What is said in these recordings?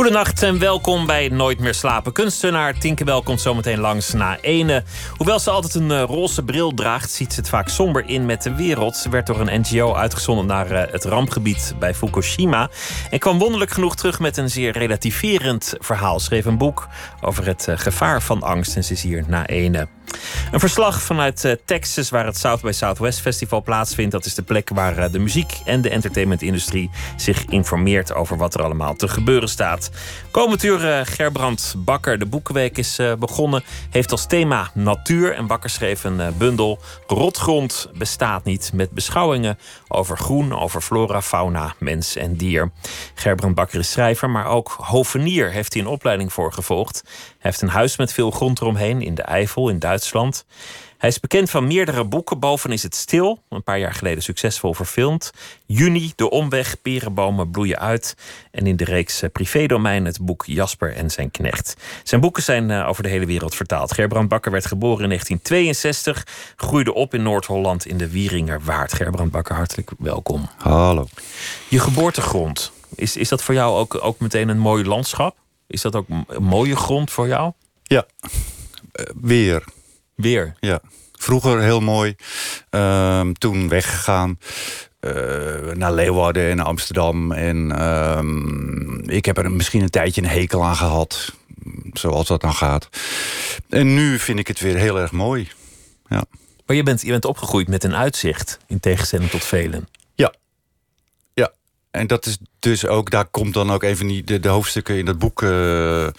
Goedenacht en welkom bij Nooit meer slapen. Kunstenaar Tinkerbell komt zometeen langs na ene. Hoewel ze altijd een eh, roze bril draagt, ziet ze het vaak somber in met de wereld. Ze werd door een NGO uitgezonden naar eh, het rampgebied bij Fukushima. En kwam wonderlijk genoeg terug met een zeer relativerend verhaal. Schreef een boek over het eh, gevaar van angst en ze is hier na ene. Een verslag vanuit uh, Texas, waar het South by Southwest Festival plaatsvindt. Dat is de plek waar uh, de muziek- en de entertainmentindustrie zich informeert over wat er allemaal te gebeuren staat. Komend uur uh, Gerbrand Bakker. De Boekenweek is begonnen. Heeft als thema natuur. En Bakker schreef een bundel. Rotgrond bestaat niet. Met beschouwingen over groen, over flora, fauna, mens en dier. Gerbrand Bakker is schrijver, maar ook hovenier heeft hij een opleiding voor gevolgd. Hij heeft een huis met veel grond eromheen in de Eifel in Duitsland. Hij is bekend van meerdere boeken. Boven is het stil, een paar jaar geleden succesvol verfilmd. Juni, De Omweg, Perenbomen bloeien uit. En in de reeks eh, Privédomein het boek Jasper en zijn knecht. Zijn boeken zijn eh, over de hele wereld vertaald. Gerbrand Bakker werd geboren in 1962. Groeide op in Noord-Holland in de Wieringerwaard. Gerbrand Bakker, hartelijk welkom. Hallo. Je geboortegrond, is, is dat voor jou ook, ook meteen een mooi landschap? Is dat ook een mooie grond voor jou? Ja, uh, weer. Weer? Ja. Vroeger heel mooi. Uh, toen weggegaan. Uh, naar Leeuwarden en Amsterdam. En uh, ik heb er misschien een tijdje een hekel aan gehad. Zoals dat dan gaat. En nu vind ik het weer heel erg mooi. Ja. Maar je bent, je bent opgegroeid met een uitzicht. In tegenstelling tot velen. Ja. Ja. En dat is dus ook, daar komt dan ook even die, de, de hoofdstukken in dat boek uh, uh,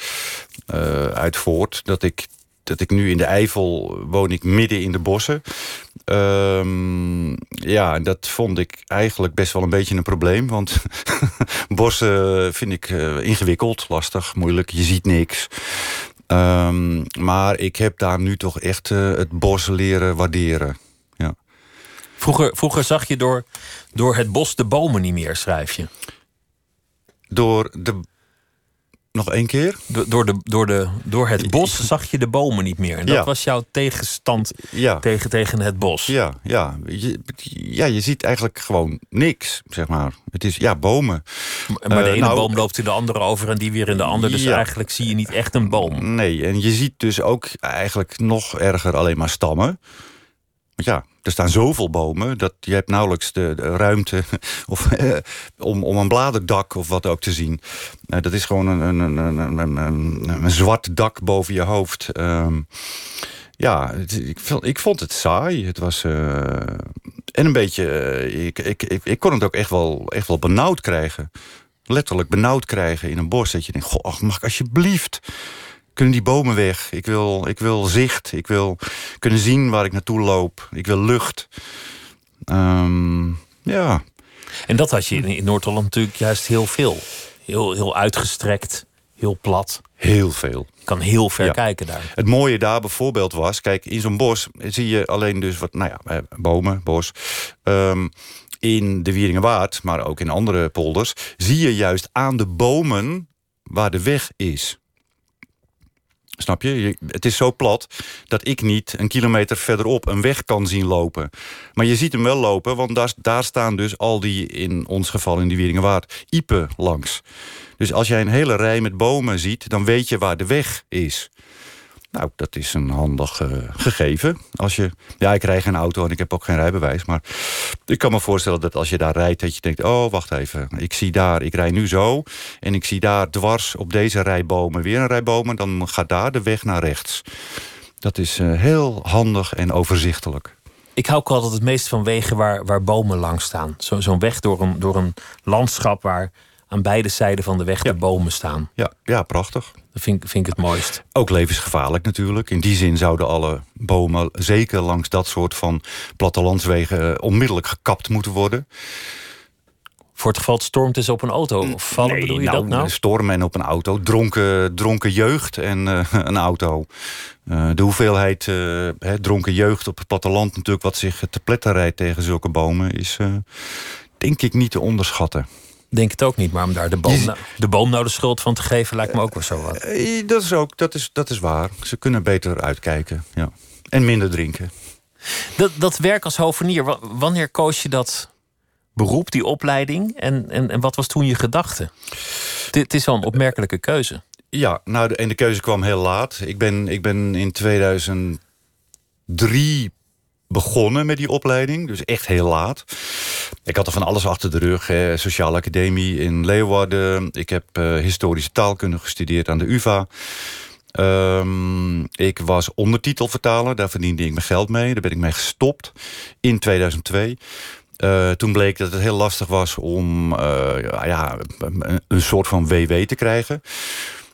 uit voort. Dat ik, dat ik nu in de Eifel woon, ik midden in de bossen. Um, ja, dat vond ik eigenlijk best wel een beetje een probleem. Want bossen vind ik uh, ingewikkeld, lastig, moeilijk. Je ziet niks. Um, maar ik heb daar nu toch echt het bos leren waarderen. Ja. Vroeger, vroeger zag je door, door het bos de bomen niet meer, schrijf je. Door de. Nog één keer? Door, door, de, door, de, door het bos zag je de bomen niet meer. En dat Ja. was jouw tegenstand Ja. tegen, tegen het bos. Ja, ja. Je, ja, je ziet eigenlijk gewoon niks, zeg maar. Het is, ja, bomen. Maar de Eh, ene nou, boom loopt in de andere over en die weer in de andere. Dus Ja. eigenlijk zie je niet echt een boom. Nee, en je ziet dus ook eigenlijk nog erger alleen maar stammen. Ja, er staan zoveel bomen dat je hebt nauwelijks de, de ruimte of, eh, om, om een bladerdak of wat ook te zien. Eh, dat is gewoon een, een, een, een, een, zwart dak boven je hoofd. Ehm, ja, ik, ik vond het saai. Het was. eh, en een beetje. eh, ik, ik, ik, kon het ook echt wel, echt wel benauwd krijgen. Letterlijk benauwd krijgen in een bos. Dat je denkt: Goh, mag ik alsjeblieft. Kunnen die bomen weg? Ik wil, ik wil zicht. Ik wil kunnen zien waar ik naartoe loop. Ik wil lucht. Ehm, ja. En dat had je in, in Noord-Holland natuurlijk juist heel veel. Heel, heel uitgestrekt, heel plat. Heel veel. Je kan heel ver Ja. kijken daar. Het mooie daar bijvoorbeeld was... Kijk, in zo'n bos zie je alleen dus wat... Nou ja, eh, bomen, bos. Ehm, in de Wieringenwaard, maar ook in andere polders... zie je juist aan de bomen waar de weg is. Snap je? Het is zo plat dat ik niet een kilometer verderop een weg kan zien lopen. Maar je ziet hem wel lopen, want daar, daar staan dus al die, in ons geval in die Wieringenwaard, iepen langs. Dus als jij een hele rij met bomen ziet, dan weet je waar de weg is. Nou, dat is een handig eh, gegeven. Als je, ja, ik rij geen auto en ik heb ook geen rijbewijs. Maar ik kan me voorstellen dat als je daar rijdt, dat je denkt: oh, wacht even. Ik zie daar, ik rij nu zo. En ik zie daar dwars op deze rij bomen weer een rij bomen. Dan gaat daar de weg naar rechts. Dat is eh, heel handig en overzichtelijk. Ik hou ook altijd het meest van wegen waar, waar bomen langs staan. Zo- Zo'n weg door een, door een landschap waar aan beide zijden van de weg de bomen staan. Ja, ja prachtig. Dat vind, ik- vind ik het mooist. Ook levensgevaarlijk natuurlijk. In die zin zouden alle bomen, zeker langs dat soort van plattelandswegen, eh, onmiddellijk gekapt moeten worden. Voor het geval het stormt is op een auto of vallen, bedoel je dat nou? stormen en op een auto. Dronken, dronken jeugd en eh, een auto. Eh, de hoeveelheid dronken jeugd op het platteland natuurlijk... wat zich te pletten rijdt tegen zulke bomen... is denk ik niet te onderschatten. Denk het ook niet, maar om daar de boom, Je- nou- de boom nou de schuld van te geven... lijkt me ook wel zo wat. Eh, Dat is ook, dat is, dat is waar. Ze kunnen beter uitkijken, ja. En minder drinken. Dat, dat werk als hovenier, wa- wanneer koos je dat beroep, die opleiding? En, en, en wat was toen je gedachte? Het is wel een opmerkelijke keuze. Ja, nou, de, en de keuze kwam heel laat. Ik ben, ik ben in 2003 begonnen met die opleiding. Dus echt heel laat. Ik had er van alles achter de rug. Hè. Sociale Academie in Leeuwarden. Ik heb eh, historische taalkunde gestudeerd aan de UvA. Ehm, ik was ondertitelvertaler. Daar verdiende ik mijn geld mee. Daar ben ik mee gestopt in 2002. Eh, toen bleek dat het heel lastig was om eh, ja, een soort van WW te krijgen.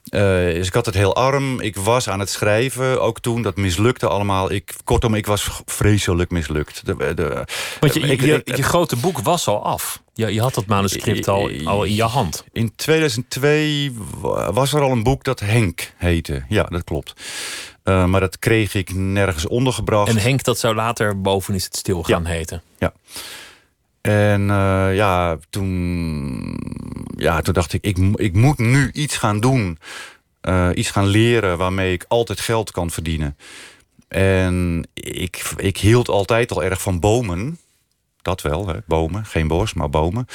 Eh, dus ik had het heel arm. Ik was aan het schrijven, ook toen. Dat mislukte allemaal. Ik, kortom, ik was vreselijk mislukt. De, de, Want je, ik- je, je grote boek was al af. Je, je had dat manuscript al, al in je hand. in 2002 wa- was er al een boek dat Henk heette. Ja, dat klopt. Eh, maar dat kreeg ik nergens ondergebracht. En Henk, dat zou later boven is het stil gaan heten. En eh, ja, toen, ja, toen dacht ik, ik, mo- ik moet nu iets gaan doen. Eh, iets gaan leren waarmee ik altijd geld kan verdienen. En ik, ik hield altijd al erg van bomen. Dat wel, hè? bomen. Geen bos, maar bomen.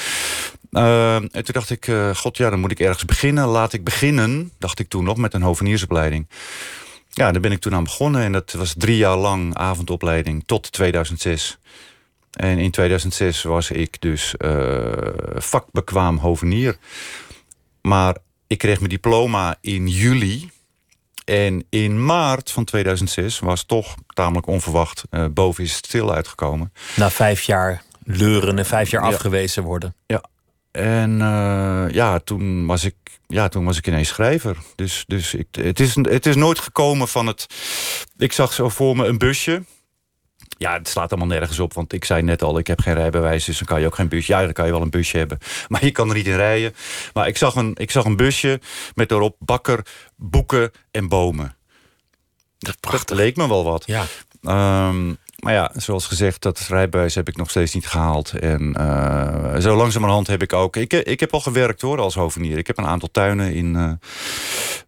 Eh, en toen dacht ik, god ja, dan moet ik ergens beginnen. Laat ik beginnen, dacht ik toen nog, met een hoveniersopleiding. Ja, daar ben ik toen aan begonnen. En dat was drie jaar lang avondopleiding tot 2006. En in 2006 was ik dus eh, vakbekwaam hovenier. Maar ik kreeg mijn diploma in juli. En in maart van 2006 was toch tamelijk onverwacht eh, boven is het stil uitgekomen. Na vijf jaar leuren en vijf jaar Ja. afgewezen worden. En eh, ja, toen was ik, ja, toen was ik ineens schrijver. Dus, dus ik, het, is, het is nooit gekomen van het. Ik zag zo voor me een busje. Ja, het slaat allemaal nergens op. Want ik zei net al, ik heb geen rijbewijs. Dus dan kan je ook geen busje. Ja, dan kan je wel een busje hebben. Maar je kan er niet in rijden. Maar ik zag een, ik zag een busje met daarop bakker, boeken en bomen. Dat, dat leek me wel wat. Ja. Ehm, maar ja, zoals gezegd, dat rijbewijs heb ik nog steeds niet gehaald. En eh, zo langzamerhand heb ik ook... Ik, ik heb al gewerkt hoor, als hovenier. Ik heb een aantal tuinen in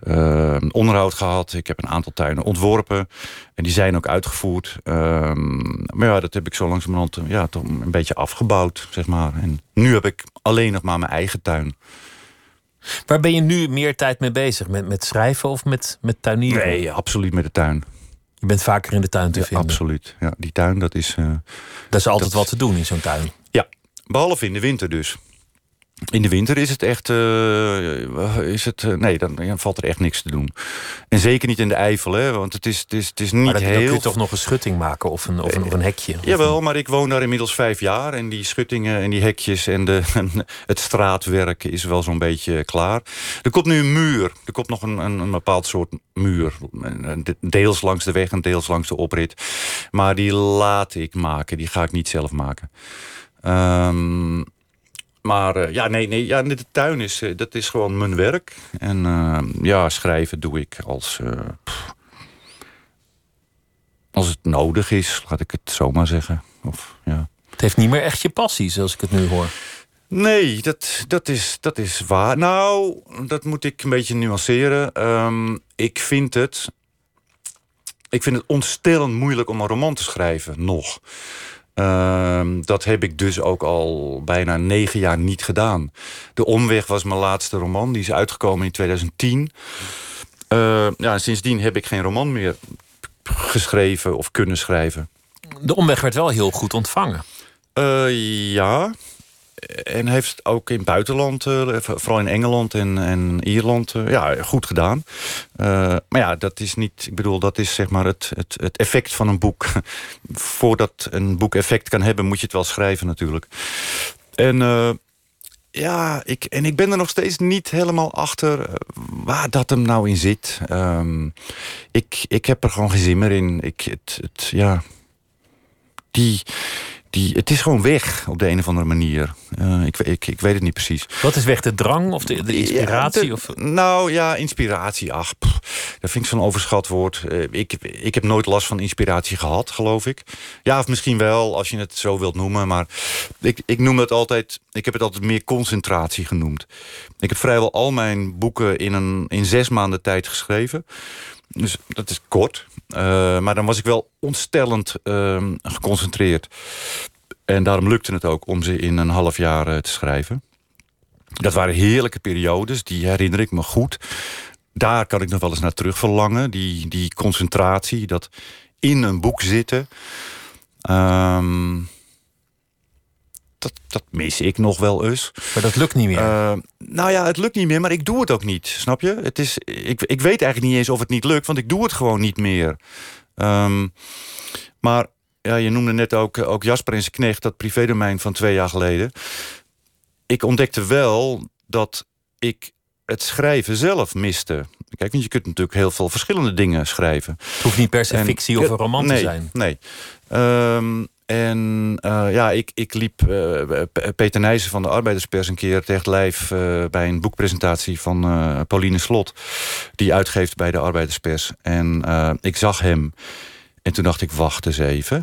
eh, eh, onderhoud gehad. Ik heb een aantal tuinen ontworpen. En die zijn ook uitgevoerd. Ehm, maar ja, dat heb ik zo langzamerhand ja, toch een beetje afgebouwd, zeg maar. En nu heb ik alleen nog maar mijn eigen tuin. Waar ben je nu meer tijd mee bezig? Met, met schrijven of met, met tuinieren? Nee, absoluut met de tuin. Je bent vaker in de tuin te Ja, vinden. absoluut. Ja, die tuin, dat is... eh, Er is altijd Dat- wat te doen in zo'n tuin. Ja, behalve in de winter dus. In de winter is het echt. eh, is het, eh, nee, dan, dan valt er echt niks te doen. En zeker niet in de Eifel, hè, want het is, het is, het is niet Maar dan, dan heel. kun je toch nog een schutting maken of een, of een, of een hekje. Of Jawel, maar ik woon daar inmiddels vijf jaar. En die schuttingen en die hekjes en, de, het straatwerk is wel zo'n beetje klaar. Er komt nu een muur. Er komt nog een, een, een bepaald soort muur. Deels langs de weg en deels langs de oprit. Maar die laat ik maken. Die ga ik niet zelf maken. Ehm, maar eh, ja, nee, nee ja, de tuin is, eh, dat is gewoon mijn werk. En eh, ja, schrijven doe ik als... als het nodig is, laat ik het zomaar zeggen. Of, ja. Het heeft niet meer echt je passie, zoals ik het nu hoor. Nee, dat, dat, is, dat is waar. Nou, dat moet ik een beetje nuanceren. Ehm, ik vind het... Ik vind het ontstellend moeilijk om een roman te schrijven, nog. Ehm, dat heb ik dus ook al bijna negen jaar niet gedaan. De Omweg was mijn laatste roman. Die is uitgekomen in 2010. Eh, ja, sindsdien heb ik geen roman meer geschreven of kunnen schrijven. De omweg werd wel heel goed ontvangen. Eh, ja. En heeft ook in het buitenland, eh, vooral in Engeland en, Ierland, eh, ja, goed gedaan. Eh, maar ja, dat is niet, ik bedoel, dat is zeg maar het, het, het effect van een boek. Voordat een boek effect kan hebben, moet je het wel schrijven natuurlijk. En ja, ik, en ik ben er nog steeds niet helemaal achter waar dat hem nou in zit. Ehm, ik, ik heb er gewoon geen zin meer in. Ik, het, ja, die, die, het is gewoon weg op de een of andere manier. Uh, ik, ik, ik weet het niet precies. Wat is weg? De drang of de, de inspiratie? Ja, de, of? Nou ja, inspiratie. Ach, pff, dat vind ik zo'n overschat woord. Uh, ik, ik heb nooit last van inspiratie gehad, geloof ik. Ja, of misschien wel, als je het zo wilt noemen. Maar ik, ik noem het altijd... Ik heb het altijd meer concentratie genoemd. Ik heb vrijwel al mijn boeken in, een, in zes maanden tijd geschreven. Dus dat is kort. Uh, maar dan was ik wel ontstellend uh, geconcentreerd. En daarom lukte het ook om ze in een half jaar uh, te schrijven. Dat waren heerlijke periodes, die herinner ik me goed. Daar kan ik nog wel eens naar terug verlangen. Die, die concentratie, dat in een boek zitten. Um, dat, dat mis ik nog wel eens. Maar dat lukt niet meer? Uh, nou ja, het lukt niet meer, maar ik doe het ook niet. Snap je? Het is, ik, ik weet eigenlijk niet eens of het niet lukt, want ik doe het gewoon niet meer. Um, maar ja, je noemde net ook, ook Jasper en zijn knecht, dat privédomein van twee jaar geleden. Ik ontdekte wel dat ik het schrijven zelf miste. Kijk, want je kunt natuurlijk heel veel verschillende dingen schrijven. Het hoeft niet per se en, fictie of een roman nee, te zijn. Nee. Um, en uh, ja, ik, ik liep uh, Peter Nijssen van de Arbeiderspers een keer tegen lijf uh, bij een boekpresentatie van Pauline Slot, die uitgeeft bij de Arbeiderspers. En ik zag hem en toen dacht ik, wacht eens even.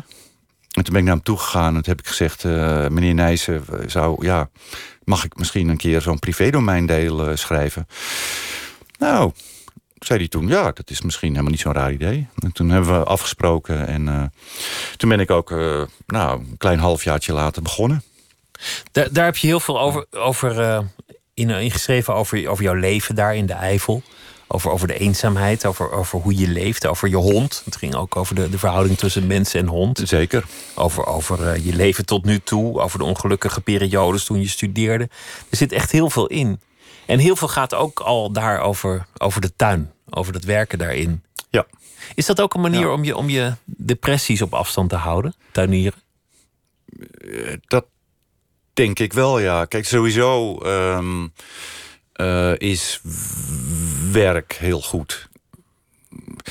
En toen ben ik naar hem toegegaan en toen heb ik gezegd, meneer Nijssen, zou, ja, mag ik misschien een keer zo'n privédomeindeel schrijven? Nou, zei hij toen, ja, dat is misschien helemaal niet zo'n raar idee. En toen hebben we afgesproken en uh, toen ben ik ook uh, nou, een klein halfjaartje later begonnen. Daar, daar heb je heel veel over, over uh, in, ingeschreven, over, over jouw leven daar in de Eifel. Over, over de eenzaamheid, over, over hoe je leeft, over je hond. Het ging ook over de, de verhouding tussen mens en hond. Zeker. Over, over je leven tot nu toe, over de ongelukkige periodes toen je studeerde. Er zit echt heel veel in. En heel veel gaat ook al daar over, over de tuin, over het werken daarin. Ja. Is dat ook een manier ja. om, je, om je depressies op afstand te houden, tuinieren? Dat denk ik wel, ja. Kijk, sowieso um, uh, is werk heel goed.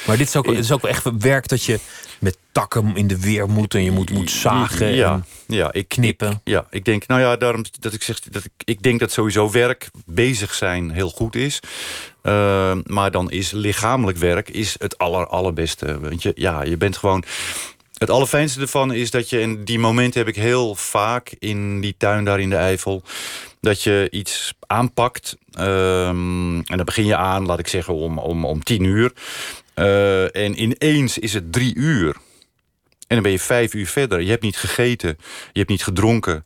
Maar dit is ook, dit is ook echt werk dat je met takken in de weer moet en je moet, moet zagen ja, en ja, ik, knippen. Ik, ja, ik denk, nou ja, daarom dat ik zeg dat ik, ik denk dat sowieso werk bezig zijn heel goed is. Uh, maar dan is lichamelijk werk is het aller, allerbeste. Want je, ja, je bent gewoon. Het allerfijnste ervan is dat je, en die momenten heb ik heel vaak in die tuin daar in de Eifel, dat je iets aanpakt. Um, en dan begin je aan, laat ik zeggen, om, om, om tien uur. Uh, en ineens is het drie uur. En dan ben je vijf uur verder. Je hebt niet gegeten, je hebt niet gedronken.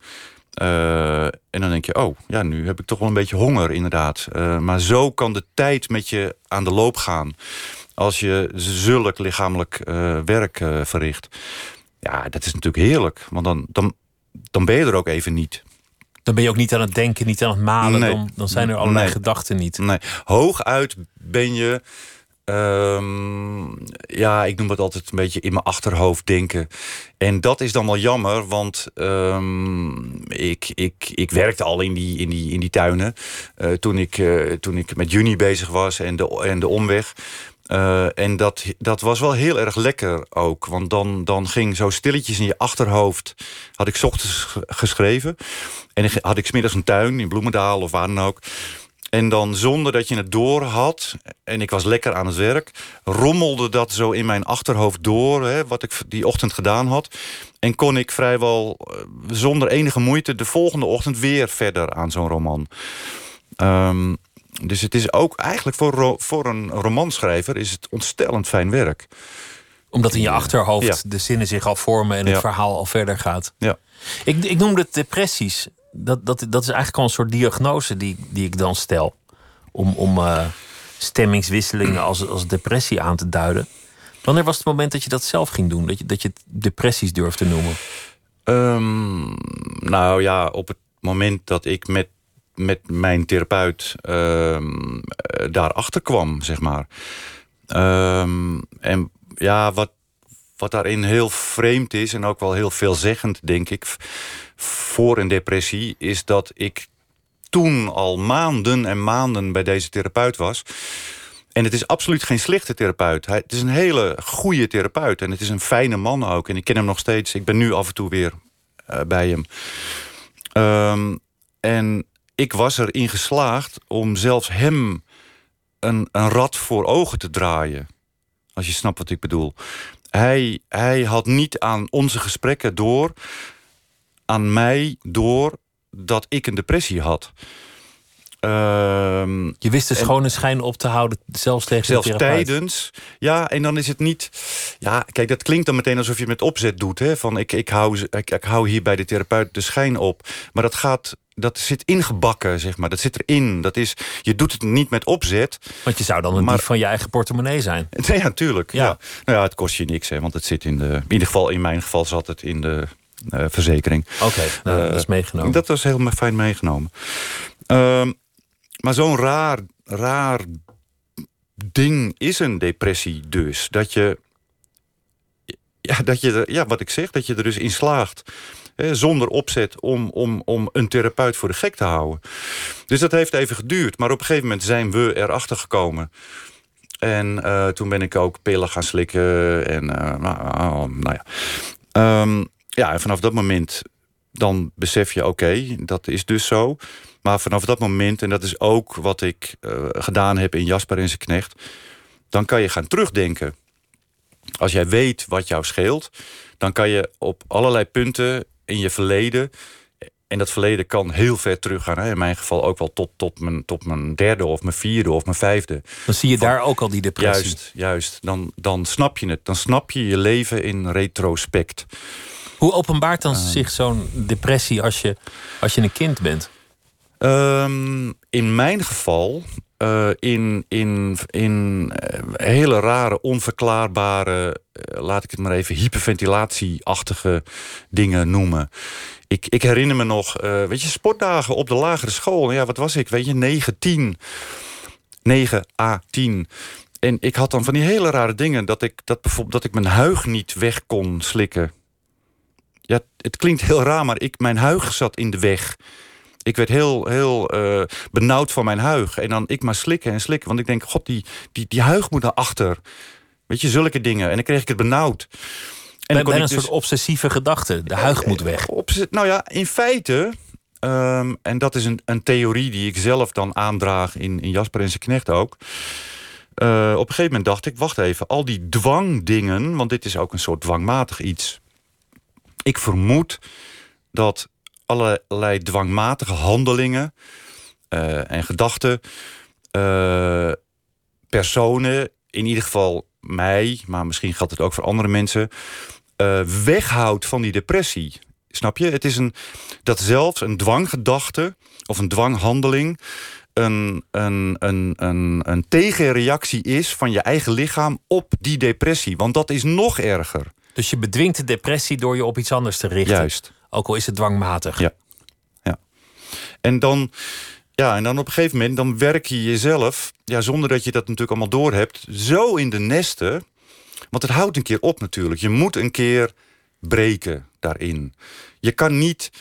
Uh, en dan denk je, oh, ja, nu heb ik toch wel een beetje honger, inderdaad. Uh, maar zo kan de tijd met je aan de loop gaan. Als je zulk lichamelijk werk verricht. Ja, dat is natuurlijk heerlijk. Want dan, dan, dan ben je er ook even niet. Dan ben je ook niet aan het denken, niet aan het malen. Nee. Dan, dan zijn er allerlei Nee. gedachten niet. Nee, hooguit ben je... ehm, ja, ik noem dat altijd een beetje in mijn achterhoofd denken. En dat is dan wel jammer, want ehm, ik, ik, ik werkte al in die, in die, in die tuinen. eh, toen, ik, eh, toen ik met juni bezig was en de, en de omweg. Eh, en dat, dat was wel heel erg lekker ook. Want dan, dan ging zo stilletjes in je achterhoofd... had ik ochtends ge- geschreven. En had ik smiddags een tuin in Bloemendaal of waar dan ook. En dan zonder dat je het door had... en ik was lekker aan het werk... rommelde dat zo in mijn achterhoofd door... Hè, wat ik die ochtend gedaan had. En kon ik vrijwel eh, zonder enige moeite... de volgende ochtend weer verder aan zo'n roman. Ehm, dus het is ook eigenlijk voor, voor een romanschrijver... is het ontstellend fijn werk. Omdat in je achterhoofd Ja. de zinnen zich al vormen en het verhaal al verder gaat. Ja. Ik, ik noemde het depressies. Dat, dat, dat is eigenlijk al een soort diagnose die, die ik dan stel. Om, om eh, stemmingswisselingen als, als depressie aan te duiden. Wanneer was het moment dat je dat zelf ging doen? Dat je, dat je het depressies durfde noemen? Ehm, nou ja, op het moment dat ik met, met mijn therapeut ehm, eh, daarachter kwam, zeg maar. Ehm, en ja, wat, wat daarin heel vreemd is en ook wel heel veelzeggend, denk ik, voor een depressie, is dat ik toen al maanden en maanden bij deze therapeut was. En het is absoluut geen slechte therapeut. Hij, het is een hele goede therapeut. En het is een fijne man ook. En ik ken hem nog steeds. Ik ben nu af en toe weer eh, bij hem. Ehm, en ik was erin geslaagd om zelfs hem een, een rad voor ogen te draaien. Als je snapt wat ik bedoel. Hij, hij had niet aan onze gesprekken door, aan mij door dat ik een depressie had. Ehm, je wist de schone schijn op te houden, zelfs tegen Zelfs tijdens. Ja, en dan is het niet... Ja, kijk, dat klinkt dan meteen alsof je het met opzet doet. Hè? Van ik, ik, hou, ik, ik hou hier bij de therapeut de schijn op. Maar dat gaat dat zit ingebakken, zeg maar. Dat zit erin. Dat is, je doet het niet met opzet. Want je zou dan een maar, dief van je eigen portemonnee zijn. Nee, natuurlijk. Ja. ja. Nou ja, het kost je niks, hè, want het zit in de... In ieder geval, in mijn geval zat het in de verzekering. Oké, nou, uh, dat is meegenomen. Dat was heel fijn meegenomen. Uh, maar zo'n raar, raar ding is een depressie dus. Dat je, ja, dat je er, ja, wat ik zeg, dat je er dus in slaagt. Hè, zonder opzet om, om, om een therapeut voor de gek te houden. Dus dat heeft even geduurd. Maar op een gegeven moment zijn we erachter gekomen. En uh, toen ben ik ook pillen gaan slikken. En uh, nou, nou, ja. Um, ja, en vanaf dat moment dan besef je, oké, dat is dus zo. Maar vanaf dat moment, en dat is ook wat ik uh, gedaan heb in Jasper en zijn knecht... dan kan je gaan terugdenken. Als jij weet wat jou scheelt... dan kan je op allerlei punten in je verleden... en dat verleden kan heel ver teruggaan. Hè? In mijn geval ook wel tot, tot, mijn, tot mijn derde of mijn vierde of mijn vijfde. Dan zie je daar ook al die depressie. Juist, juist. Dan, dan snap je het. Dan snap je je leven in retrospect. Hoe openbaart dan zich zo'n depressie als je, als je een kind bent? Um, in mijn geval uh, in, in, in uh, hele rare, onverklaarbare, uh, laat ik het maar even, hyperventilatieachtige dingen noemen. Ik, ik herinner me nog, weet je, sportdagen op de lagere school. Ja, wat was ik? Weet je, 9, 10. 9 a 10. En ik had dan van die hele rare dingen dat ik, dat bijvoorbeeld, dat ik mijn huig niet weg kon slikken. Ja, het klinkt heel raar, maar ik, mijn huig zat in de weg. Ik werd heel, heel uh, benauwd van mijn huig. En dan ik maar slikken en slikken. Want ik denk, god, die, die, die huig moet naar achter. Weet je, zulke dingen. En dan kreeg ik het benauwd. En ben, ben een dus, soort obsessieve gedachte. De huig moet weg. nou ja, in feite... Um, en dat is een, een theorie die ik zelf dan aandraag in, in Jasper en zijn knecht ook. Uh, op een gegeven moment dacht ik, wacht even, al die dwangdingen... want dit is ook een soort dwangmatig iets. Ik vermoed dat allerlei dwangmatige handelingen uh, en gedachten, uh, personen, in ieder geval mij, maar misschien geldt het ook voor andere mensen, uh, weghoudt van die depressie. Snap je? Het is een, dat zelfs een dwanggedachte of een dwanghandeling een, een, een, een, een tegenreactie is van je eigen lichaam op die depressie. Want dat is nog erger. Dus je bedwingt de depressie door je op iets anders te richten. Juist. Ook al is het dwangmatig. Ja. ja. En dan, ja, en dan op een gegeven moment, dan werk je jezelf, ja, zonder dat je dat natuurlijk allemaal doorhebt, zo in de nesten. Want het houdt een keer op natuurlijk. Je moet een keer breken daarin. Je kan niet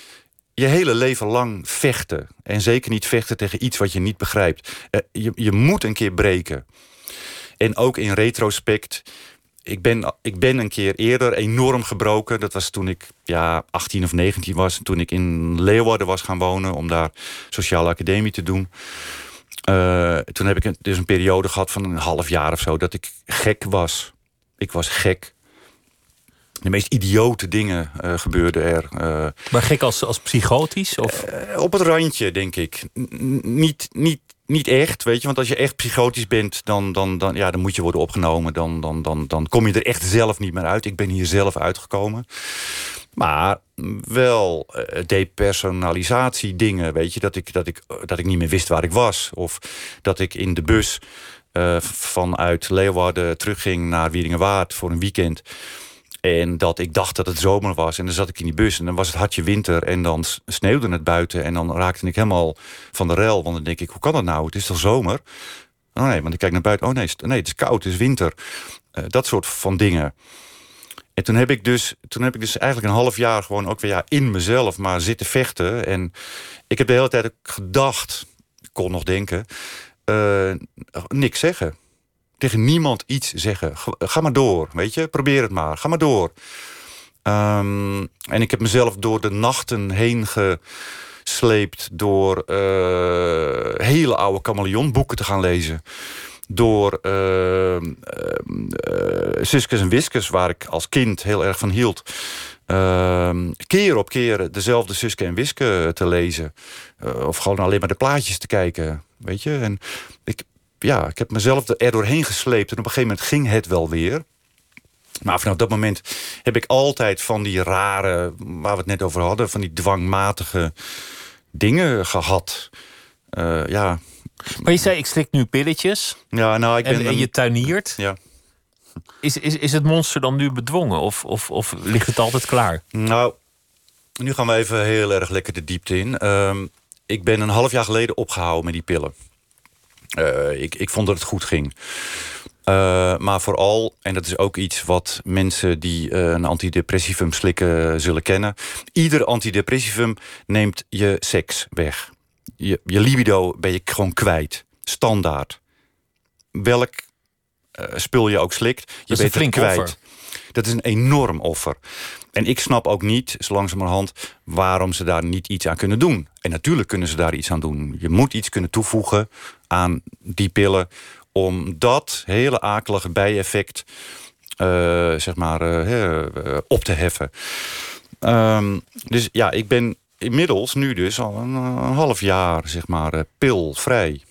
je hele leven lang vechten. En zeker niet vechten tegen iets wat je niet begrijpt. Eh, je, je moet een keer breken. En ook in retrospect ik ben, ik ben een keer eerder enorm gebroken. Dat was toen ik ja, 18 of 19 was. Toen ik in Leeuwarden was gaan wonen. Om daar sociale academie te doen. Uh, toen heb ik dus een periode gehad van een half jaar of zo. Dat ik gek was. Ik was gek. De meest idiote dingen uh, gebeurden er. Uh, maar gek als, als psychotisch? Of? op het randje, denk ik. N niet, niet niet echt, weet je. Want als je echt psychotisch bent, dan, dan, dan, ja, dan moet je worden opgenomen. Dan, dan, dan, dan kom je er echt zelf niet meer uit. Ik ben hier zelf uitgekomen. Maar wel uh, depersonalisatie dingen, weet je. Dat ik, dat, ik, dat ik niet meer wist waar ik was. Of dat ik in de bus uh, vanuit Leeuwarden terugging naar Wieringenwaard voor een weekend. En dat ik dacht dat het zomer was. En dan zat ik in die bus en dan was het hartje winter. En dan sneeuwde het buiten. En dan raakte ik helemaal van de rel. Want dan denk ik, hoe kan dat nou? Het is toch zomer? Oh nee, want ik kijk naar buiten. Oh nee, nee het is koud, het is winter. Uh, dat soort van dingen. En toen heb ik dus, toen heb ik dus eigenlijk een half jaar gewoon ook weer ja, in mezelf maar zitten vechten. En ik heb de hele tijd ook gedacht, ik kon nog denken, uh, niks zeggen tegen niemand iets zeggen. Ga maar door, weet je. Probeer het maar. Ga maar door. Ehm, en ik heb mezelf door de nachten heen gesleept... door eh, hele oude chameleonboeken te gaan lezen door uh, en Wiskes, waar ik als kind heel erg van hield. Uh, keer op keer dezelfde Suske en Wiske te lezen. Of gewoon alleen maar de plaatjes te kijken. Weet je? En ik, ja, ik heb mezelf er doorheen gesleept. En op een gegeven moment ging het wel weer. Maar vanaf dat moment heb ik altijd van die rare, waar we het net over hadden, van die dwangmatige dingen gehad. Uh, ja, maar je zei, ik slik nu pilletjes. Ja, nou, ik ben en, en je tuiniert. Ja. Is, is, is het monster dan nu bedwongen? Of, of, of ligt het altijd klaar? Nou, nu gaan we even heel erg lekker de diepte in. Um, ik ben een half jaar geleden opgehouden met die pillen. Uh, ik, ik vond dat het goed ging. Uh, maar vooral, en dat is ook iets wat mensen die uh, een antidepressivum slikken zullen kennen. Ieder antidepressivum neemt je seks weg je, je libido ben je gewoon kwijt. Standaard. Welk spul je ook slikt, je bent het kwijt. Offer. Dat is een enorm offer. En ik snap ook niet, zo langzamerhand, waarom ze daar niet iets aan kunnen doen. En natuurlijk kunnen ze daar iets aan doen. Je moet iets kunnen toevoegen aan die pillen... om dat hele akelige bijeffect uh, zeg maar, uh, op te heffen. Um, dus ja, ik ben inmiddels nu dus al een, een half jaar, zeg maar, pilvrij.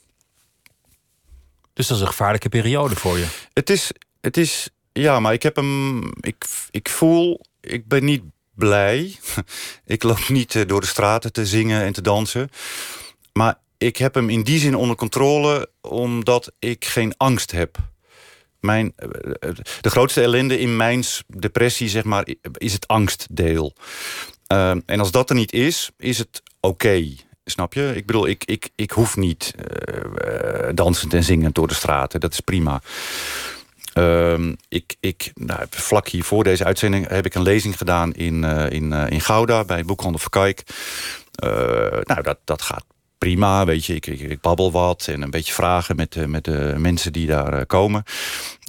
Dus dat is een gevaarlijke periode voor je? Het is, het is ja, maar ik heb hem, ik, ik voel, ik ben niet blij. ik loop niet door de straten te zingen en te dansen. Maar ik heb hem in die zin onder controle, omdat ik geen angst heb. Mijn, uh, de grootste ellende in mijn depressie, zeg maar, is het angstdeel. Uh, en als dat er niet is, is het oké. Snap je? Ik bedoel, ik, ik, ik hoef niet uh, dansend en zingend door de straten. Dat is prima. Uh, ik, ik, nou, vlak hier voor deze uitzending heb ik een lezing gedaan in, in, in Gouda bij Boekhandel Verkijk. nou, dat, dat gaat prima, weet je. Ik, ik, babbel wat en een beetje vragen met, met de mensen die daar komen.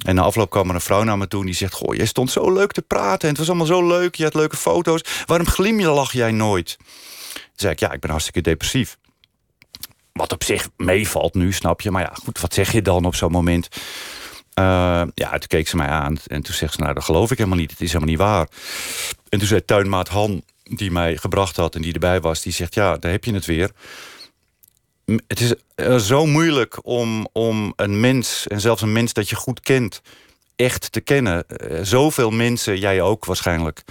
En na afloop kwam er een vrouw naar me toe die zegt... Goh, jij stond zo leuk te praten en het was allemaal zo leuk. Je had leuke foto's. Waarom glimlach jij nooit? Toen zei ik, ja, ik ben hartstikke depressief. Wat op zich meevalt nu, snap je. Maar ja, goed, wat zeg je dan op zo'n moment? Ja, toen keek ze mij aan en toen zegt ze... nou, dat geloof ik helemaal niet, het is helemaal niet waar. En toen zei tuinmaat Han, die mij gebracht had en die erbij was... die zegt, ja, daar heb je het weer het is eh, zo moeilijk om, om een mens, en zelfs een mens dat je goed kent, echt te kennen. Uh, zoveel mensen, jij ook waarschijnlijk,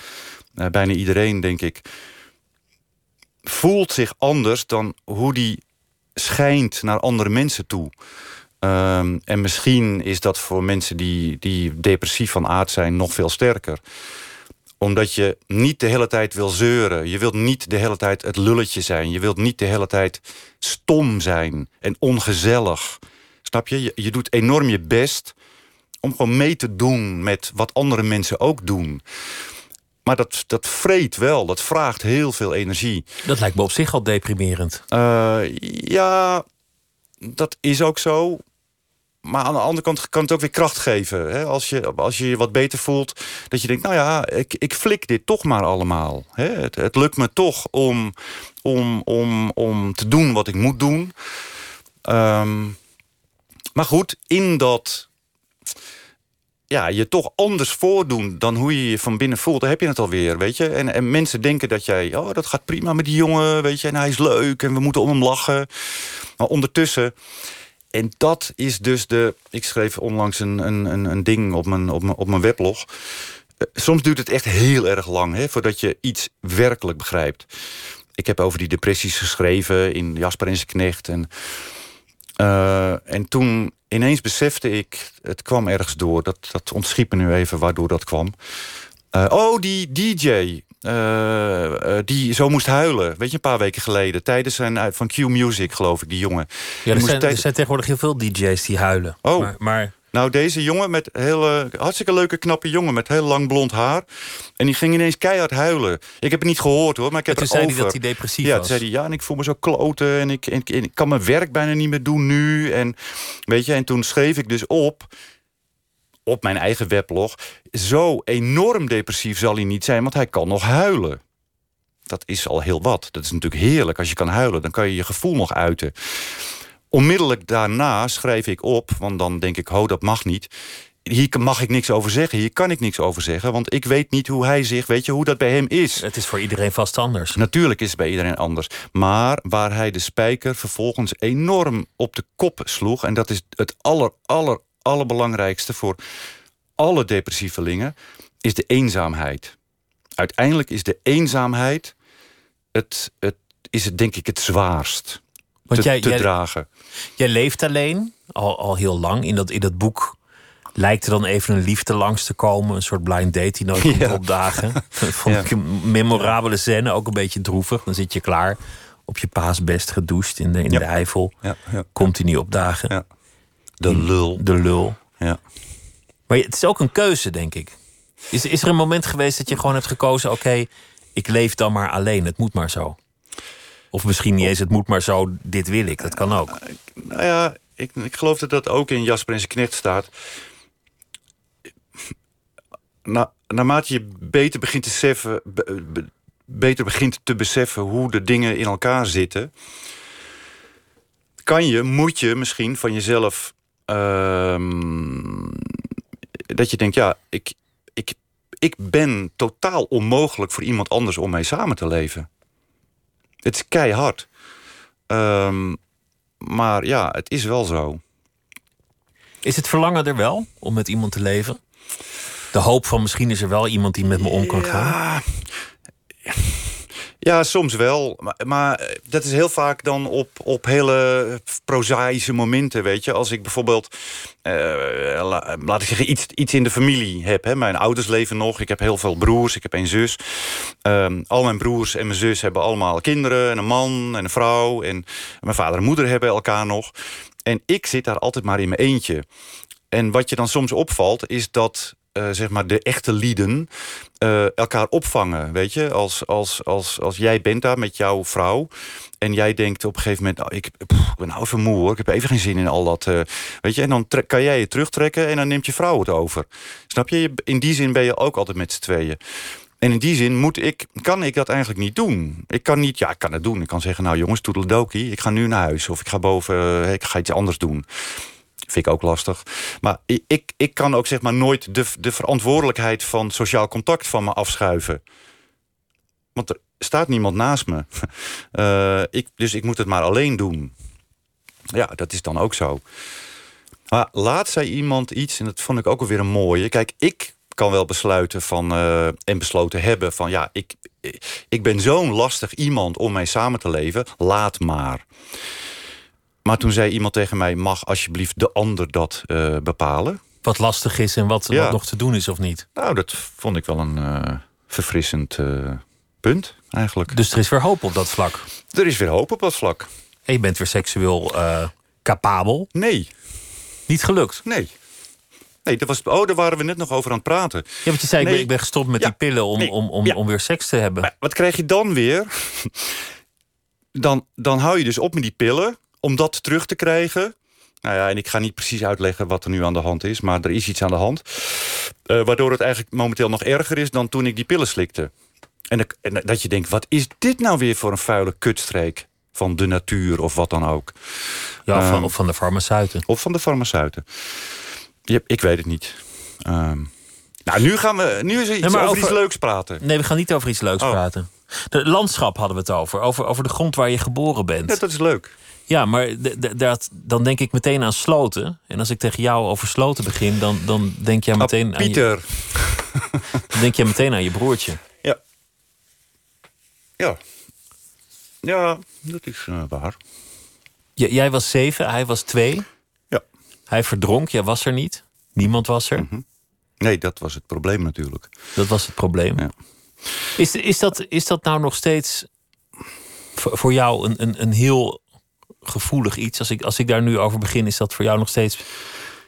uh, bijna iedereen denk ik, voelt zich anders dan hoe die schijnt naar andere mensen toe. Um, en misschien is dat voor mensen die, die depressief van aard zijn nog veel sterker omdat je niet de hele tijd wil zeuren. Je wilt niet de hele tijd het lulletje zijn. Je wilt niet de hele tijd stom zijn en ongezellig. Snap je? Je, je doet enorm je best om gewoon mee te doen met wat andere mensen ook doen. Maar dat, dat vreet wel, dat vraagt heel veel energie. Dat lijkt me op zich al deprimerend. Uh, ja, dat is ook zo. Maar aan de andere kant kan het ook weer kracht geven. Hè? Als, je, als je je wat beter voelt, dat je denkt... nou ja, ik, ik flik dit toch maar allemaal. Hè? Het, lukt me toch om, om, om, om te doen wat ik moet doen. Um, maar goed, in dat ja, je toch anders voordoen dan hoe je je van binnen voelt, dan heb je het alweer, weet je. En, en mensen denken dat jij, oh, dat gaat prima met die jongen, weet je, en hij is leuk en we moeten om hem lachen. Maar ondertussen en dat is dus de... Ik schreef onlangs een, een, een ding op mijn, op, mijn, op mijn weblog. Eh, soms duurt het echt heel erg lang... Hè, voordat je iets werkelijk begrijpt. Ik heb over die depressies geschreven in Jasper en zijn knecht. En, uh, en toen ineens besefte ik... het kwam ergens door, dat, dat ontschiet me nu even waardoor dat kwam... Uh, oh, die DJ. Uh, die zo moest huilen. Weet je, een paar weken geleden. Tijdens zijn van Q Music, geloof ik, die jongen. Ja, er, zijn, er zijn tegenwoordig heel veel DJ's die huilen. Oh, maar, maar... Nou, deze jongen met hele, hartstikke leuke, knappe jongen met heel lang blond haar. En die ging ineens keihard huilen. Ik heb het niet gehoord hoor, maar ik heb het zei hij dat hij depressief ja, was. zei hij, ja, en ik voel me zo kloten en ik, en, en ik kan mijn werk bijna niet meer doen nu. En, weet je, en toen schreef ik dus op op mijn eigen weblog... zo enorm depressief zal hij niet zijn, want hij kan nog huilen. Dat is al heel wat. Dat is natuurlijk heerlijk als je kan huilen. Dan kan je je gevoel nog uiten. Onmiddellijk daarna schrijf ik op, want dan denk ik... ho, dat mag niet hier mag ik niks over zeggen. Hier kan ik niks over zeggen. Want ik weet niet hoe hij zich, weet je, hoe dat bij hem is. Het is voor iedereen vast anders. Natuurlijk is het bij iedereen anders. Maar waar hij de spijker vervolgens enorm op de kop sloeg... en dat is het aller, aller, allerbelangrijkste voor alle depressievelingen... is de eenzaamheid. Uiteindelijk is de eenzaamheid... het, het, is het denk ik het zwaarst Want te, jij, te dragen. Jij leeft alleen, al, al heel lang. In dat, in dat boek lijkt er dan even een liefde langs te komen. Een soort blind date die nooit komt opdagen. vond ik een memorabele scène, ook een beetje droevig. Dan zit je klaar op je paasbest gedoucht in de, in de Eifel. Komt hij niet opdagen. De lul. De lul. Ja. Maar het is ook een keuze, denk ik. Is, is er een moment geweest dat je gewoon hebt gekozen... oké, ik leef dan maar alleen, het moet maar zo? Of misschien niet eens, het moet maar zo, dit wil ik. Dat kan ook. Nou ja, ik, ik geloof dat dat ook in Jasper en zijn knecht staat na, naarmate je beter begint te beseffen, beter begint te beseffen hoe de dingen in elkaar zitten, kan je, moet je misschien van jezelf dat je denkt, ja, ik, ik, ik ben totaal onmogelijk voor iemand anders om mee samen te leven. Het is keihard. Um, maar ja, het is wel zo. Is het verlangen er wel om met iemand te leven? de hoop van misschien is er wel iemand die met me om kan gaan? Ja, soms wel. Maar, maar, dat is heel vaak dan op, op hele prozaïsche momenten, weet je. Als ik bijvoorbeeld, uh, laat ik zeggen, iets, iets in de familie heb. Hè. Mijn ouders leven nog, ik heb heel veel broers, ik heb een zus. Ehm, al mijn broers en mijn zus hebben allemaal kinderen en een man en een vrouw. En mijn vader en moeder hebben elkaar nog. En ik zit daar altijd maar in mijn eentje. En wat je dan soms opvalt, is dat uh, zeg maar de echte lieden uh, elkaar opvangen. Weet je, als, als, als, als jij bent daar met jouw vrouw. En jij denkt op een gegeven moment, nou, ik, ben nou even moe hoor. Ik heb even geen zin in al dat. Uh, weet je, en dan kan jij je terugtrekken en dan neemt je vrouw het over. Snap je? In die zin ben je ook altijd met z'n tweeën. En in die zin moet ik, kan ik dat eigenlijk niet doen. Ik kan niet, ja, ik kan het doen. Ik kan zeggen, nou jongens, toedeledokie, ik ga nu naar huis. Of ik ga boven, ik ga iets anders doen. Vind ik ook lastig. Maar ik, ik kan ook zeg maar nooit de, de verantwoordelijkheid van sociaal contact van me afschuiven. Want er staat niemand naast me. Uh, ik, dus ik moet het maar alleen doen. Ja, dat is dan ook zo. Maar laat zei iemand iets, en dat vond ik ook alweer een mooie. Kijk, ik kan wel besluiten van, uh, en besloten hebben van... ja, ik, ik ben zo'n lastig iemand om mee samen te leven. Laat maar. Maar toen zei iemand tegen mij... mag alsjeblieft de ander dat uh, bepalen? Wat lastig is en wat, wat, nog te doen is of niet? Nou, dat vond ik wel een uh, verfrissend uh, punt eigenlijk. Dus er is weer hoop op dat vlak? Er is weer hoop op dat vlak. En je bent weer seksueel capabel? Nee. Niet gelukt? Nee. Nee, dat was, oh, daar waren we net nog over aan het praten. Ja, want je zei, nee. ik, ben, ik ben gestopt met die pillen om, om, om, om weer seks te hebben. Maar wat krijg je dan weer? dan, dan hou je dus op met die pillen om dat terug te krijgen... Nou ja, en ik ga niet precies uitleggen wat er nu aan de hand is... maar er is iets aan de hand. Uh, waardoor het eigenlijk momenteel nog erger is dan toen ik die pillen slikte. En, en dat je denkt, wat is dit nou weer voor een vuile kutstreek? Van de natuur of wat dan ook. Ja, of, van, ehm, of van de farmaceuten. Of van de farmaceuten. Ja, ik weet het niet. Um, nou, nu gaan we nu is er iets over, over, iets leuks praten. Nee, we gaan niet over iets leuks oh. praten. De landschap hadden we het over. over. Over de grond waar je geboren bent. Ja, dat is leuk. Ja, maar dat, dan denk ik meteen aan sloten. En als ik tegen jou over sloten begin, dan, dan denk jij meteen ah, Pieter. aan je... Dan denk je meteen aan je broertje. Ja. Ja. Ja, dat is uh, waar. jij was zeven, hij was twee. Ja. Hij verdronk, jij was er niet. Niemand was er. Mhm. Nee, dat was het probleem natuurlijk. Dat was het probleem. Ja. Is, is, dat, is dat nou nog steeds voor jou een, een, een heel gevoelig iets. Als ik, als ik daar nu over begin, is dat voor jou nog steeds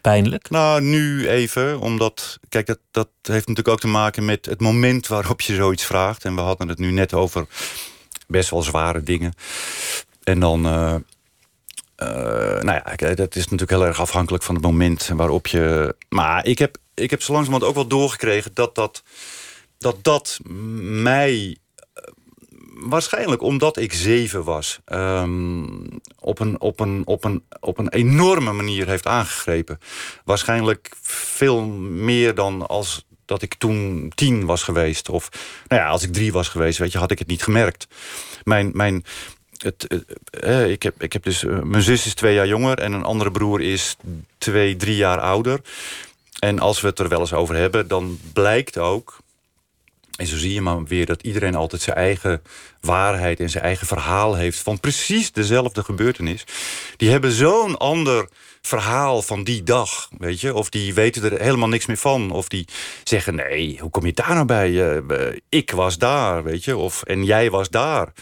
pijnlijk? Nou, nu even, omdat... Kijk, dat, dat heeft natuurlijk ook te maken met het moment waarop je zoiets vraagt. En we hadden het nu net over best wel zware dingen. En dan... Uh, nou ja, dat is natuurlijk heel erg afhankelijk van het moment waarop je... Maar ik heb, ik heb zo langzamerhand ook wel doorgekregen dat dat, dat, dat mij waarschijnlijk omdat ik zeven was, ehm, op, een, op, een, op, een, op een enorme manier heeft aangegrepen. Waarschijnlijk veel meer dan als dat ik toen tien was geweest. Of nou ja, als ik drie was geweest, weet je, had ik het niet gemerkt. Mijn, mijn, het, ik, heb, ik heb dus, eh, mijn zus is twee jaar jonger en een andere broer is twee, drie jaar ouder. En als we het er wel eens over hebben, dan blijkt ook en zo zie je maar weer dat iedereen altijd zijn eigen waarheid en zijn eigen verhaal heeft van precies dezelfde gebeurtenis. Die hebben zo'n ander verhaal van die dag, weet je. Of die weten er helemaal niks meer van. Of die zeggen, nee, hoe kom je daar nou bij? Uh, ik was daar, weet je. Of, en jij was daar.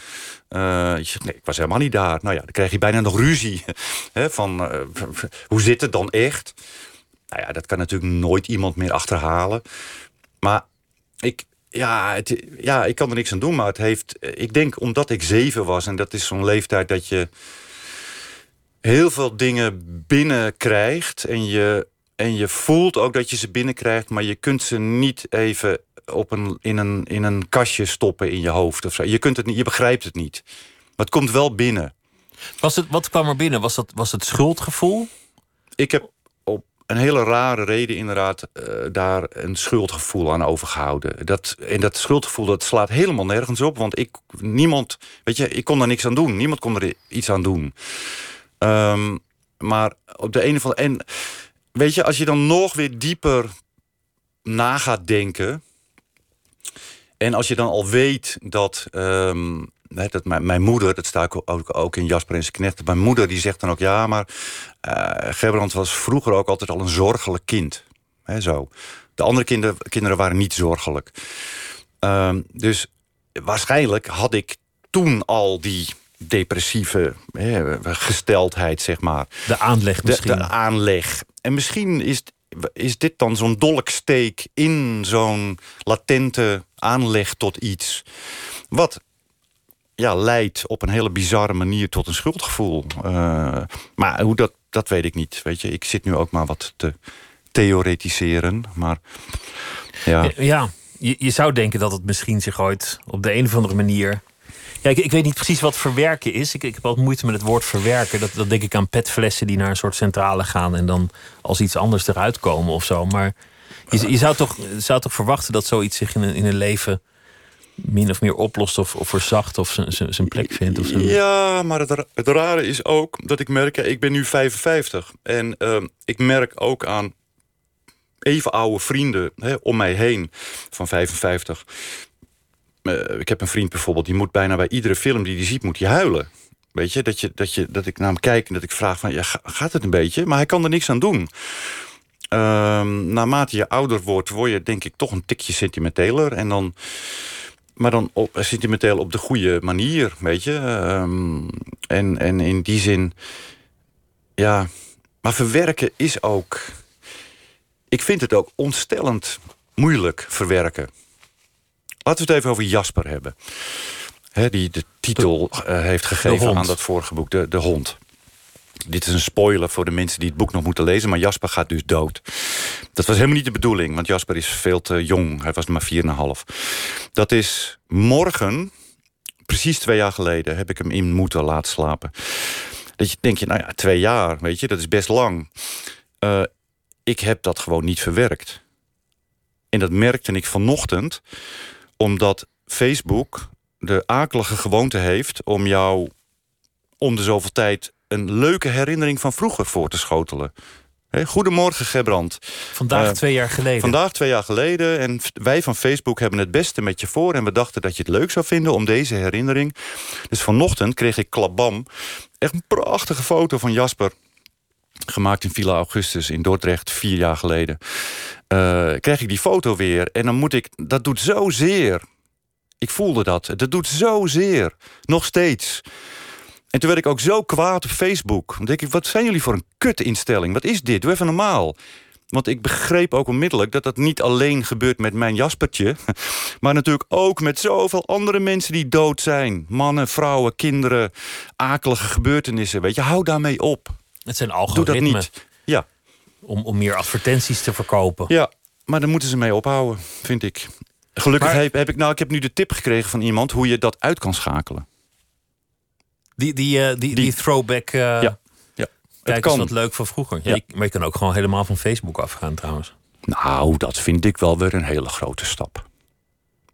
Uh, je zegt, nee, ik was helemaal niet daar. Nou ja, dan krijg je bijna nog ruzie. Hè, van, hoe zit het dan echt? Nou ja, dat kan natuurlijk nooit iemand meer achterhalen. Maar ik, ja, het, ja, ik kan er niks aan doen, maar het heeft... Ik denk omdat ik zeven was, en dat is zo'n leeftijd dat je heel veel dingen binnenkrijgt. En je, en je voelt ook dat je ze binnenkrijgt, maar je kunt ze niet even op een, in, een, in een kastje stoppen in je hoofd. Of zo. Je, kunt het niet, je begrijpt het niet. Maar het komt wel binnen. Was het, wat kwam er binnen? Was, dat, was het schuldgevoel? Ik heb een hele rare reden inderdaad uh, daar een schuldgevoel aan overgehouden. Dat, en dat schuldgevoel dat slaat helemaal nergens op. Want ik, niemand, weet je, ik kon daar niks aan doen. Niemand kon er iets aan doen. Um, maar op de of andere... En weet je, als je dan nog weer dieper na gaat denken... En als je dan al weet dat um, dat mijn, mijn, moeder, dat staat ook, ook in Jasper en zijn knecht. Mijn moeder die zegt dan ook ja, maar uh, Gerbrand was vroeger ook altijd al een zorgelijk kind. He, zo. De andere kinderen, kinderen waren niet zorgelijk. Um, dus waarschijnlijk had ik toen al die depressieve he, gesteldheid, zeg maar. De aanleg misschien. De, de aanleg. En misschien is, is dit dan zo'n dolksteek in zo'n latente aanleg tot iets. Wat ja, leidt op een hele bizarre manier tot een schuldgevoel. Uh, maar hoe dat, dat weet ik niet. Weet je, ik zit nu ook maar wat te theoretiseren. Maar ja. Ja, je, je zou denken dat het misschien zich ooit op de een of andere manier. Ja, ik, ik weet niet precies wat verwerken is. Ik, ik heb altijd moeite met het woord verwerken. Dat, dat denk ik aan petflessen die naar een soort centrale gaan en dan als iets anders eruit komen of zo. Maar je, je zou, toch, zou toch verwachten dat zoiets zich in een, in een leven min of meer oplost of, of verzacht of zijn plek vindt. Of ja, maar het, rare is ook dat ik merk, ik ben nu 55 en uh, ik merk ook aan even oude vrienden hè, om mij heen van 55. Uh, ik heb een vriend bijvoorbeeld, die moet bijna bij iedere film die hij ziet, moet hij huilen. Weet je, dat, je, dat, je, dat ik naar hem kijk en dat ik vraag van, ja, gaat het een beetje? Maar hij kan er niks aan doen. Uh, naarmate je ouder wordt, word je denk ik toch een tikje sentimenteler. En dan maar dan op, sentimenteel op de goede manier, weet je. Um, en, en in die zin, ja. Maar verwerken is ook. Ik vind het ook ontstellend moeilijk verwerken. Laten we het even over Jasper hebben. He, die de titel uh, heeft gegeven aan dat vorige boek, de, de hond. Dit is een spoiler voor de mensen die het boek nog moeten lezen... maar Jasper gaat dus dood. Dat was helemaal niet de bedoeling, want Jasper is veel te jong. Hij was maar 4,5. Dat is morgen, precies twee jaar geleden... heb ik hem in moeten laten slapen. Dat je denk je, nou ja, twee jaar, weet je, dat is best lang. Uh, ik heb dat gewoon niet verwerkt. En dat merkte ik vanochtend... omdat Facebook de akelige gewoonte heeft om jou om de zoveel tijd een leuke herinnering van vroeger voor te schotelen. Goedemorgen, Gebrand. Vandaag uh, twee jaar geleden. Vandaag twee jaar geleden. En wij van Facebook hebben het beste met je voor. En we dachten dat je het leuk zou vinden om deze herinnering. Dus vanochtend kreeg ik klabam. Echt een prachtige foto van Jasper. Gemaakt in Villa Augustus in Dordrecht, vier jaar geleden. Uh, krijg ik die foto weer. En dan moet ik... Dat doet zo zeer. Ik voelde dat. Dat doet zo zeer. Nog steeds. En toen werd ik ook zo kwaad op Facebook. Dan denk ik, wat zijn jullie voor een kutinstelling? Wat is dit? Doe even normaal. Want ik begreep ook onmiddellijk dat dat niet alleen gebeurt met mijn Jaspertje. Maar natuurlijk ook met zoveel andere mensen die dood zijn. Mannen, vrouwen, kinderen, akelige gebeurtenissen. Weet je, hou daarmee op. Het zijn algoritmen. Doe dat niet. Ja. Om, om meer advertenties te verkopen. Ja, maar daar moeten ze mee ophouden, vind ik. Gelukkig Maar- heb, heb ik, nou, ik heb nu de tip gekregen van iemand hoe je dat uit kan schakelen. Die, die, eh, die, die, Die- throwback. eh Ja, ja. Kijk eens kan. wat leuk van vroeger. Ja, maar je kan ook gewoon helemaal van Facebook afgaan trouwens. Nou, dat vind ik wel weer een hele grote stap.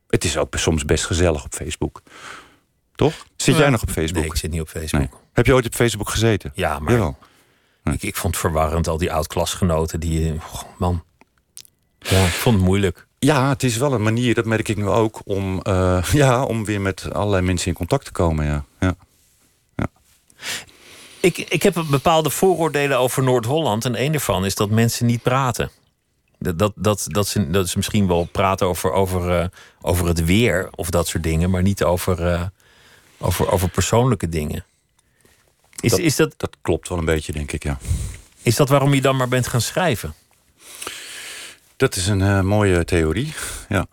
Het is ook soms best gezellig op Facebook. Toch? Zit jij nog op Facebook? Nee, ik zit niet op Facebook. Nee. Heb je ooit op Facebook gezeten? Ja, maar Jawel. ik, ik vond het verwarrend. Al die oud-klasgenoten. Die, oh, man. Ja, ik vond het moeilijk. Ja, het is wel een manier, dat merk ik nu ook, om, eh, ja, om weer met allerlei mensen in contact te komen. Ja. Ja. Ik, ik heb bepaalde vooroordelen over Noord-Holland. En een daarvan is dat mensen niet praten. Dat, dat, dat, dat, ze, dat ze misschien wel praten over, over, eh, over het weer of dat soort dingen, maar niet over, eh, over, over persoonlijke dingen. Is Dat- is, dat, Dat klopt wel een beetje, denk ik, ja. is dat waarom je dan maar bent gaan schrijven? Dat is een eh, mooie theorie, ja.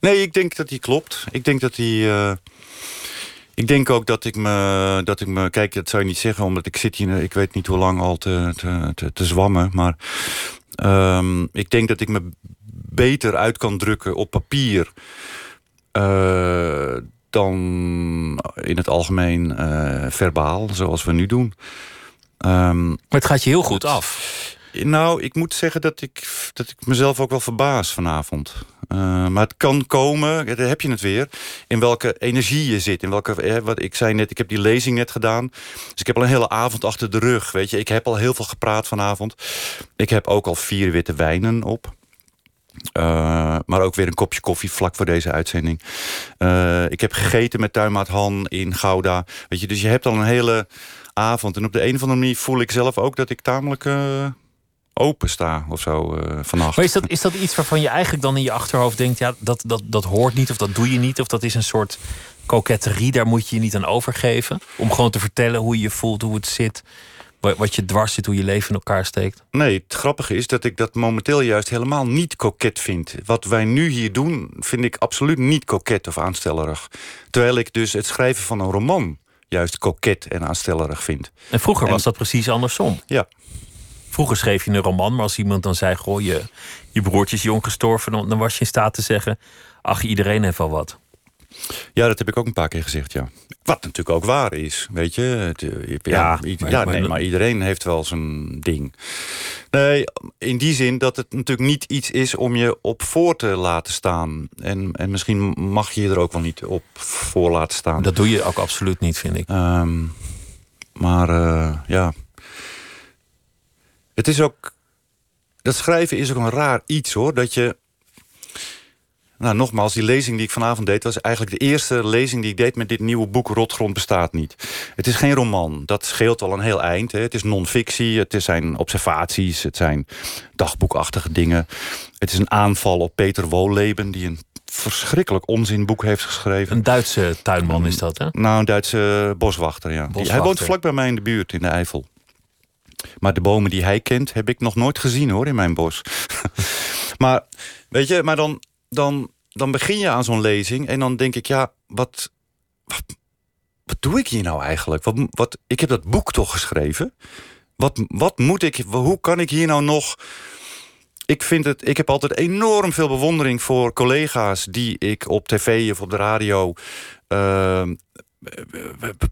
Nee, ik denk dat die klopt. Ik denk dat die... ik denk ook dat ik, me, dat ik me... Kijk, dat zou je niet zeggen, omdat ik zit hier... Ik weet niet hoe lang al te, te, te, te zwammen, maar... ehm, ik denk dat ik me beter uit kan drukken op papier... eh, dan in het algemeen eh, verbaal, zoals we nu doen. Ehm, Maar het gaat je heel goed af. Nou, ik moet zeggen dat ik, dat ik mezelf ook wel verbaas vanavond. Eh, maar het kan komen, daar heb je het weer, in welke energie je zit. In welke, wat ik zei net, ik heb die lezing net gedaan. Dus ik heb al een hele avond achter de rug. Weet je, ik heb al heel veel gepraat vanavond. Ik heb ook al vier witte wijnen op. Eh, maar ook weer een kopje koffie vlak voor deze uitzending. Eh, ik heb gegeten met tuinmaat Han in Gouda. Weet je, dus je hebt al een hele avond. En op de een of andere manier voel ik zelf ook dat ik tamelijk open sta of zo vannacht. Maar is dat, is dat iets waarvan je eigenlijk dan in je achterhoofd denkt: ja, dat, dat, dat hoort niet of dat doe je niet? Of dat is een soort koketterie, daar moet je je niet aan overgeven? Om gewoon te vertellen hoe je je voelt, hoe het zit, wa- wat je dwars zit, hoe je leven in elkaar steekt. Nee, het grappige is dat ik dat momenteel juist helemaal niet koket vind. Wat wij nu hier doen, vind ik absoluut niet koket of aanstellerig. Terwijl ik dus het schrijven van een roman juist koket en aanstellerig vind. En vroeger En- was dat precies andersom. Ja, Vroeger schreef je een roman, maar als iemand dan zei: Goh, je, je broertje is jong gestorven, dan, dan was je in staat te zeggen: Ach, iedereen heeft wel wat. ja, dat heb ik ook een paar keer gezegd, ja. Wat natuurlijk ook waar is, weet je. Het, eh, ja, Ja, ja, maar- ja, maar- nee, maar iedereen heeft wel zijn ding. Nee, in die zin dat het natuurlijk niet iets is om je op voor te laten staan. En, en misschien mag je je er ook wel niet op voor laten staan. Dat doe je ook absoluut niet, vind ik. Ehm, maar eh, ja. Het is ook. Dat schrijven is ook een raar iets hoor. Dat je. Nou, nogmaals, die lezing die ik vanavond deed... was eigenlijk de eerste lezing die ik deed met dit nieuwe boek... Rotgrond bestaat niet. Het is geen roman. Dat scheelt al een heel eind. Hè. Het is non-fictie, het zijn observaties... het zijn dagboekachtige dingen. Het is een aanval op Peter Wolleben... die een verschrikkelijk onzinboek heeft geschreven. Een Duitse tuinman is dat, hè? Nou, een Duitse boswachter, ja. Boswachter. Hij woont vlak bij mij in de buurt, in de Eifel. Maar de bomen die hij kent, heb ik nog nooit gezien hoor, in mijn bos. maar weet je, maar dan, dan, dan begin je aan zo'n lezing en dan denk ik, ja, wat, wat, doe ik hier nou eigenlijk? Wat, wat, ik heb dat boek toch geschreven? Wat, wat moet ik, hoe kan ik hier nou nog ik vind het, ik heb altijd enorm veel bewondering voor collega's die ik op tv of op de radio eh,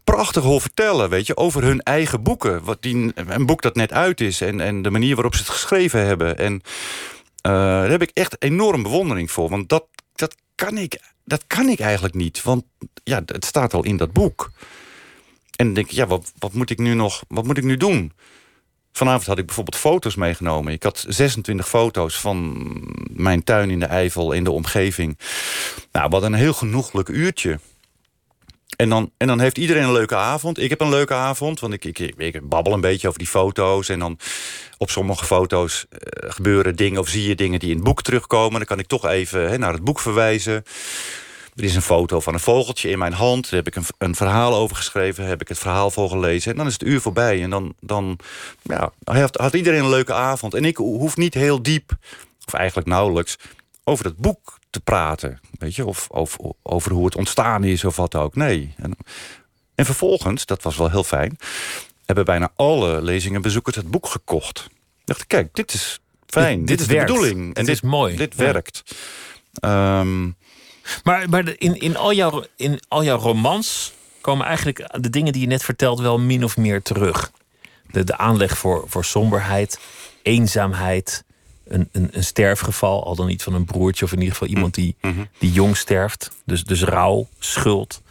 prachtig hoor vertellen, weet je, over hun eigen boeken. Wat die, een boek dat net uit is en, en de manier waarop ze het geschreven hebben. En eh, daar heb ik echt enorm bewondering voor. Want dat, dat, kan ik, dat kan ik eigenlijk niet. Want ja, het staat al in dat boek. En dan denk ik, ja, wat, wat moet ik nu nog, wat moet ik nu doen? Vanavond had ik bijvoorbeeld foto's meegenomen. Ik had 26 foto's van mijn tuin in de Eifel in de omgeving. Nou, wat een heel genoeglijk uurtje. En dan, en dan heeft iedereen een leuke avond. Ik heb een leuke avond, want ik, ik, ik, babbel een beetje over die foto's. En dan op sommige foto's eh, gebeuren dingen of zie je dingen die in het boek terugkomen. Dan kan ik toch even naar het boek verwijzen. Er is een foto van een vogeltje in mijn hand. Daar heb ik een, een verhaal over geschreven. Heb ik het verhaal voor gelezen. En dan is het uur voorbij. En dan, dan ja, had, had iedereen een leuke avond. En ik hoef niet heel diep, of eigenlijk nauwelijks, over dat boek te praten. Weet je, of over, over hoe het ontstaan is of wat ook. Nee. En, en vervolgens, dat was wel heel fijn, hebben bijna alle lezingen bezoekers het boek gekocht. Ik dacht, kijk, dit is fijn. Dit, dit is werkt. de bedoeling. Dit en is dit, mooi. Dit Ja. werkt. Ehm, Maar, maar in, in, al jouw, in al jouw romans komen eigenlijk de dingen die je net vertelt wel min of meer terug. De, de aanleg voor, voor somberheid, eenzaamheid, een, een, een sterfgeval, al dan niet van een broertje of in ieder geval iemand die, die jong sterft. Dus, dus rouw, schuld.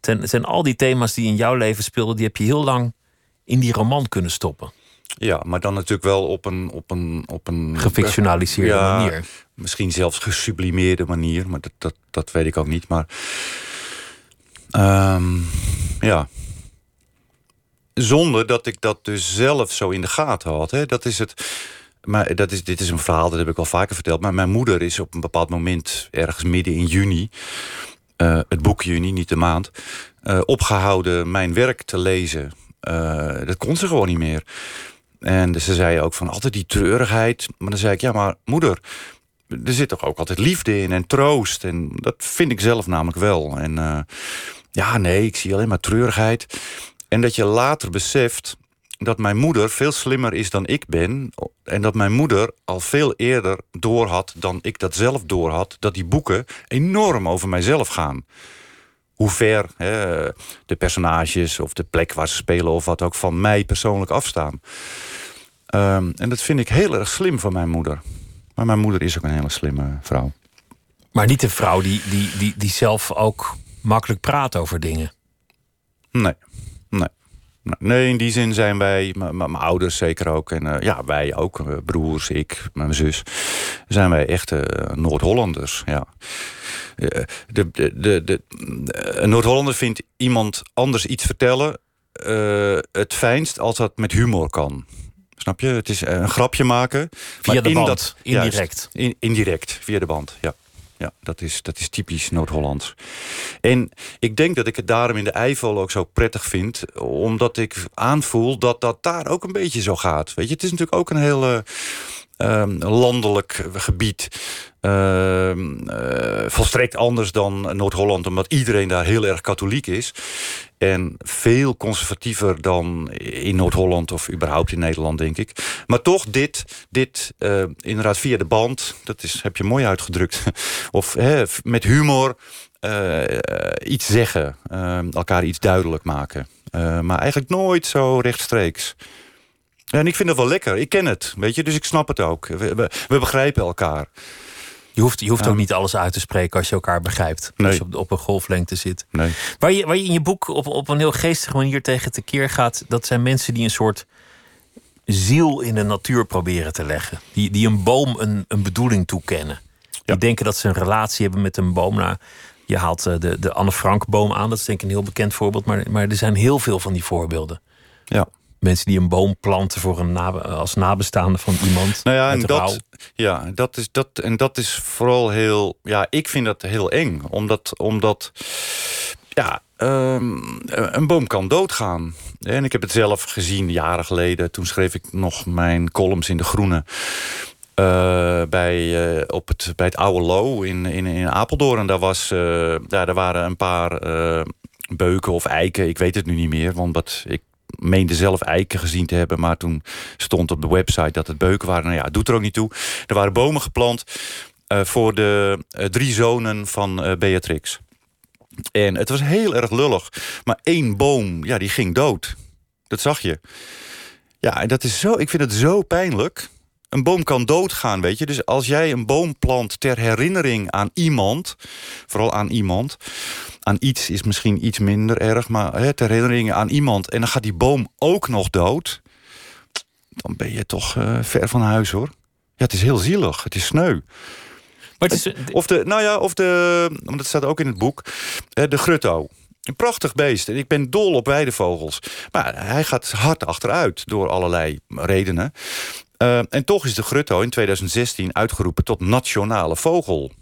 Het zijn, al die thema's die in jouw leven speelden, die heb je heel lang in die roman kunnen stoppen. ja, maar dan natuurlijk wel op een... Op een, op een Gefictionaliseerde Ja, manier. Misschien zelfs gesublimeerde manier, maar dat, dat, dat weet ik ook niet. Maar ehm, ja. Zonder dat ik dat dus zelf zo in de gaten had. Hè. Dat is het. Maar dat is, dit is een verhaal, dat heb ik al vaker verteld. Maar mijn moeder is op een bepaald moment, ergens midden in juni, eh, het boek juni, niet de maand, eh, opgehouden mijn werk te lezen. Eh, dat kon ze gewoon niet meer. En dus ze zei ook van altijd die treurigheid. Maar dan zei ik, ja, maar moeder, er zit toch ook altijd liefde in en troost. En dat vind ik zelf namelijk wel. En ja, nee, ik zie alleen maar treurigheid. En dat je later beseft dat mijn moeder veel slimmer is dan ik ben. En dat mijn moeder al veel eerder doorhad dan ik dat zelf doorhad. Dat die boeken enorm over mijzelf gaan. Hoe ver hè, de personages of de plek waar ze spelen of wat ook van mij persoonlijk afstaan. Ehm, en dat vind ik heel erg slim van mijn moeder. Maar mijn moeder is ook een hele slimme vrouw. Maar niet een vrouw die, die, die, die zelf ook makkelijk praat over dingen. Nee, nee. Nou, Nee, in die zin zijn wij, mijn ouders zeker ook. En eh, ja, wij ook, eh, broers, ik, mijn zus. Zijn wij echte eh, Noord-Hollanders, ja. De, de, de, de, een Noord-Hollander vindt iemand anders iets vertellen... het fijnst als dat met humor kan. Snap je? Het is een grapje maken. Via maar de in band, dat- indirect. juist, in, indirect, via de band, ja. Ja, dat is, dat is typisch Noord-Hollands. En ik denk dat ik het daarom in de Eifel ook zo prettig vind. Omdat ik aanvoel dat dat daar ook een beetje zo gaat. Weet je, het is natuurlijk ook een heel eh, ehm, landelijk gebied. Ehm, eh, volstrekt anders dan Noord-Holland. Omdat iedereen daar heel erg katholiek is. En veel conservatiever dan in Noord-Holland of überhaupt in Nederland, denk ik. Maar toch, dit, dit eh, inderdaad via de band, dat is, heb je mooi uitgedrukt. Of hè, met humor eh, iets zeggen, eh, elkaar iets duidelijk maken. Maar eigenlijk nooit zo rechtstreeks. En ik vind dat wel lekker. Ik ken het, weet je, dus ik snap het ook. We begrijpen elkaar. Je hoeft, je hoeft ook niet alles uit te spreken als je elkaar begrijpt. Nee. Als je op, op een golflengte zit. Nee. Waar je, waar je in je boek op, op een heel geestige manier tegen tekeer gaat, dat zijn mensen die een soort ziel in de natuur proberen te leggen. Die, die een boom een, een bedoeling toekennen. Die denken dat ze een relatie hebben met een boom. Nou, je haalt eh, de, de Anne Frank boom aan, dat is denk ik een heel bekend voorbeeld. Maar, maar er zijn heel veel van die voorbeelden. Ja. Mensen die een boom planten voor een als nabestaande van iemand. Nou ja, en rouw. dat, ja, dat is, dat, en dat is vooral heel. Ja, ik vind dat heel eng. Omdat, omdat ja, ehm, een boom kan doodgaan. En ik heb het zelf gezien jaren geleden. Toen schreef ik nog mijn columns in De Groene. eh, bij, eh, op het, bij het Oude Lo in, in, in Apeldoorn. En daar, was, eh, ja, daar waren een paar beuken of eiken. Ik weet het nu niet meer. Want dat, ik meende zelf eiken gezien te hebben. Maar toen stond op de website dat het beuken waren. Nou ja, doet er ook niet toe. Er waren bomen geplant eh, voor de eh, drie zonen van eh, Beatrix. En het was heel erg lullig. Maar één boom, ja, die ging dood. Dat zag je. Ja, en dat is zo, ik vind het zo pijnlijk. Een boom kan doodgaan, weet je. Dus als jij een boom plant ter herinnering aan iemand... vooral aan iemand... aan iets is misschien iets minder erg... maar hè, ter herinnering aan iemand... en dan gaat die boom ook nog dood... dan ben je toch eh, ver van huis, hoor. Ja, het is heel zielig. Het is sneu. Maar het is, Of de, nou ja, of de, want dat staat ook in het boek, eh, de grutto. Een prachtig beest. En ik ben dol op weidevogels. Maar hij gaat hard achteruit door allerlei redenen. Eh, en toch is de grutto in 2016 uitgeroepen tot nationale vogel.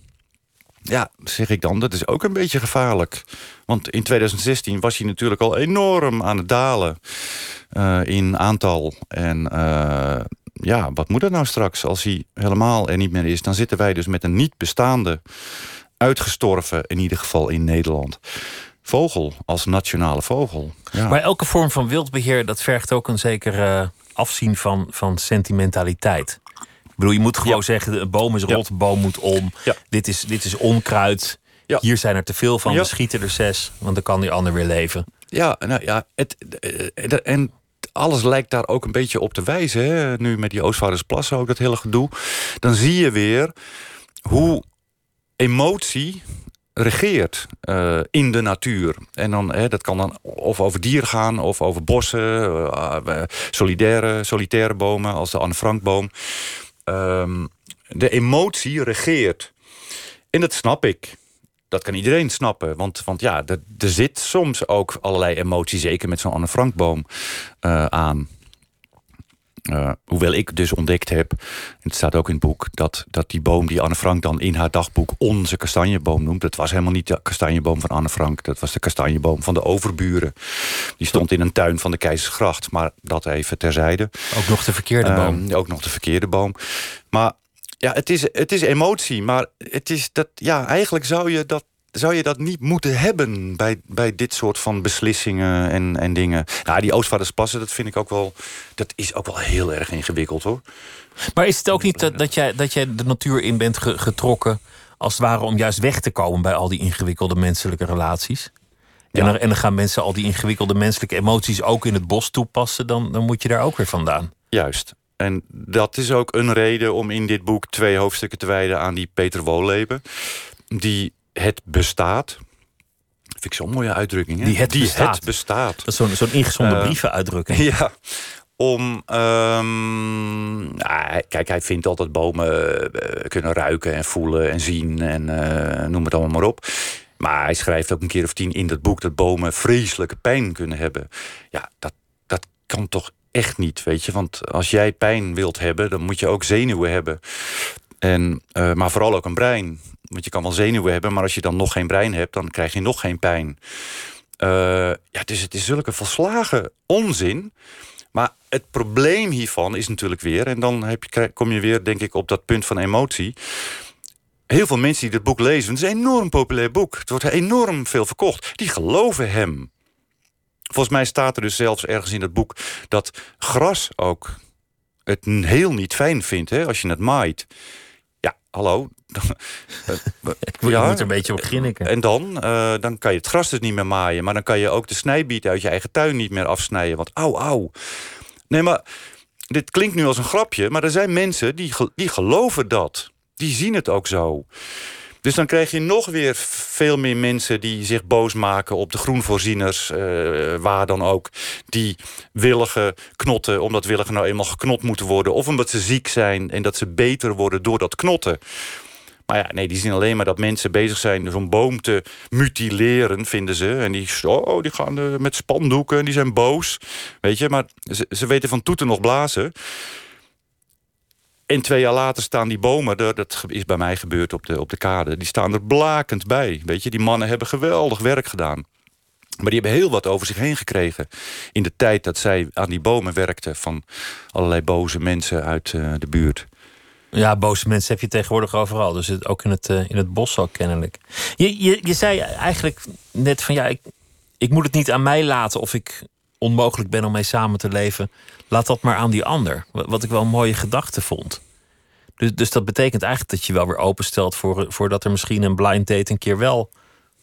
Ja, zeg ik dan, dat is ook een beetje gevaarlijk. Want in 2016 was hij natuurlijk al enorm aan het dalen eh, in aantal. En eh, ja, wat moet er nou straks als hij helemaal er niet meer is? Dan zitten wij dus met een niet bestaande, uitgestorven, in ieder geval in Nederland, vogel als nationale vogel. Maar elke vorm van wildbeheer, dat vergt ook een zeker eh, afzien van, van sentimentaliteit. Bedoel, je moet gewoon Ja. zeggen: een boom is rot, een boom moet om. Dit, is, dit is onkruid. Hier zijn er te veel van. We schieten er zes, want dan kan die ander weer leven. Ja, nou ja, het, eh, en alles lijkt daar ook een beetje op te wijzen. Hè? Nu met die Oostvaardersplassen ook dat hele gedoe. Dan zie je weer hoe emotie regeert eh, in de natuur. En dan, hè, dat kan dan of over dieren gaan, of over bossen, eh, eh, solidaire, solitaire bomen, als de Anne Frankboom. Ehm, de emotie regeert. En dat snap ik. Dat kan iedereen snappen. Want, want ja, er, er zit soms ook allerlei emotie, zeker met zo'n Anne Frankboom, eh, aan. Eh, hoewel ik dus ontdekt heb, en het staat ook in het boek, dat, dat die boom die Anne Frank dan in haar dagboek onze kastanjeboom noemt, dat was helemaal niet de kastanjeboom van Anne Frank. Dat was de kastanjeboom van de overburen. Die stond in een tuin van de Keizersgracht, maar dat even terzijde. Ook nog de verkeerde boom. Ehm, ook nog de verkeerde boom. Maar ja, het is, het is emotie. Maar het is dat, ja, eigenlijk zou je dat, zou je dat niet moeten hebben bij, bij dit soort van beslissingen en, en dingen. Nou, die Oostvaardersplassen, dat vind ik ook wel. Dat is ook wel heel erg ingewikkeld hoor. Maar is het ook niet dat, dat, jij, dat jij de natuur in bent ge- getrokken, als het ware om juist weg te komen bij al die ingewikkelde menselijke relaties? En, Ja. dan, en dan gaan mensen al die ingewikkelde menselijke emoties ook in het bos toepassen, dan, dan moet je daar ook weer vandaan. Juist. En dat is ook een reden om in dit boek twee hoofdstukken te wijden aan die Peter Wolleben. Die het bestaat. Vind ik zo'n mooie uitdrukking. Hè? Die het bestaat. het bestaat. Dat is zo'n zo'n ingezonden Eh, brievenuitdrukking. Ja, om. ehm, nou, kijk, hij vindt altijd bomen eh, kunnen ruiken en voelen en zien en eh, noem het allemaal maar op. Maar hij schrijft ook een keer of tien in dat boek dat bomen vreselijke pijn kunnen hebben. Ja, dat, dat kan toch echt niet, weet je? Want als jij pijn wilt hebben, dan moet je ook zenuwen hebben. En, maar vooral ook een brein. Want je kan wel zenuwen hebben, maar als je dan nog geen brein hebt, dan krijg je nog geen pijn. Eh, ja, dus het is zulke volslagen onzin. Maar het probleem hiervan is natuurlijk weer, en dan heb je, kom je weer, denk ik, op dat punt van emotie. Heel veel mensen die dit boek lezen, het is een enorm populair boek. Het wordt enorm veel verkocht. Die geloven hem. Volgens mij staat er dus zelfs ergens in het boek dat gras ook het heel niet fijn vindt hè, als je het maait. Ja, hallo. Ik moet, je moet er een beetje op grinniken. En dan, eh, dan kan je het gras dus niet meer maaien. Maar dan kan je ook de snijbiet uit je eigen tuin niet meer afsnijden. Want auw, auw. Nee, maar dit klinkt nu als een grapje. Maar er zijn mensen die, die geloven dat. Die zien het ook zo. Dus dan krijg je nog weer veel meer mensen die zich boos maken op de groenvoorzieners, eh, waar dan ook, die willigen knotten, omdat willigen nou eenmaal geknot moeten worden, of omdat ze ziek zijn en dat ze beter worden door dat knotten. Maar ja, nee, die zien alleen maar dat mensen bezig zijn zo'n boom te mutileren, vinden ze. En die, oh, die gaan eh, met spandoeken en die zijn boos. Weet je, maar ze, weten van toeten nog blazen. En twee jaar later staan die bomen, dat is bij mij gebeurd op de, op de kade, die staan er blakend bij. Weet je, die mannen hebben geweldig werk gedaan. Maar die hebben heel wat over zich heen gekregen. In de tijd dat zij aan die bomen werkten van allerlei boze mensen uit eh, de buurt. Ja, boze mensen heb je tegenwoordig overal. Dus het, ook in het, eh, in het bos ook kennelijk. Je, je, je zei eigenlijk net van ja, ik, ik moet het niet aan mij laten of ik onmogelijk ben om mee samen te leven. Laat dat maar aan die ander. Wat, wat ik wel een mooie gedachte vond. Dus, dus dat betekent eigenlijk dat je wel weer openstelt voor, voordat er misschien een blind date een keer wel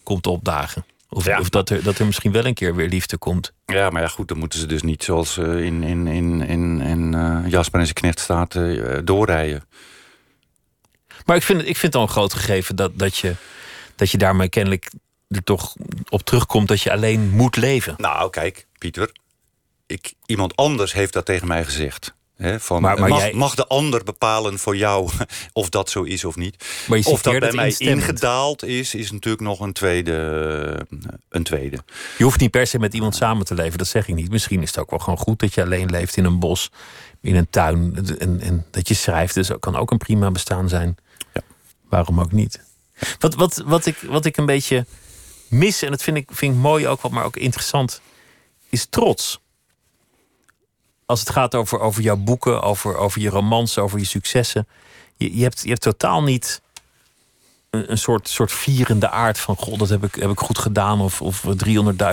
komt opdagen. Of, Ja. of dat, er, dat er misschien wel een keer weer liefde komt. Ja, maar ja, goed, dan moeten ze dus niet zoals eh, in, in, in, in, in eh, Jasper en zijn knecht staat eh, doorrijden. Maar ik vind, het, ik vind het al een groot gegeven dat, dat, je, dat je daarmee kennelijk er toch op terugkomt dat je alleen moet leven. Nou, kijk, Pieter. Ik, iemand anders heeft dat tegen mij gezegd. Hè, van, Maar- maar mag, jij- mag de ander bepalen voor jou of dat zo is of niet? Maar je of dat bij mij instemmend. ingedaald is, is natuurlijk nog een tweede. Een tweede. Je hoeft niet per se met iemand samen te leven, dat zeg ik niet. Misschien is het ook wel gewoon goed dat je alleen leeft in een bos, in een tuin. En, en dat je schrijft, dus dat kan ook een prima bestaan zijn. Ja. Waarom ook niet? Wat, wat, wat, ik, wat ik een beetje mis, en dat vind ik, vind ik mooi ook, wat maar ook interessant, is trots. Als het gaat over, over jouw boeken, over, over je romans, over je successen. Je, je, hebt, je hebt totaal niet een, een soort, soort vierende aard van... god, dat heb ik, heb ik goed gedaan. Of, of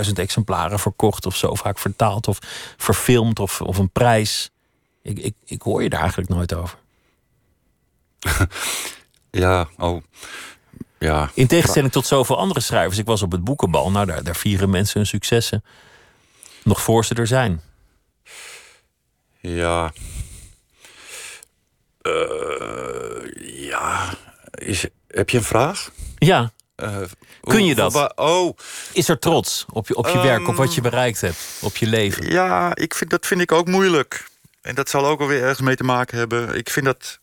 300.000 exemplaren verkocht of zo vaak vertaald. Of verfilmd of, of een prijs. Ik, ik, ik hoor je daar eigenlijk nooit over. Ja, oh. Ja. In tegenstelling tot zoveel andere schrijvers. Ik was op het boekenbal. Nou, daar, daar vieren mensen hun successen. Nog voor ze er zijn. Ja. Eh, ja. Is, heb je een vraag? Ja. Eh, Kun je dat? oh, Is er trots op je, op je werk, op wat je Ehm, bereikt hebt, op je leven? ja, ik vind, dat vind ik ook moeilijk. En dat zal ook wel weer ergens mee te maken hebben. Ik vind dat.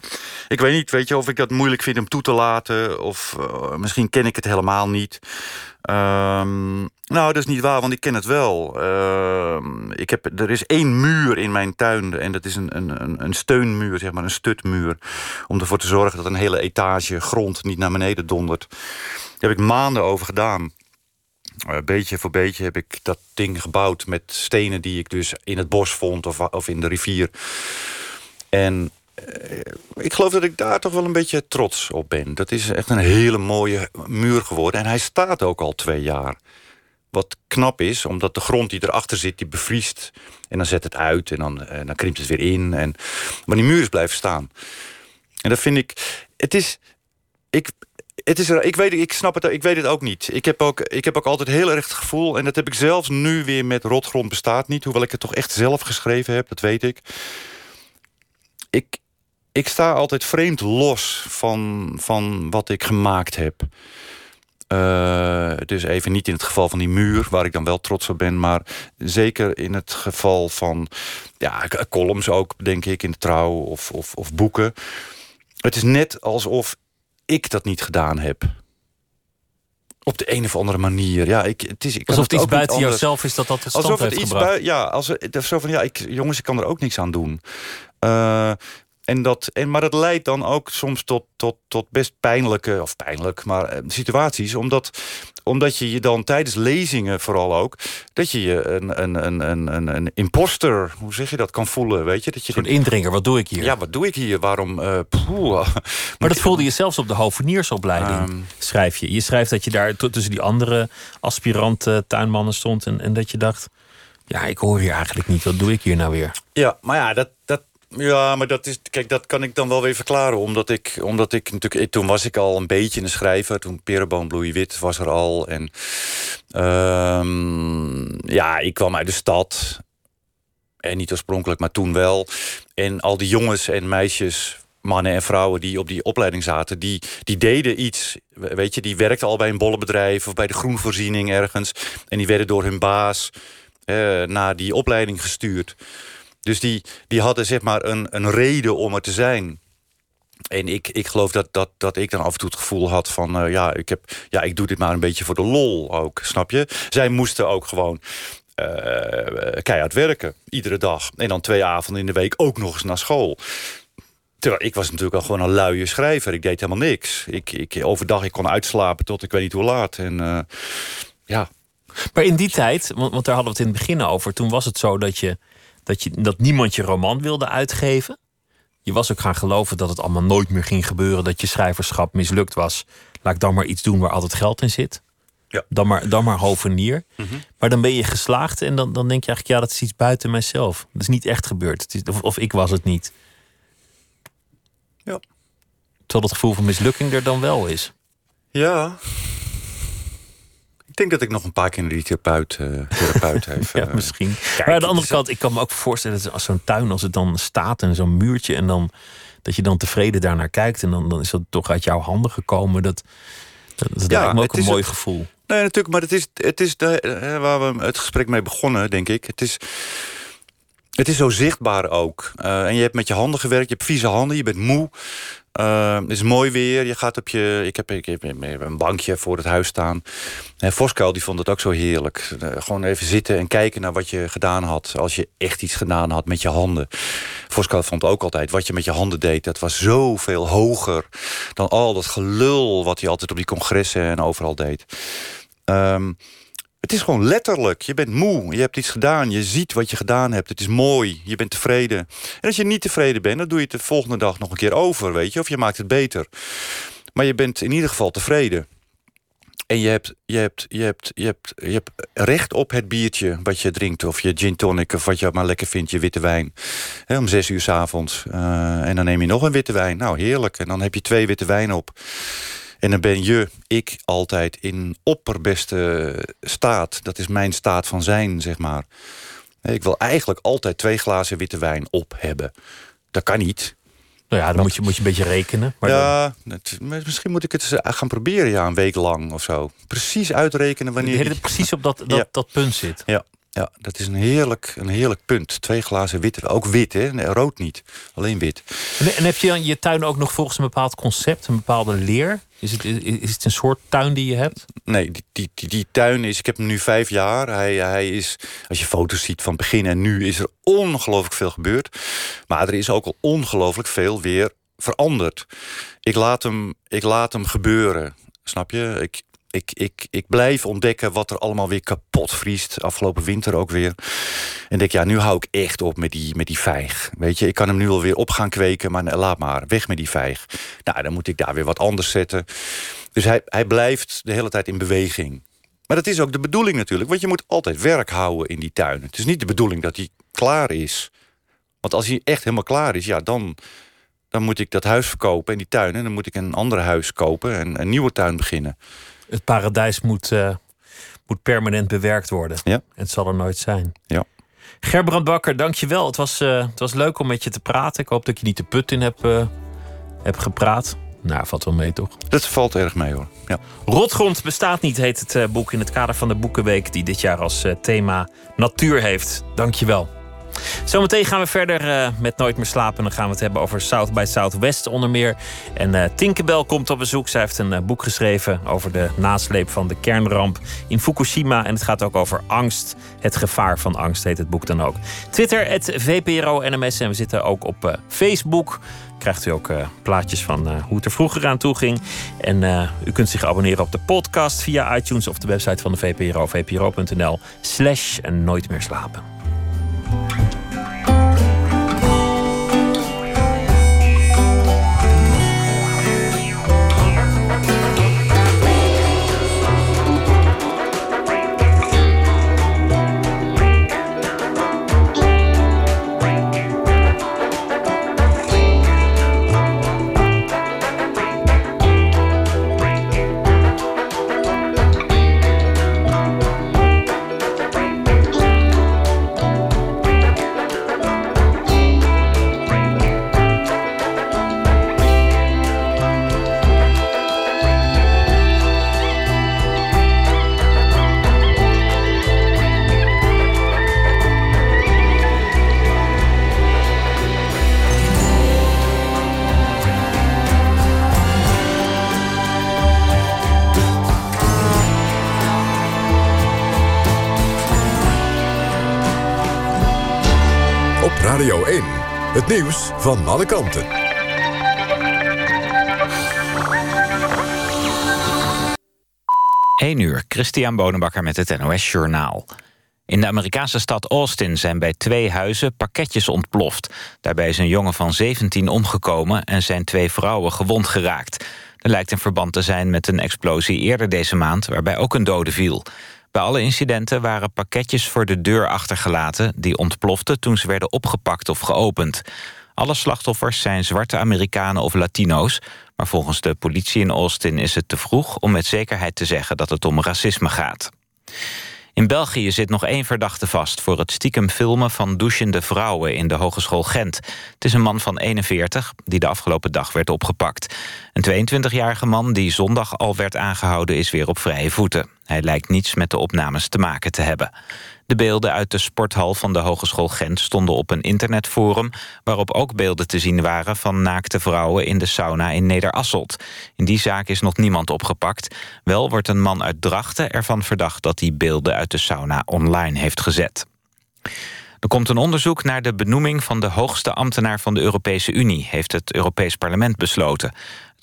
Ik weet niet, weet je, of ik dat moeilijk vind om toe te laten. Of eh, misschien ken ik het helemaal niet. Ehm, nou, dat is niet waar, want ik ken het wel. Ehm, ik heb, er is één muur in mijn tuin. En dat is een, een, een, steunmuur, zeg maar, een stutmuur. Om ervoor te zorgen dat een hele etage grond niet naar beneden dondert. Daar heb ik maanden over gedaan. Eh, beetje voor beetje heb ik dat ding gebouwd met stenen die ik dus in het bos vond of, of in de rivier. En eh, ik geloof dat ik daar toch wel een beetje trots op ben. Dat is echt een hele mooie muur geworden. En hij staat ook al twee jaar. Wat knap is, omdat de grond die erachter zit, die bevriest. En dan zet het uit en dan, en dan krimpt het weer in. En, maar die muur blijven staan. En dat vind ik... Het is... Ik, het is ik, weet, ik snap het, ik weet het ook niet. Ik heb ook, ik heb ook altijd heel erg het gevoel... en dat heb ik zelfs nu weer met Rotgrond bestaat niet... hoewel ik het toch echt zelf geschreven heb, dat weet ik. Ik, ik sta altijd vreemd los van, van wat ik gemaakt heb. Eh, dus even niet in het geval van die muur, waar ik dan wel trots op ben... maar zeker in het geval van ja, columns ook, denk ik... in de trouw of, of, of boeken. Het is net alsof ik dat niet gedaan heb. Op de een of andere manier. Ja, ik, het is, ik Alsof het iets buiten jouzelf is dat dat stand Alsof het heeft iets gebracht. Ja, als het, zo van ja, ik, jongens, ik kan er ook niks aan doen. Eh, en dat, en, maar dat leidt dan ook soms tot, tot, tot best pijnlijke, of pijnlijk, maar eh, situaties. Omdat, omdat je je dan tijdens lezingen vooral ook, dat je je een, een, een, een, een, een imposter, hoe zeg je dat, kan voelen. Weet je? Dat je Een denkt, indringer, wat doe ik hier? ja, wat doe ik hier? Waarom? eh, poeh. maar dat voelde je zelfs op de hoveniersopleiding, Ehm. schrijf je. Je schrijft dat je daar tussen die andere aspirant tuinmannen stond... En, en dat je dacht, ja, ik hoor hier eigenlijk niet. Wat doe ik hier nou weer? Ja, maar ja, dat, ja, maar dat is, kijk, dat kan ik dan wel weer verklaren. Omdat ik, omdat ik natuurlijk, toen was ik al een beetje een schrijver. Toen Perenboom Bloeiwit was er al. En ehm, ja, ik kwam uit de stad. En niet oorspronkelijk, maar toen wel. En al die jongens en meisjes, mannen en vrouwen die op die opleiding zaten, die, die deden iets. Weet je, die werkten al bij een bollenbedrijf of bij de groenvoorziening ergens. En die werden door hun baas eh, naar die opleiding gestuurd. Dus die, die hadden zeg maar een, een reden om er te zijn. En ik, ik geloof dat, dat, dat ik dan af en toe het gevoel had van... eh, ja, ik heb, ja, ik doe dit maar een beetje voor de lol ook, snap je? Zij moesten ook gewoon eh, keihard werken, iedere dag. En dan twee avonden in de week ook nog eens naar school. Terwijl ik was natuurlijk al gewoon een luie schrijver. Ik deed helemaal niks. Ik, ik, overdag ik kon uitslapen tot ik weet niet hoe laat. En eh, ja, Maar in die tijd, want, want daar hadden we het in het begin over... toen was het zo dat, je, dat, je, dat niemand je roman wilde uitgeven. Je was ook gaan geloven dat het allemaal nooit meer ging gebeuren... dat je schrijverschap mislukt was. Laat ik dan maar iets doen waar altijd geld in zit. Ja. Dan, maar, dan maar hovenier. Maar dan ben je geslaagd en dan, dan denk je eigenlijk... ja, dat is iets buiten mijzelf. Dat is niet echt gebeurd. Het is, of, of ik was het niet. Ja. Terwijl het gevoel van mislukking er dan wel is. Ja. Ik denk dat ik nog een paar keer naar die therapeut, eh, therapeut heeft. Ja, eh, misschien. kijk, maar aan de andere kant, ik kan me ook voorstellen dat als zo'n tuin, als het dan staat en zo'n muurtje en dan dat je dan tevreden daarnaar kijkt en dan, dan is dat toch uit jouw handen gekomen. Dat, dat, dat Ja, lijkt me ook een mooi gevoel. Nee, natuurlijk, maar het is, het is de, eh, waar we het gesprek mee begonnen, denk ik. Het is, het is zo zichtbaar ook. Eh, en je hebt met je handen gewerkt, je hebt vieze handen, je bent moe. Het is mooi weer. Je gaat op je. Ik heb, ik heb een bankje voor het huis staan. En Voskuil die vond het ook zo heerlijk. Eh, gewoon even zitten en kijken naar wat je gedaan had. Als je echt iets gedaan had met je handen. Voskuil vond ook altijd wat je met je handen deed. Dat was zoveel hoger dan al dat gelul wat hij altijd op die congressen en overal deed. Ehm, het is gewoon letterlijk. Je bent moe. Je hebt iets gedaan. Je ziet wat je gedaan hebt. Het is mooi. Je bent tevreden. En als je niet tevreden bent, dan doe je het de volgende dag nog een keer over, weet je. Of je maakt het beter. Maar je bent in ieder geval tevreden. En je hebt, je, hebt, je, hebt, je, hebt, je hebt recht op het biertje wat je drinkt. Of je gin tonic of wat je maar lekker vindt, je witte wijn. om zes uur s avonds. Uh, en dan neem je nog een witte wijn. Nou, heerlijk. En dan heb je twee witte wijn op. En dan ben je, ik, altijd in opperbeste staat. Dat is mijn staat van zijn, zeg maar. Ik wil eigenlijk altijd twee glazen witte wijn op hebben. Dat kan niet. Nou ja, dan moet je, moet je een beetje rekenen. Maar ja, misschien moet ik het eens gaan proberen, ja, een week lang of zo. Precies uitrekenen wanneer... Je het precies op dat, dat, dat punt zit. Ja, ja, dat is een heerlijk, een heerlijk punt. Twee glazen wit, ook wit, hè? Nee, rood niet, alleen wit. En, en heb je in je tuin ook nog volgens een bepaald concept, een bepaalde leer? Is het, is het een soort tuin die je hebt? Nee, die, die, die, tuin is... Ik heb hem nu vijf jaar. Hij, hij is, als je foto's ziet van begin en nu... is er ongelooflijk veel gebeurd. Maar er is ook al ongelooflijk veel weer veranderd. Ik laat hem, ik laat hem gebeuren. Snap je? Ik, ik, ik, ik blijf ontdekken wat er allemaal weer kapot vriest. Afgelopen winter ook weer. En denk, ja, nu hou ik echt op met die, met die vijg. Weet je, ik kan hem nu alweer op gaan kweken, maar laat maar, weg met die vijg. Nou, dan moet ik daar weer wat anders zetten. Dus hij, hij blijft de hele tijd in beweging. Maar dat is ook de bedoeling natuurlijk, want je moet altijd werk houden in die tuin. Het is niet de bedoeling dat hij klaar is. Want als hij echt helemaal klaar is, ja, dan, dan moet ik dat huis verkopen en die tuin. En dan moet ik een ander huis kopen en een nieuwe tuin beginnen het paradijs moet, uh, moet permanent bewerkt worden. Ja. En het zal er nooit zijn. Ja. Gerbrand Bakker, dankjewel. Het was, uh, het was leuk om met je te praten. Ik hoop dat je niet de put in hebt, uh, hebt gepraat. Nou, valt wel mee, toch? Dat valt erg mee, hoor. Ja. Rotgrond bestaat niet, heet het boek... in het kader van de Boekenweek... die dit jaar als thema natuur heeft. Dankjewel. Zometeen gaan we verder uh, met Nooit meer slapen. Dan gaan we het hebben over South by Southwest onder meer. En uh, Tinkerbell komt op bezoek. Zij heeft een uh, boek geschreven over de nasleep van de kernramp in Fukushima. En het gaat ook over angst. Het gevaar van angst heet het boek dan ook. Twitter, het VPRO NMS. En we zitten ook op Facebook krijgt u ook plaatjes van hoe het er vroeger aan toe ging. En u kunt zich abonneren op de podcast via iTunes of de website van de VPRO, vpro.nl slash nooit meer slapen. Bye. Het nieuws van alle kanten. 1 uur, Christian Bonenbakker met het NOS Journaal. In de Amerikaanse stad Austin zijn bij twee huizen pakketjes ontploft. Daarbij is een jongen van 17 omgekomen en zijn twee vrouwen gewond geraakt. Er lijkt een verband te zijn met een explosie eerder deze maand... waarbij ook een dode viel. Bij alle incidenten waren pakketjes voor de deur achtergelaten... die ontploften toen ze werden opgepakt of geopend. Alle slachtoffers zijn zwarte Amerikanen of Latino's... maar volgens de politie in Austin is het te vroeg... om met zekerheid te zeggen dat het om racisme gaat. In België zit nog één verdachte vast... voor het stiekem filmen van douchende vrouwen in de Hogeschool Gent. Het is een man van 41 die de afgelopen dag werd opgepakt. Een 22-jarige man die zondag al werd aangehouden... is weer op vrije voeten. Hij lijkt niets met de opnames te maken te hebben. De beelden uit de sporthal van de Hogeschool Gent stonden op een internetforum... waarop ook beelden te zien waren van naakte vrouwen in de sauna in Nederasselt. In die zaak is nog niemand opgepakt. Wel wordt een man uit Drachten ervan verdacht dat hij beelden uit de sauna online heeft gezet. Er komt een onderzoek naar de benoeming van de hoogste ambtenaar van de Europese Unie, heeft het Europees Parlement besloten.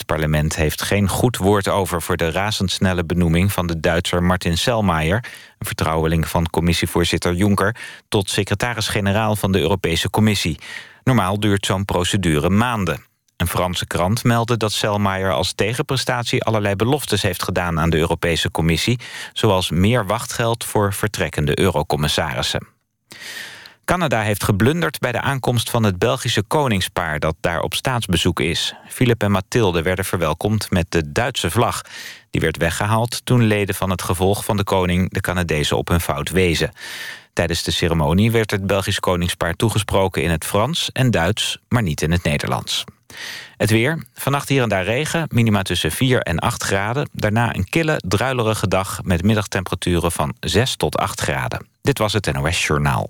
Het parlement heeft geen goed woord over voor de razendsnelle benoeming van de Duitser Martin Selmayr, een vertrouweling van commissievoorzitter Juncker, tot secretaris-generaal van de Europese Commissie. Normaal duurt zo'n procedure maanden. Een Franse krant meldde dat Selmayr als tegenprestatie allerlei beloftes heeft gedaan aan de Europese Commissie, zoals meer wachtgeld voor vertrekkende eurocommissarissen. Canada heeft geblunderd bij de aankomst van het Belgische koningspaar... dat daar op staatsbezoek is. Philip en Mathilde werden verwelkomd met de Duitse vlag. Die werd weggehaald toen leden van het gevolg van de koning... de Canadezen op hun fout wezen. Tijdens de ceremonie werd het Belgisch koningspaar toegesproken in het Frans en Duits... maar niet in het Nederlands. Het weer. Vannacht hier en daar regen. Minima tussen 4 en 8 graden. Daarna een kille, druilerige dag met middagtemperaturen van 6 tot 8 graden. Dit was het NOS Journaal.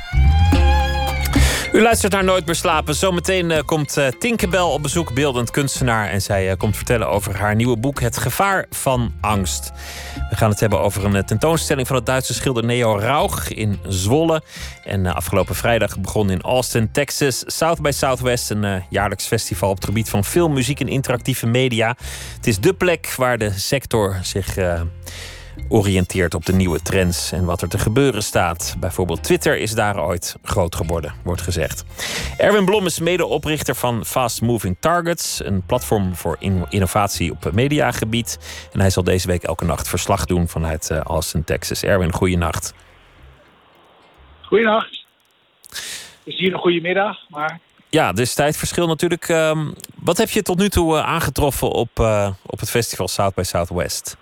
U luistert naar Nooit meer slapen. Zometeen uh, komt uh, Tinkerbell op bezoek, beeldend kunstenaar. En zij uh, komt vertellen over haar nieuwe boek Het Gevaar van Angst. We gaan het hebben over een tentoonstelling van het Duitse schilder Neo Rauch in Zwolle. En afgelopen vrijdag begon in Austin, Texas, South by Southwest. Een jaarlijks festival op het gebied van film, muziek en interactieve media. Het is de plek waar de sector zich oriënteert op de nieuwe trends en wat er te gebeuren staat. Bijvoorbeeld Twitter is daar ooit groot geworden, wordt gezegd. Erwin Blom is medeoprichter van Fast Moving Targets, een platform voor innovatie op mediagebied. En hij zal deze week elke nacht verslag doen vanuit eh, Austin, Texas. Erwin, goeienacht. Goeienacht. Het is hier een goede middag, maar... Ja, dus tijdverschil natuurlijk. Ehm, wat heb je tot nu toe eh, aangetroffen op, uh, op het festival South by Southwest?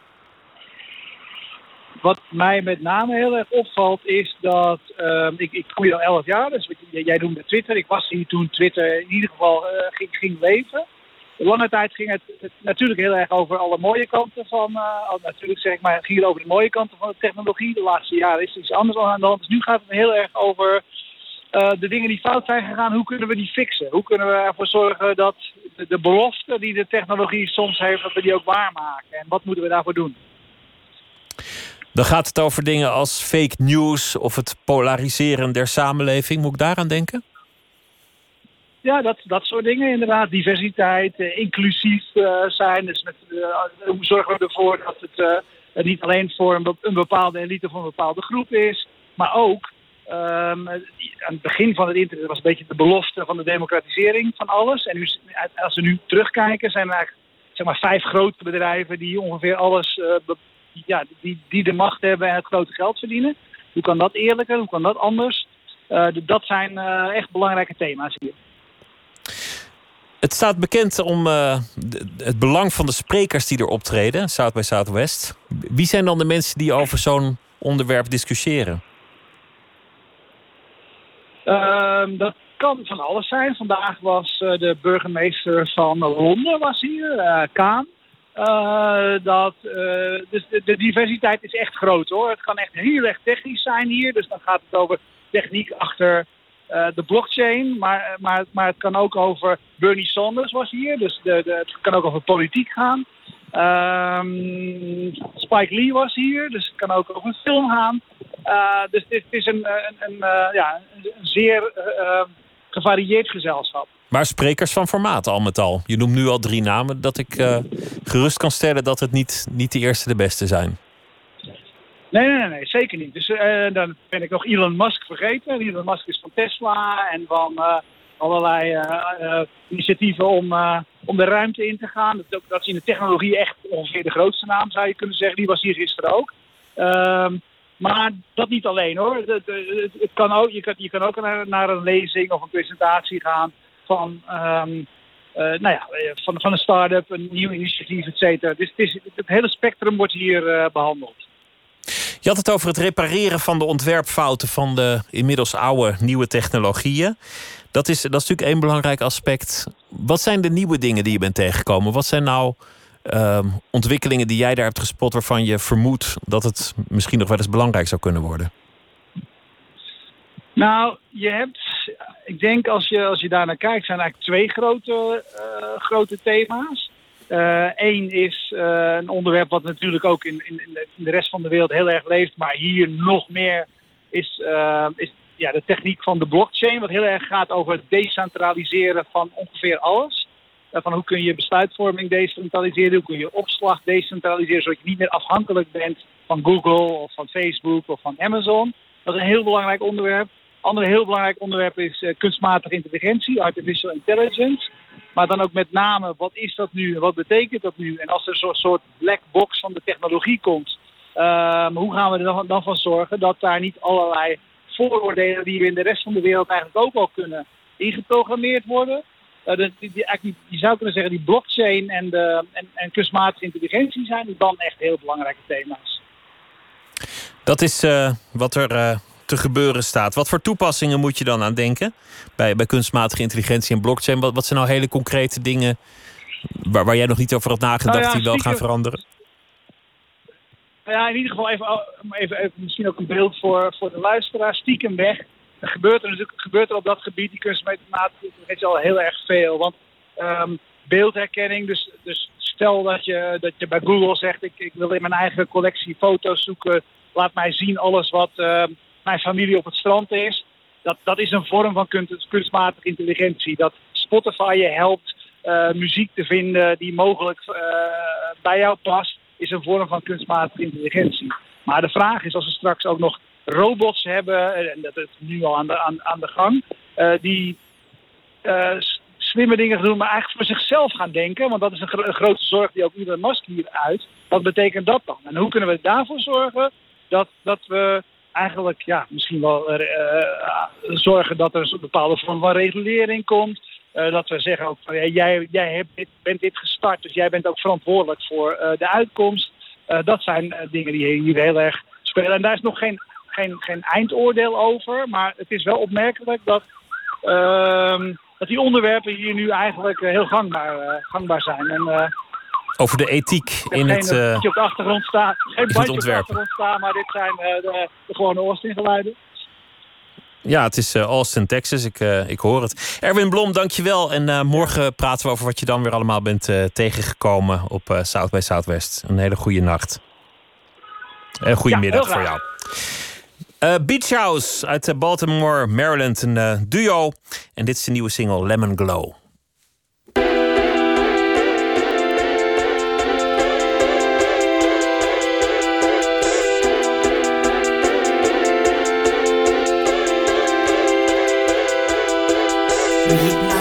Wat mij met name heel erg opvalt is dat uh, ik, ik kom al 11 jaar, dus jij noemde Twitter. Ik was hier toen Twitter in ieder geval uh, ging, ging leven. Lange tijd ging het, natuurlijk heel erg over alle mooie kanten van, uh, natuurlijk zeg ik maar, het ging over de mooie kanten van de technologie. De laatste jaren is er iets anders aan de hand. Dus nu gaat het heel erg over uh, de dingen die fout zijn gegaan. Hoe kunnen we die fixen? Hoe kunnen we ervoor zorgen dat de, de beloften die de technologie soms heeft, dat we die ook waarmaken? En wat moeten we daarvoor doen? Dan gaat het over dingen als fake news of het polariseren der samenleving. Moet ik daaraan denken? Ja, dat, dat soort dingen inderdaad. Diversiteit, eh, inclusief uh, zijn. Dus met, uh, hoe zorgen we ervoor dat het uh, niet alleen voor een, bepaalde elite of een bepaalde groep is, maar ook um, aan het begin van het internet was een beetje de belofte van de democratisering van alles. En nu, als we nu terugkijken, zijn er eigenlijk zeg maar, vijf grote bedrijven die ongeveer alles ja, die, die de macht hebben en het grote geld verdienen. Hoe kan dat eerlijker? Hoe kan dat anders? Uh, dat zijn uh, echt belangrijke thema's hier. Het staat bekend om uh, het belang van de sprekers die er optreden, South by Southwest. Wie zijn dan de mensen die over zo'n onderwerp discussiëren? Ehm, dat kan van alles zijn. Vandaag was de burgemeester van Londen was hier, Kaan. Uh, dat, uh, dus de, diversiteit is echt groot hoor. Het kan echt heel erg technisch zijn hier. Dus dan gaat het over techniek achter uh, de blockchain. Maar, maar, maar het kan ook over Bernie Sanders was hier. Dus de, de, het kan ook over politiek gaan. Um, Spike Lee was hier. Dus het kan ook over een film gaan. dus dit is een, een, een ja, een zeer gevarieerd gezelschap. Maar sprekers van formaat al met al. Je noemt nu al drie namen dat ik uh, gerust kan stellen dat het niet, niet de eerste de beste zijn. Nee, nee, nee, zeker niet. Dus uh, dan ben ik nog Elon Musk vergeten. Elon Musk is van Tesla en van uh, allerlei initiatieven om, om de ruimte in te gaan. Dat, dat is in de technologie echt ongeveer de grootste naam, zou je kunnen zeggen. Die was hier gisteren ook. Ehm, maar dat niet alleen hoor. Het, kan ook je, kan, je kan ook naar, naar een lezing of een presentatie gaan van, um, uh, nou ja, van, van een start-up, een nieuw initiatief, et cetera. Dus het, is, het hele spectrum wordt hier uh, behandeld. Je had het over het repareren van de ontwerpfouten van de inmiddels oude nieuwe technologieën. Dat is, dat is natuurlijk één belangrijk aspect. Wat zijn de nieuwe dingen die je bent tegengekomen? Wat zijn nou uh, ontwikkelingen die jij daar hebt gespot waarvan je vermoedt dat het misschien nog wel eens belangrijk zou kunnen worden? Nou, je hebt, ik denk als je, als je daar naar kijkt, zijn eigenlijk twee grote, uh, grote thema's. Eén uh, is uh, een onderwerp wat natuurlijk ook in, in, in, de rest van de wereld heel erg leeft, maar hier nog meer is, is ja, de techniek van de blockchain, wat heel erg gaat over het decentraliseren van ongeveer alles. Van hoe kun je besluitvorming decentraliseren, hoe kun je opslag decentraliseren, zodat je niet meer afhankelijk bent van Google of van Facebook of van Amazon. Dat is een heel belangrijk onderwerp. Ander heel belangrijk onderwerp is uh, kunstmatige intelligentie, artificial intelligence. Maar dan ook met name, wat is dat nu en wat betekent dat nu? En als er zo'n soort black box van de technologie komt, uh, hoe gaan we er dan, dan van zorgen dat daar niet allerlei vooroordelen die we in de rest van de wereld eigenlijk ook al kunnen ingeprogrammeerd worden? Uh, die, die, je zou kunnen zeggen, die blockchain en, de, en, en kunstmatige intelligentie zijn dan echt heel belangrijke thema's. Dat is uh, wat er te gebeuren staat. Wat voor toepassingen moet je dan aan denken bij, bij kunstmatige intelligentie en blockchain? Wat, wat zijn nou hele concrete dingen waar, waar jij nog niet over had nagedacht nou ja, die wel gaan veranderen? Nou ja, in ieder geval even, even, even, misschien ook een beeld voor, voor de luisteraar. Stiekem weg. Er gebeurt er natuurlijk gebeurt er op dat gebied, die kunstmatige intelligentie, al heel erg veel. Want um, beeldherkenning, dus, dus stel dat je, dat je bij Google zegt: ik, ik wil in mijn eigen collectie foto's zoeken. Laat mij zien alles wat uh, mijn familie op het strand is. Dat, dat is een vorm van kunst, kunstmatige intelligentie. Dat Spotify je helpt uh, muziek te vinden die mogelijk uh, bij jou past, is een vorm van kunstmatige intelligentie. Maar de vraag is als we straks ook nog robots hebben, en dat is nu al aan de, aan, aan de gang, die slimme dingen doen, maar eigenlijk voor zichzelf gaan denken. Want dat is een, gro een grote zorg die ook Elon Musk hier uit. Wat betekent dat dan? En hoe kunnen we daarvoor zorgen dat, dat we eigenlijk ja, misschien wel uh, zorgen dat er een bepaalde vorm van regulering komt. Uh, dat we zeggen ook van ja, jij, jij hebt bent dit gestart, dus jij bent ook verantwoordelijk voor de uitkomst. dat zijn dingen die hier heel erg spelen. En daar is nog geen, geen, geen eindoordeel over, maar het is wel opmerkelijk dat ehm, dat die onderwerpen hier nu eigenlijk heel gangbaar, gangbaar zijn. En, over de ethiek in het, uh, op de achtergrond staan, geen bandje op de achtergrond staan, maar dit zijn uh, de, de gewone Austin-geluiden. Ja, het is uh, Austin, Texas. Ik, ik hoor het. Erwin Blom, dankjewel. En morgen praten we over wat je dan weer allemaal bent tegengekomen op South by Southwest. Een hele goede nacht. En goede ja, middag voor jou. Beach House uit Baltimore, Maryland. Een duo. En dit is de nieuwe single Lemon Glow. Midnight.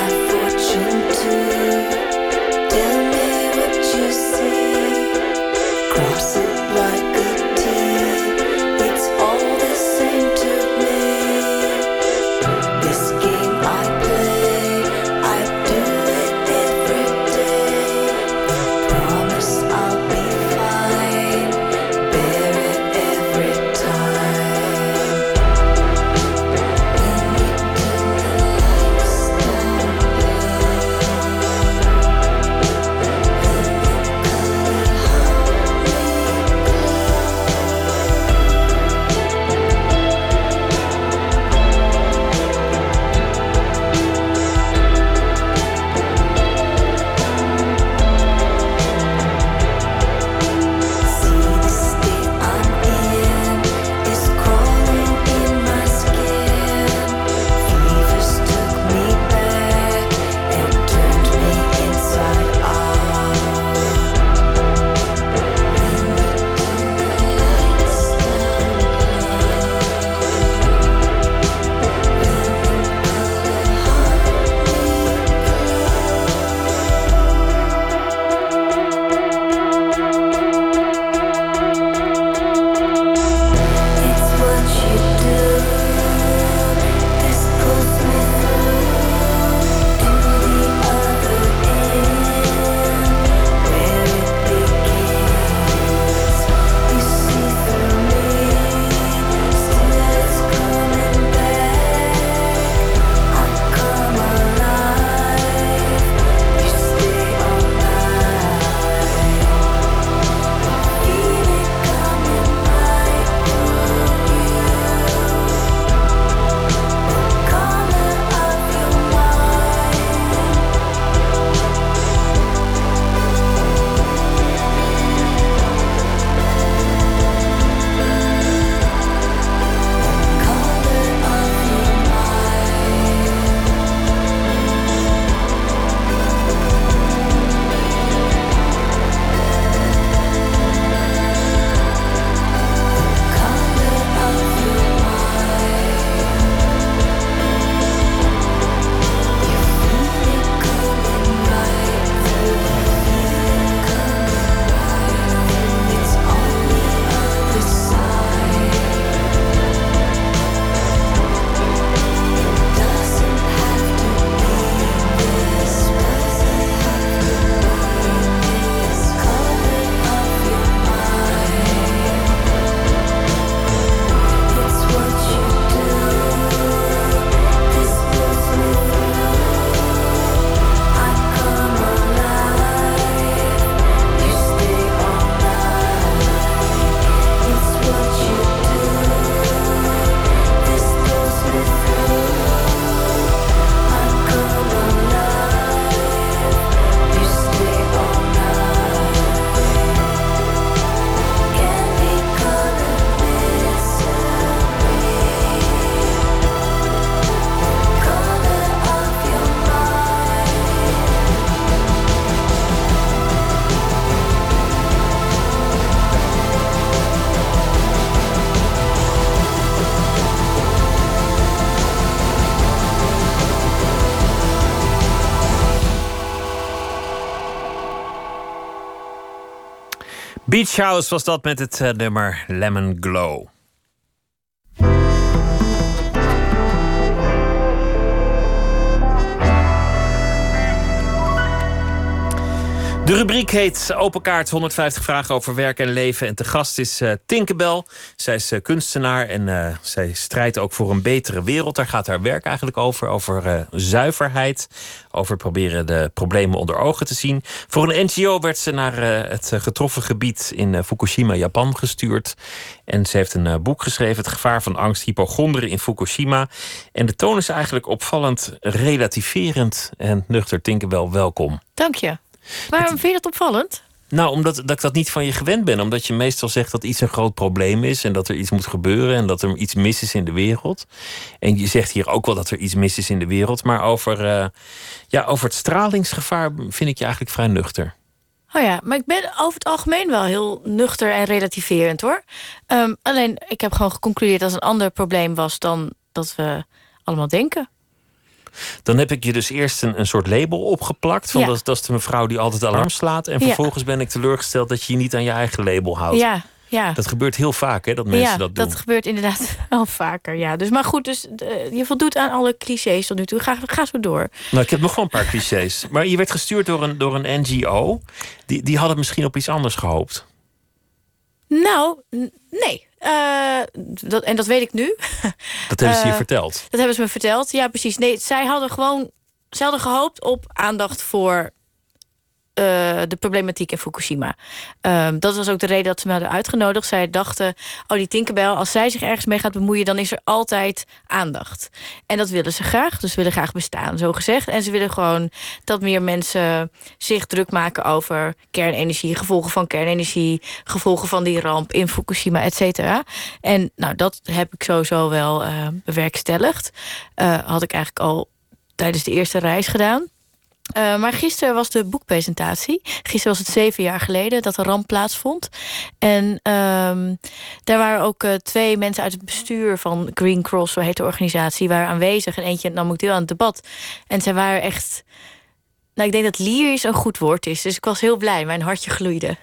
Beach House was dat met het uh, nummer Lemon Glow. De rubriek heet Open Kaart 150 vragen over werk en leven. En te gast is uh, Tinkerbell. Zij is uh, kunstenaar en uh, zij strijdt ook voor een betere wereld. Daar gaat haar werk eigenlijk over. Over zuiverheid. Over proberen de problemen onder ogen te zien. Voor een NGO werd ze naar het getroffen gebied in Fukushima, Japan gestuurd. En ze heeft een boek geschreven, Het gevaar van angst, hypochonderen in Fukushima. En de toon is eigenlijk opvallend relativerend. En nuchter Tinkerbell, welkom. Dank je. Waarom vind je dat opvallend? Nou, omdat dat ik dat niet van je gewend ben. Omdat je meestal zegt dat iets een groot probleem is. En dat er iets moet gebeuren. En dat er iets mis is in de wereld. En je zegt hier ook wel dat er iets mis is in de wereld. Maar over, uh, ja, over het stralingsgevaar vind ik je eigenlijk vrij nuchter. Oh ja, maar ik ben over het algemeen wel heel nuchter en relativerend hoor. Um, alleen, ik heb gewoon geconcludeerd dat het een ander probleem was dan dat we allemaal denken. Dan heb ik je dus eerst een, een soort label opgeplakt. Van dat, dat, is de mevrouw die altijd alarm slaat. En vervolgens ben ik teleurgesteld dat je je niet aan je eigen label houdt. Ja, ja. Dat gebeurt heel vaak, hè, dat mensen dat doen. dat gebeurt inderdaad wel vaker, ja. Dus, maar goed, dus, uh, je voldoet aan alle clichés tot nu toe. Ga, ga zo door. Nou, ik heb nog wel een paar clichés. Maar je werd gestuurd door een, door een NGO. Die, die hadden misschien op iets anders gehoopt. Nou, nee. Uh, dat, en dat weet ik nu. Dat hebben ze je uh, verteld? Dat hebben ze me verteld, ja precies. Nee, zij hadden gewoon... Ze hadden gehoopt op aandacht voor de problematiek in Fukushima. Um, dat was ook de reden dat ze me hadden uitgenodigd. Zij dachten, oh die Tinkerbell, als zij zich ergens mee gaat bemoeien... dan is er altijd aandacht. En dat willen ze graag, dus ze willen graag bestaan, zo gezegd. En ze willen gewoon dat meer mensen zich druk maken... over kernenergie, gevolgen van kernenergie... gevolgen van die ramp in Fukushima, et cetera. En nou, dat heb ik sowieso wel uh, bewerkstelligd. Uh, had ik eigenlijk al tijdens de eerste reis gedaan... Uh, maar gisteren was de boekpresentatie. Gisteren was het zeven jaar geleden dat de ramp plaatsvond. En um, daar waren ook uh, twee mensen uit het bestuur van Green Cross, zo heet de organisatie, waren aanwezig. En eentje nam ook deel aan het debat. En zij waren echt. Nou, ik denk dat lyrisch een goed woord is. Dus ik was heel blij. Mijn hartje gloeide.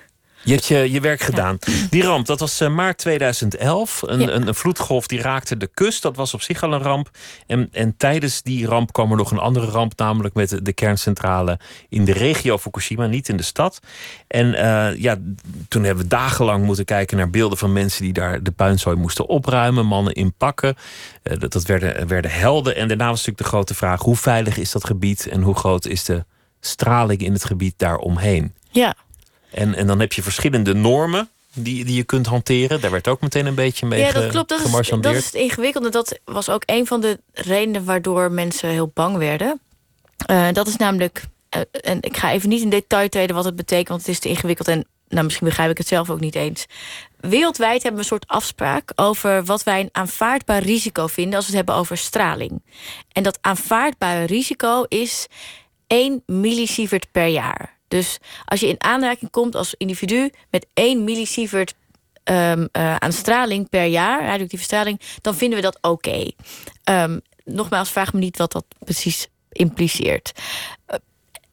Je hebt je, je werk gedaan. Ja. Die ramp, dat was uh, maart 2011. Een, ja. een, een, vloedgolf die raakte de kust. Dat was op zich al een ramp. En, en tijdens die ramp kwam er nog een andere ramp. Namelijk met de kerncentrale in de regio Fukushima, niet in de stad. En uh, ja, toen hebben we dagenlang moeten kijken naar beelden van mensen die daar de puinzooi moesten opruimen. Mannen in pakken. Uh, dat, dat werden, werden helden. En daarna was natuurlijk de grote vraag: hoe veilig is dat gebied? En hoe groot is de straling in het gebied daaromheen? Ja. En, en dan heb je verschillende normen die, die je kunt hanteren. Daar werd ook meteen een beetje mee Ja, dat klopt. Dat is, dat is het ingewikkelde. Dat was ook een van de redenen waardoor mensen heel bang werden. Uh, dat is namelijk... Uh, en ik ga even niet in detail treden wat het betekent... want het is te ingewikkeld en nou, misschien begrijp ik het zelf ook niet eens. Wereldwijd hebben we een soort afspraak over wat wij een aanvaardbaar risico vinden... als we het hebben over straling. En dat aanvaardbare risico is 1 millisievert per jaar. Dus als je in aanraking komt als individu met 1 millisievert um, uh, aan straling per jaar, radioactieve straling, dan vinden we dat oké. Okay. Um, nogmaals, vraag me niet wat dat precies impliceert. Uh,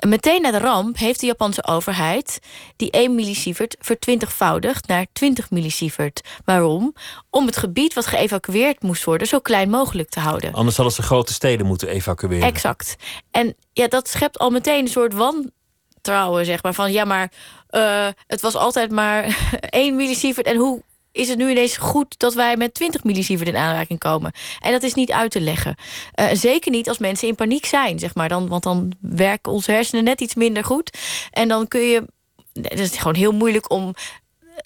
meteen na de ramp heeft de Japanse overheid die 1 millisievert vertwintigvoudigd naar 20 millisievert. Waarom? Om het gebied wat geëvacueerd moest worden zo klein mogelijk te houden. Anders hadden ze grote steden moeten evacueren. Exact. En ja, dat schept al meteen een soort wan trouwen, zeg maar. Van ja, maar uh, het was altijd maar 1 millisievert. En hoe is het nu ineens goed dat wij met 20 millisievert in aanraking komen? En dat is niet uit te leggen. Uh, zeker niet als mensen in paniek zijn, zeg maar. Dan, want dan werken onze hersenen net iets minder goed. En dan kun je... Het is gewoon heel moeilijk om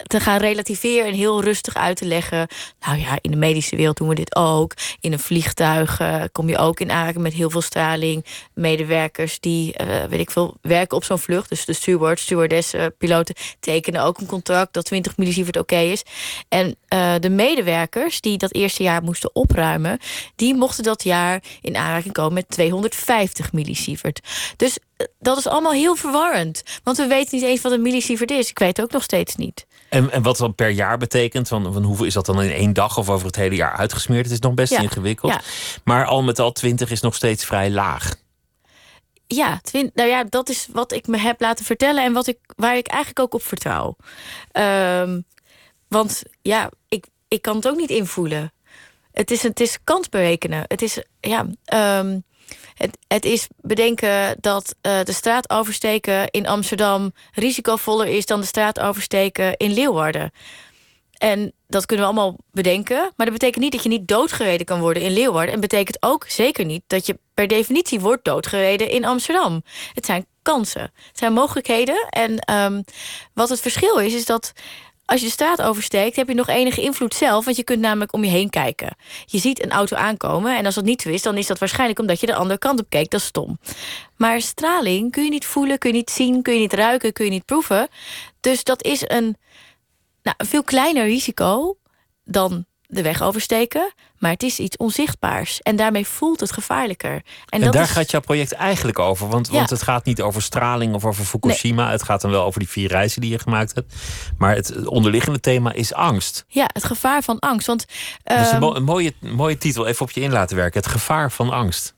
te gaan relativeren en heel rustig uit te leggen. Nou ja, in de medische wereld doen we dit ook. In een vliegtuig uh, kom je ook in aanraking met heel veel straling. Medewerkers die, uh, weet ik veel, werken op zo'n vlucht. Dus de steward, stewardessen, piloten tekenen ook een contract dat 20 millisievert oké is. En uh, de medewerkers die dat eerste jaar moesten opruimen, die mochten dat jaar in aanraking komen met 250 millisievert. Dus dat is allemaal heel verwarrend. Want we weten niet eens wat een millisievert is. Ik weet het ook nog steeds niet. En, en wat dan per jaar betekent, van, van hoeveel is dat dan in één dag of over het hele jaar uitgesmeerd? Het is nog best ja, ingewikkeld. Ja. Maar al met al 20 is nog steeds vrij laag. Ja, twin, nou ja, dat is wat ik me heb laten vertellen en wat ik, waar ik eigenlijk ook op vertrouw. Ehm, want ja, ik, ik kan het ook niet invoelen. Het is, het is kans berekenen. Het is, ja, ehm, het, het is bedenken dat uh, de straat oversteken in Amsterdam risicovoller is dan de straat oversteken in Leeuwarden. En dat kunnen we allemaal bedenken. Maar dat betekent niet dat je niet doodgereden kan worden in Leeuwarden. En betekent ook zeker niet dat je per definitie wordt doodgereden in Amsterdam. Het zijn kansen. Het zijn mogelijkheden. En um, wat het verschil is, is dat als je de straat oversteekt, heb je nog enige invloed zelf. Want je kunt namelijk om je heen kijken. Je ziet een auto aankomen. En als dat niet zo is, dan is dat waarschijnlijk omdat je de andere kant op keek. Dat is stom. Maar straling kun je niet voelen, kun je niet zien, kun je niet ruiken, kun je niet proeven. Dus dat is een nou, een veel kleiner risico dan de weg oversteken. Maar het is iets onzichtbaars. En daarmee voelt het gevaarlijker. En, en daar gaat jouw project eigenlijk over. Want, want het gaat niet over straling of over Fukushima. Het gaat dan wel over die vier reizen die je gemaakt hebt. Maar het onderliggende thema is angst. Ja, het gevaar van angst. Want, Dat is een, ehm, een, mooie, mooie titel. Even op je in laten werken. Het gevaar van angst.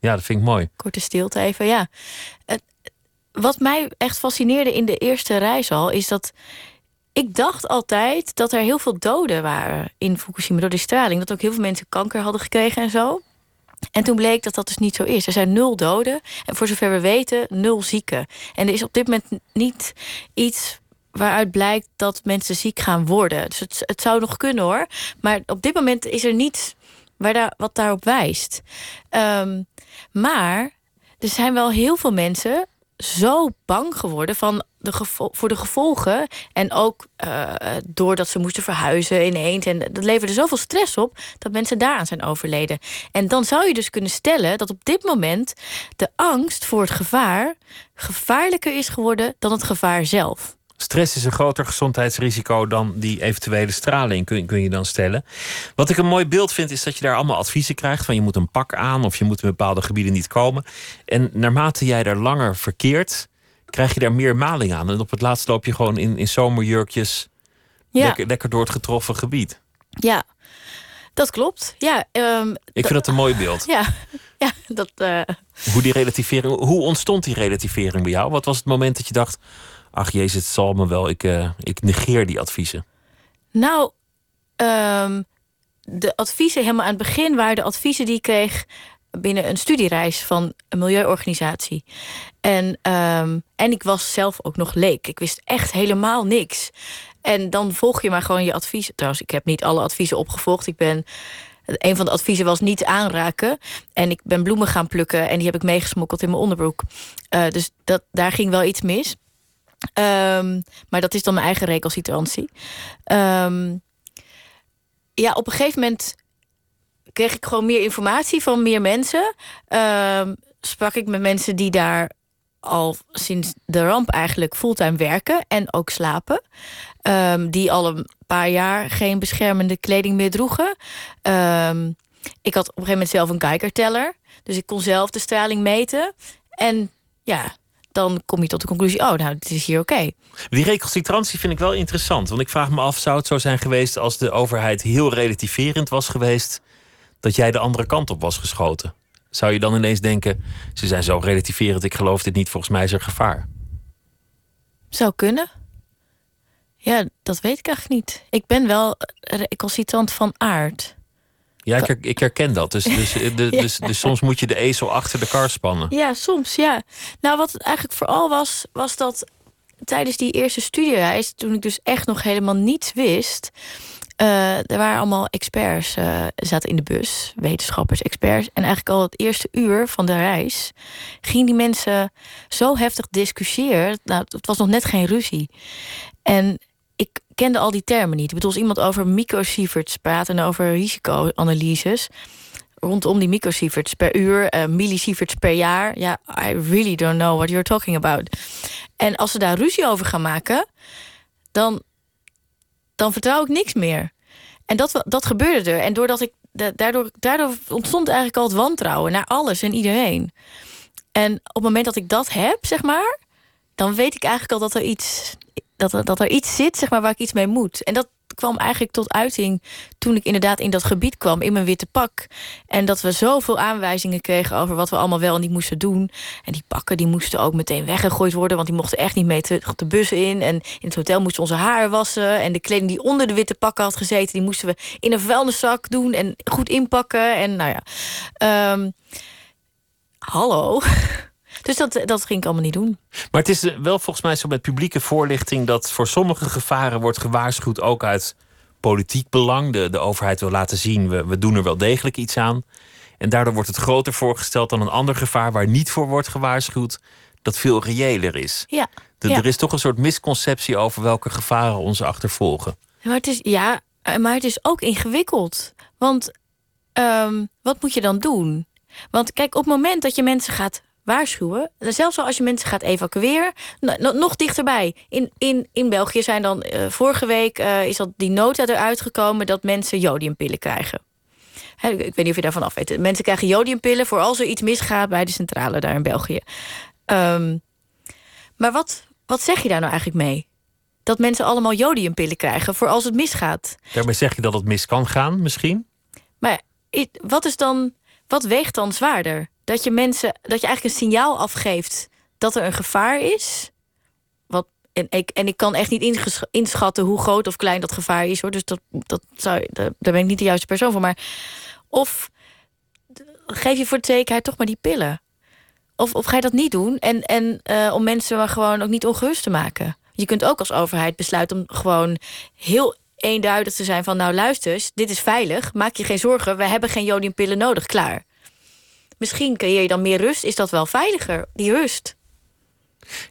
Ja, dat vind ik mooi. Korte stilte even, ja. wat mij echt fascineerde in de eerste reis al... is dat ik dacht altijd dat er heel veel doden waren in Fukushima door de straling. Dat ook heel veel mensen kanker hadden gekregen en zo. En toen bleek dat dat dus niet zo is. Er zijn nul doden en voor zover we weten nul zieken. En er is op dit moment niet iets waaruit blijkt dat mensen ziek gaan worden. Dus het, het zou nog kunnen hoor. Maar op dit moment is er niets waar daar, wat daarop wijst. Um, maar er zijn wel heel veel mensen zo bang geworden van de voor de gevolgen. En ook uh, doordat ze moesten verhuizen ineens. En dat leverde zoveel stress op dat mensen daaraan zijn overleden. En dan zou je dus kunnen stellen dat op dit moment de angst voor het gevaar gevaarlijker is geworden dan het gevaar zelf. Stress is een groter gezondheidsrisico dan die eventuele straling, kun, kun je dan stellen. Wat ik een mooi beeld vind, is dat je daar allemaal adviezen krijgt: van je moet een pak aan of je moet in bepaalde gebieden niet komen. En naarmate jij daar langer verkeert, krijg je daar meer maling aan. En op het laatst loop je gewoon in, in zomerjurkjes ja. lekker, lekker door het getroffen gebied. Ja, dat klopt. Ja, um, ik vind dat een mooi beeld. Ja, ja dat. Uh... Hoe, die relativering, hoe ontstond die relativering bij jou? Wat was het moment dat je dacht: ach jezus, het zal me wel, ik, uh, ik negeer die adviezen? Nou, um, de adviezen helemaal aan het begin waren de adviezen die ik kreeg binnen een studiereis van een milieuorganisatie. En, um, en ik was zelf ook nog leek. Ik wist echt helemaal niks. En dan volg je maar gewoon je adviezen. Trouwens, ik heb niet alle adviezen opgevolgd. Ik ben een van de adviezen was niet aanraken. En ik ben bloemen gaan plukken en die heb ik meegesmokkeld in mijn onderbroek. Uh, dus dat, daar ging wel iets mis. Um, maar dat is dan mijn eigen recalcitrantie. Um, ja, op een gegeven moment kreeg ik gewoon meer informatie van meer mensen. Um, sprak ik met mensen die daar al sinds de ramp eigenlijk fulltime werken en ook slapen. Die al een paar jaar geen beschermende kleding meer droegen. Ik had op een gegeven moment zelf een kijkerteller. Dus ik kon zelf de straling meten. En ja, dan kom je tot de conclusie: oh, nou, het is hier oké. Okay. Die recalcitrantie vind ik wel interessant. Want ik vraag me af: zou het zo zijn geweest als de overheid heel relativerend was geweest, dat jij de andere kant op was geschoten? Zou je dan ineens denken: ze zijn zo relativerend, ik geloof dit niet, volgens mij is er gevaar? Zou kunnen. Ja, dat weet ik eigenlijk niet. Ik ben wel recalcitrant van aard. Ja, ik, ik herken dat. Dus, dus, eh, dus, dus, soms moet je de ezel achter de kar spannen. Ja, soms, ja. Nou, wat het eigenlijk vooral was, was dat tijdens die eerste studiereis, toen ik dus echt nog helemaal niets wist. Uh, er waren allemaal experts, uh, zaten in de bus, wetenschappers, experts. En eigenlijk al het eerste uur van de reis gingen die mensen zo heftig discussiëren. Nou, het was nog net geen ruzie. En kende al die termen niet. Ik bedoel, als iemand over microsieverts praat en over risicoanalyses rondom die microsieverts per uur, uh, millisieverts per jaar. Ja, I really don't know what you're talking about. En als ze daar ruzie over gaan maken, dan, dan vertrouw ik niks meer. En dat, dat gebeurde er. En doordat ik, daardoor, daardoor ontstond eigenlijk al het wantrouwen naar alles en iedereen. En op het moment dat ik dat heb, zeg maar, dan weet ik eigenlijk al dat er iets dat er, dat er iets zit zeg maar, waar ik iets mee moet. En dat kwam eigenlijk tot uiting toen ik inderdaad in dat gebied kwam, in mijn witte pak. En dat we zoveel aanwijzingen kregen over wat we allemaal wel en niet moesten doen. En die pakken die moesten ook meteen weggegooid worden, want die mochten echt niet mee terug de bus in. En in het hotel moesten we onze haar wassen. En de kleding die onder de witte pakken had gezeten, die moesten we in een vuilniszak doen en goed inpakken. En nou ja. Ehm, hallo. Dus dat, dat ging ik allemaal niet doen. Maar het is eh, wel volgens mij zo met publieke voorlichting dat voor sommige gevaren wordt gewaarschuwd, ook uit politiek belang. De, de overheid wil laten zien, we, we doen er wel degelijk iets aan. En daardoor wordt het groter voorgesteld dan een ander gevaar waar niet voor wordt gewaarschuwd, dat veel reëler is. Ja. De- ja. Er is toch een soort misconceptie over welke gevaren ons achtervolgen. Maar het is, ja, eh, maar het is ook ingewikkeld. Want ehm, wat moet je dan doen? Want kijk, op het moment dat je mensen gaat waarschuwen, zelfs al als je mensen gaat evacueren, no- no- nog dichterbij. In, in, in België zijn dan eh, vorige week eh, is dat die nota eruit gekomen dat mensen jodiumpillen krijgen. Ik weet niet of je daarvan af weet. Mensen krijgen jodiumpillen voor als er iets misgaat bij de centrale daar in België. Ehm, maar wat, wat zeg je daar nou eigenlijk mee? Dat mensen allemaal jodiumpillen krijgen voor als het misgaat. Daarmee zeg je dat het mis kan gaan, misschien? Maar wat is dan, wat weegt dan zwaarder? Dat je mensen, dat je eigenlijk een signaal afgeeft dat er een gevaar is. Wat, en, ik, en ik kan echt niet inschatten hoe groot of klein dat gevaar is hoor. Dus dat, dat zou, daar ben ik niet de juiste persoon voor. Maar of geef je voor de zekerheid toch maar die pillen. Of, of ga je dat niet doen? En, en eh, om mensen maar gewoon ook niet ongerust te maken. Je kunt ook als overheid besluiten om gewoon heel eenduidig te zijn van... nou luister dit is veilig, maak je geen zorgen... we hebben geen jodiumpillen nodig, klaar. Misschien creëer je dan meer rust, is dat wel veiliger, die rust.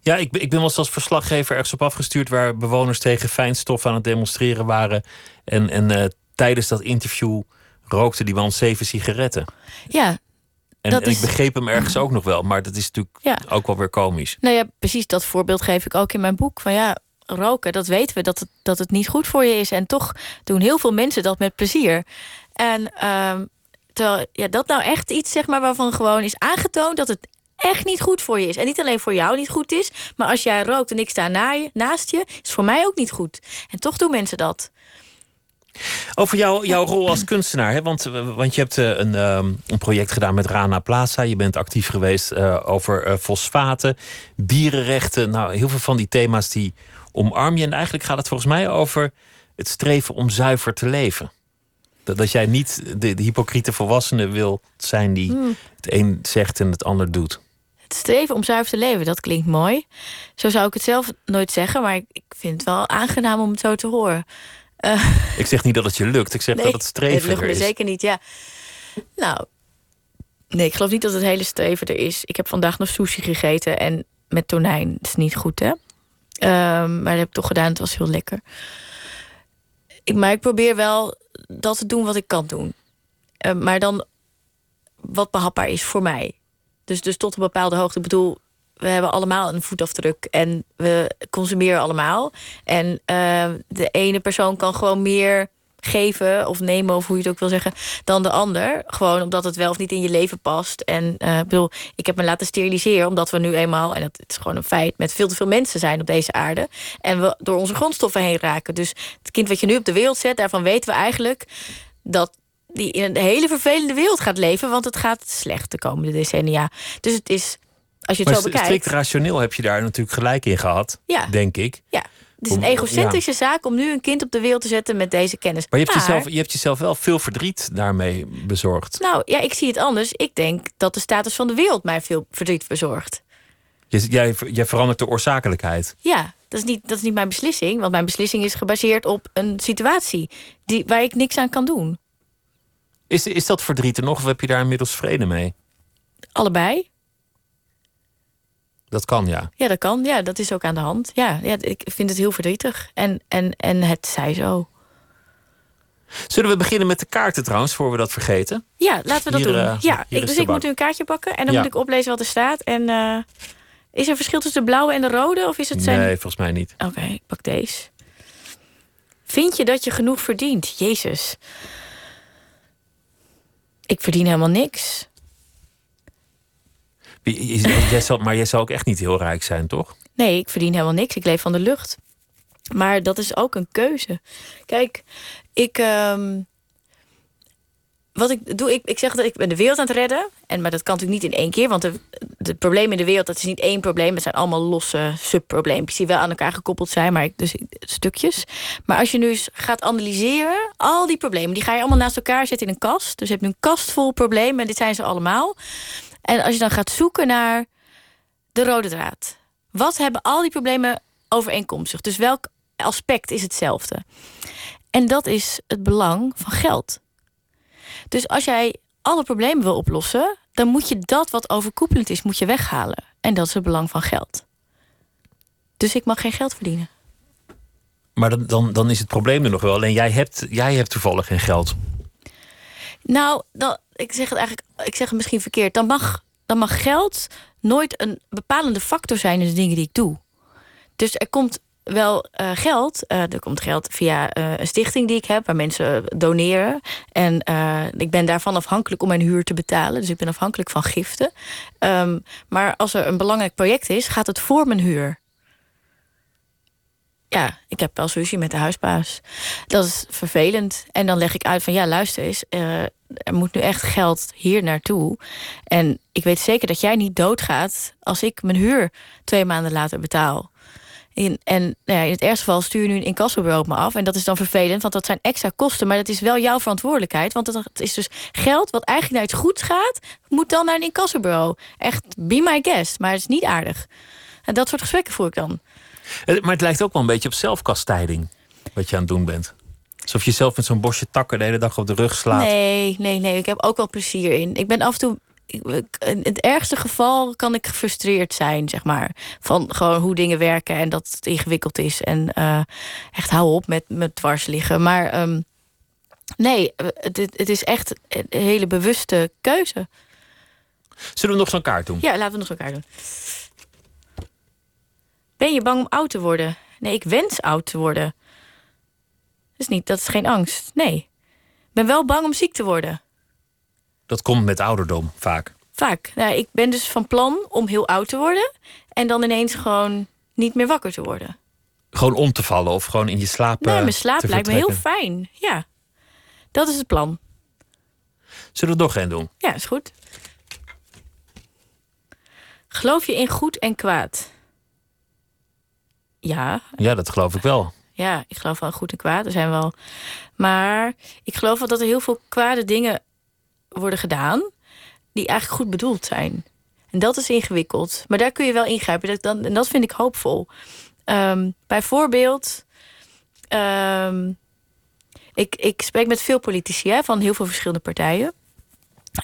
Ja, ik, ben- ik ben wel eens als verslaggever ergens op afgestuurd waar bewoners tegen fijnstof aan het demonstreren waren. En, en eh, tijdens dat interview rookte die man zeven sigaretten. Ja, En, Dat en ik begreep hem ergens ook nog wel, maar dat is natuurlijk Ja. ook wel weer komisch. nou ja, precies dat voorbeeld geef ik ook in mijn boek. Van ja, roken, dat weten we dat het, dat het niet goed voor je is. En toch doen heel veel mensen dat met plezier. En ehm, ja, dat nou echt iets zeg maar, waarvan gewoon is aangetoond dat het echt niet goed voor je is. En niet alleen voor jou niet goed is, maar als jij rookt en ik sta na je, naast je, is voor mij ook niet goed. En toch doen mensen dat. Over jou, jouw rol als kunstenaar, hè? Want, eh, want je hebt eh, een, ehm, een project gedaan met Rana Plaza. Je bent actief geweest eh, over fosfaten, dierenrechten. Nou, heel veel van die thema's die omarm je. En eigenlijk gaat het volgens mij over het streven om zuiver te leven. Dat, dat jij niet de, de hypocriete volwassene wil zijn die het een zegt en het ander doet. Het streven om zuiver te leven, dat klinkt mooi. Zo zou ik het zelf nooit zeggen, maar ik, ik vind het wel aangenaam om het zo te horen. Ik zeg niet dat het je lukt, ik zeg dat het streven het lukt er me is. zeker niet, ja. Nou, nee, ik geloof niet dat het hele streven er is. Ik heb vandaag nog sushi gegeten en met tonijn. Dat is niet goed, hè? Ehm, maar dat heb ik toch gedaan, het was heel lekker. Ik, maar ik probeer wel dat te doen wat ik kan doen. Eh, maar dan wat behapbaar is voor mij. Dus, dus tot een bepaalde hoogte. Ik bedoel, we hebben allemaal een voetafdruk en we consumeren allemaal. En eh, de ene persoon kan gewoon meer geven of nemen, of hoe je het ook wil zeggen, dan de ander. Gewoon omdat het wel of niet in je leven past. En eh, ik bedoel, ik heb me laten steriliseren, omdat we nu eenmaal, en dat is gewoon een feit, met veel te veel mensen zijn op deze aarde. En we door onze grondstoffen heen raken. Dus het kind wat je nu op de wereld zet, daarvan weten we eigenlijk dat die in een hele vervelende wereld gaat leven, want het gaat slecht de komende decennia. Dus het is, als je het Maar zo bekijkt. strikt rationeel heb je daar natuurlijk gelijk in gehad, Ja. denk ik. Ja, het is een egocentrische zaak om nu een kind op de wereld te zetten met deze kennis. Maar je hebt, jezelf, je hebt jezelf wel veel verdriet daarmee bezorgd. Nou ja, ik zie het anders. Ik denk dat de status van de wereld mij veel verdriet bezorgt. Je, jij, jij verandert de oorzakelijkheid. Ja, dat is, niet, dat is niet mijn beslissing. Want mijn beslissing is gebaseerd op een situatie die, waar ik niks aan kan doen. Is, is dat verdriet er nog of heb je daar inmiddels vrede mee? Allebei. Dat kan, ja. Ja, dat kan. Ja, dat is ook aan de hand. Ja, ja ik vind het heel verdrietig. En, en, en het zij zo. Zullen we beginnen met de kaarten trouwens, voor we dat vergeten? Ja, laten we dat Hier, doen. eh, ja, ik, dus ik moet nu een kaartje pakken en dan Ja. moet ik oplezen wat er staat. En eh, is er verschil tussen de blauwe en de rode? Of is het zijn... Nee, volgens mij niet. Oké, ik pak deze. Vind je dat je genoeg verdient? Jezus. Ik verdien helemaal niks. Maar jij zal ook echt niet heel rijk zijn, toch? Nee, ik verdien helemaal niks. Ik leef van de lucht. Maar dat is ook een keuze. Kijk, ik. ehm, wat ik doe, ik, ik zeg dat ik ben de wereld aan het redden. En, maar dat kan natuurlijk niet in één keer. Want de, de problemen in de wereld, dat is niet één probleem. Het zijn allemaal losse subprobleempjes die wel aan elkaar gekoppeld zijn. Maar ik, dus stukjes. Maar als je nu eens gaat analyseren, al die problemen, die ga je allemaal naast elkaar zetten in een kast. Dus je hebt nu een kast vol problemen. En dit zijn ze allemaal. En als je dan gaat zoeken naar de rode draad. Wat hebben al die problemen overeenkomstig? Dus welk aspect is hetzelfde? En dat is het belang van geld. Dus als jij alle problemen wil oplossen, dan moet je dat wat overkoepelend is, moet je weghalen. En dat is het belang van geld. Dus ik mag geen geld verdienen. Maar dan, dan, dan is het probleem er nog wel. Alleen jij hebt, jij hebt toevallig geen geld. Nou, ik zeg het eigenlijk, ik zeg het misschien verkeerd. Dan mag, dan mag geld nooit een bepalende factor zijn in de dingen die ik doe. Dus er komt wel eh, geld. eh, er komt geld via eh, een stichting die ik heb, waar mensen doneren. En ik ben daarvan afhankelijk om mijn huur te betalen. Dus ik ben afhankelijk van giften. Ehm, maar als er een belangrijk project is, gaat het voor mijn huur. Ja, ik heb wel ruzie met de huisbaas. Dat is vervelend. En dan leg ik uit van ja, luister eens, eh, er moet nu echt geld hier naartoe. En ik weet zeker dat jij niet doodgaat als ik mijn huur twee maanden later betaal. In, en nou ja, in het ergste geval stuur je nu een incassobureau op me af. En dat is dan vervelend, want dat zijn extra kosten. Maar dat is wel jouw verantwoordelijkheid. Want het is dus geld wat eigenlijk naar iets goeds gaat... moet dan naar een incassobureau. Echt, be my guest. Maar het is niet aardig. En dat soort gesprekken voer ik dan. Eh, Maar het lijkt ook wel een beetje op zelfkastijding. Wat je aan het doen bent. Alsof je zelf met zo'n bosje takken de hele dag op de rug slaat. Nee, nee, nee. Ik heb ook wel plezier in. Ik ben af en toe. In het ergste geval kan ik gefrustreerd zijn, zeg maar. Van gewoon hoe dingen werken en dat het ingewikkeld is. En eh, echt hou op met, met dwars liggen. Maar ehm, nee, eh, het, het is echt een hele bewuste keuze. Zullen we nog zo'n kaart doen? Ja, laten we nog elkaar doen. Ben je bang om oud te worden? Nee, ik wens oud te worden. Dat is, niet, dat is geen angst. Nee. Ik ben wel bang om ziek te worden. Dat komt met ouderdom vaak. Vaak. Nou, ik ben dus van plan om heel oud te worden. En dan ineens gewoon niet meer wakker te worden. Gewoon om te vallen of gewoon in je slaap. nee, eh, mijn slaap lijkt me heel fijn. Ja. Dat is het plan. Zullen we er nog één doen? Ja, is goed. Geloof je in goed en kwaad? Ja, Ja, dat geloof ik wel. ja, ik geloof wel goed en kwaad. Er zijn wel. Maar ik geloof wel dat er heel veel kwade dingen worden gedaan. die eigenlijk goed bedoeld zijn. En dat is ingewikkeld. Maar daar kun je wel ingrijpen. Dat, dan, en dat vind ik hoopvol. Ehm, bijvoorbeeld. ehm, ik, ik spreek met veel politici hè, van heel veel verschillende partijen.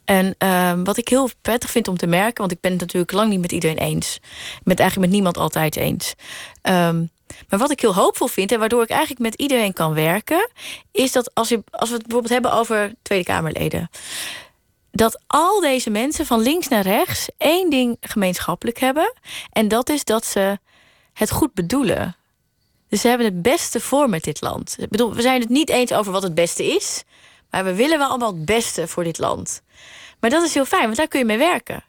En ehm, wat ik heel prettig vind om te merken, want ik ben het natuurlijk lang niet met iedereen eens. Ik ben het eigenlijk met niemand altijd eens. Ehm, maar wat ik heel hoopvol vind en waardoor ik eigenlijk met iedereen kan werken, is dat als, je, als we het bijvoorbeeld hebben over Tweede Kamerleden. Dat al deze mensen van links naar rechts één ding gemeenschappelijk hebben. En dat is dat ze het goed bedoelen. Dus ze hebben het beste voor met dit land. Ik bedoel, we zijn het niet eens over wat het beste is. Maar we willen wel allemaal het beste voor dit land. Maar dat is heel fijn, want daar kun je mee werken.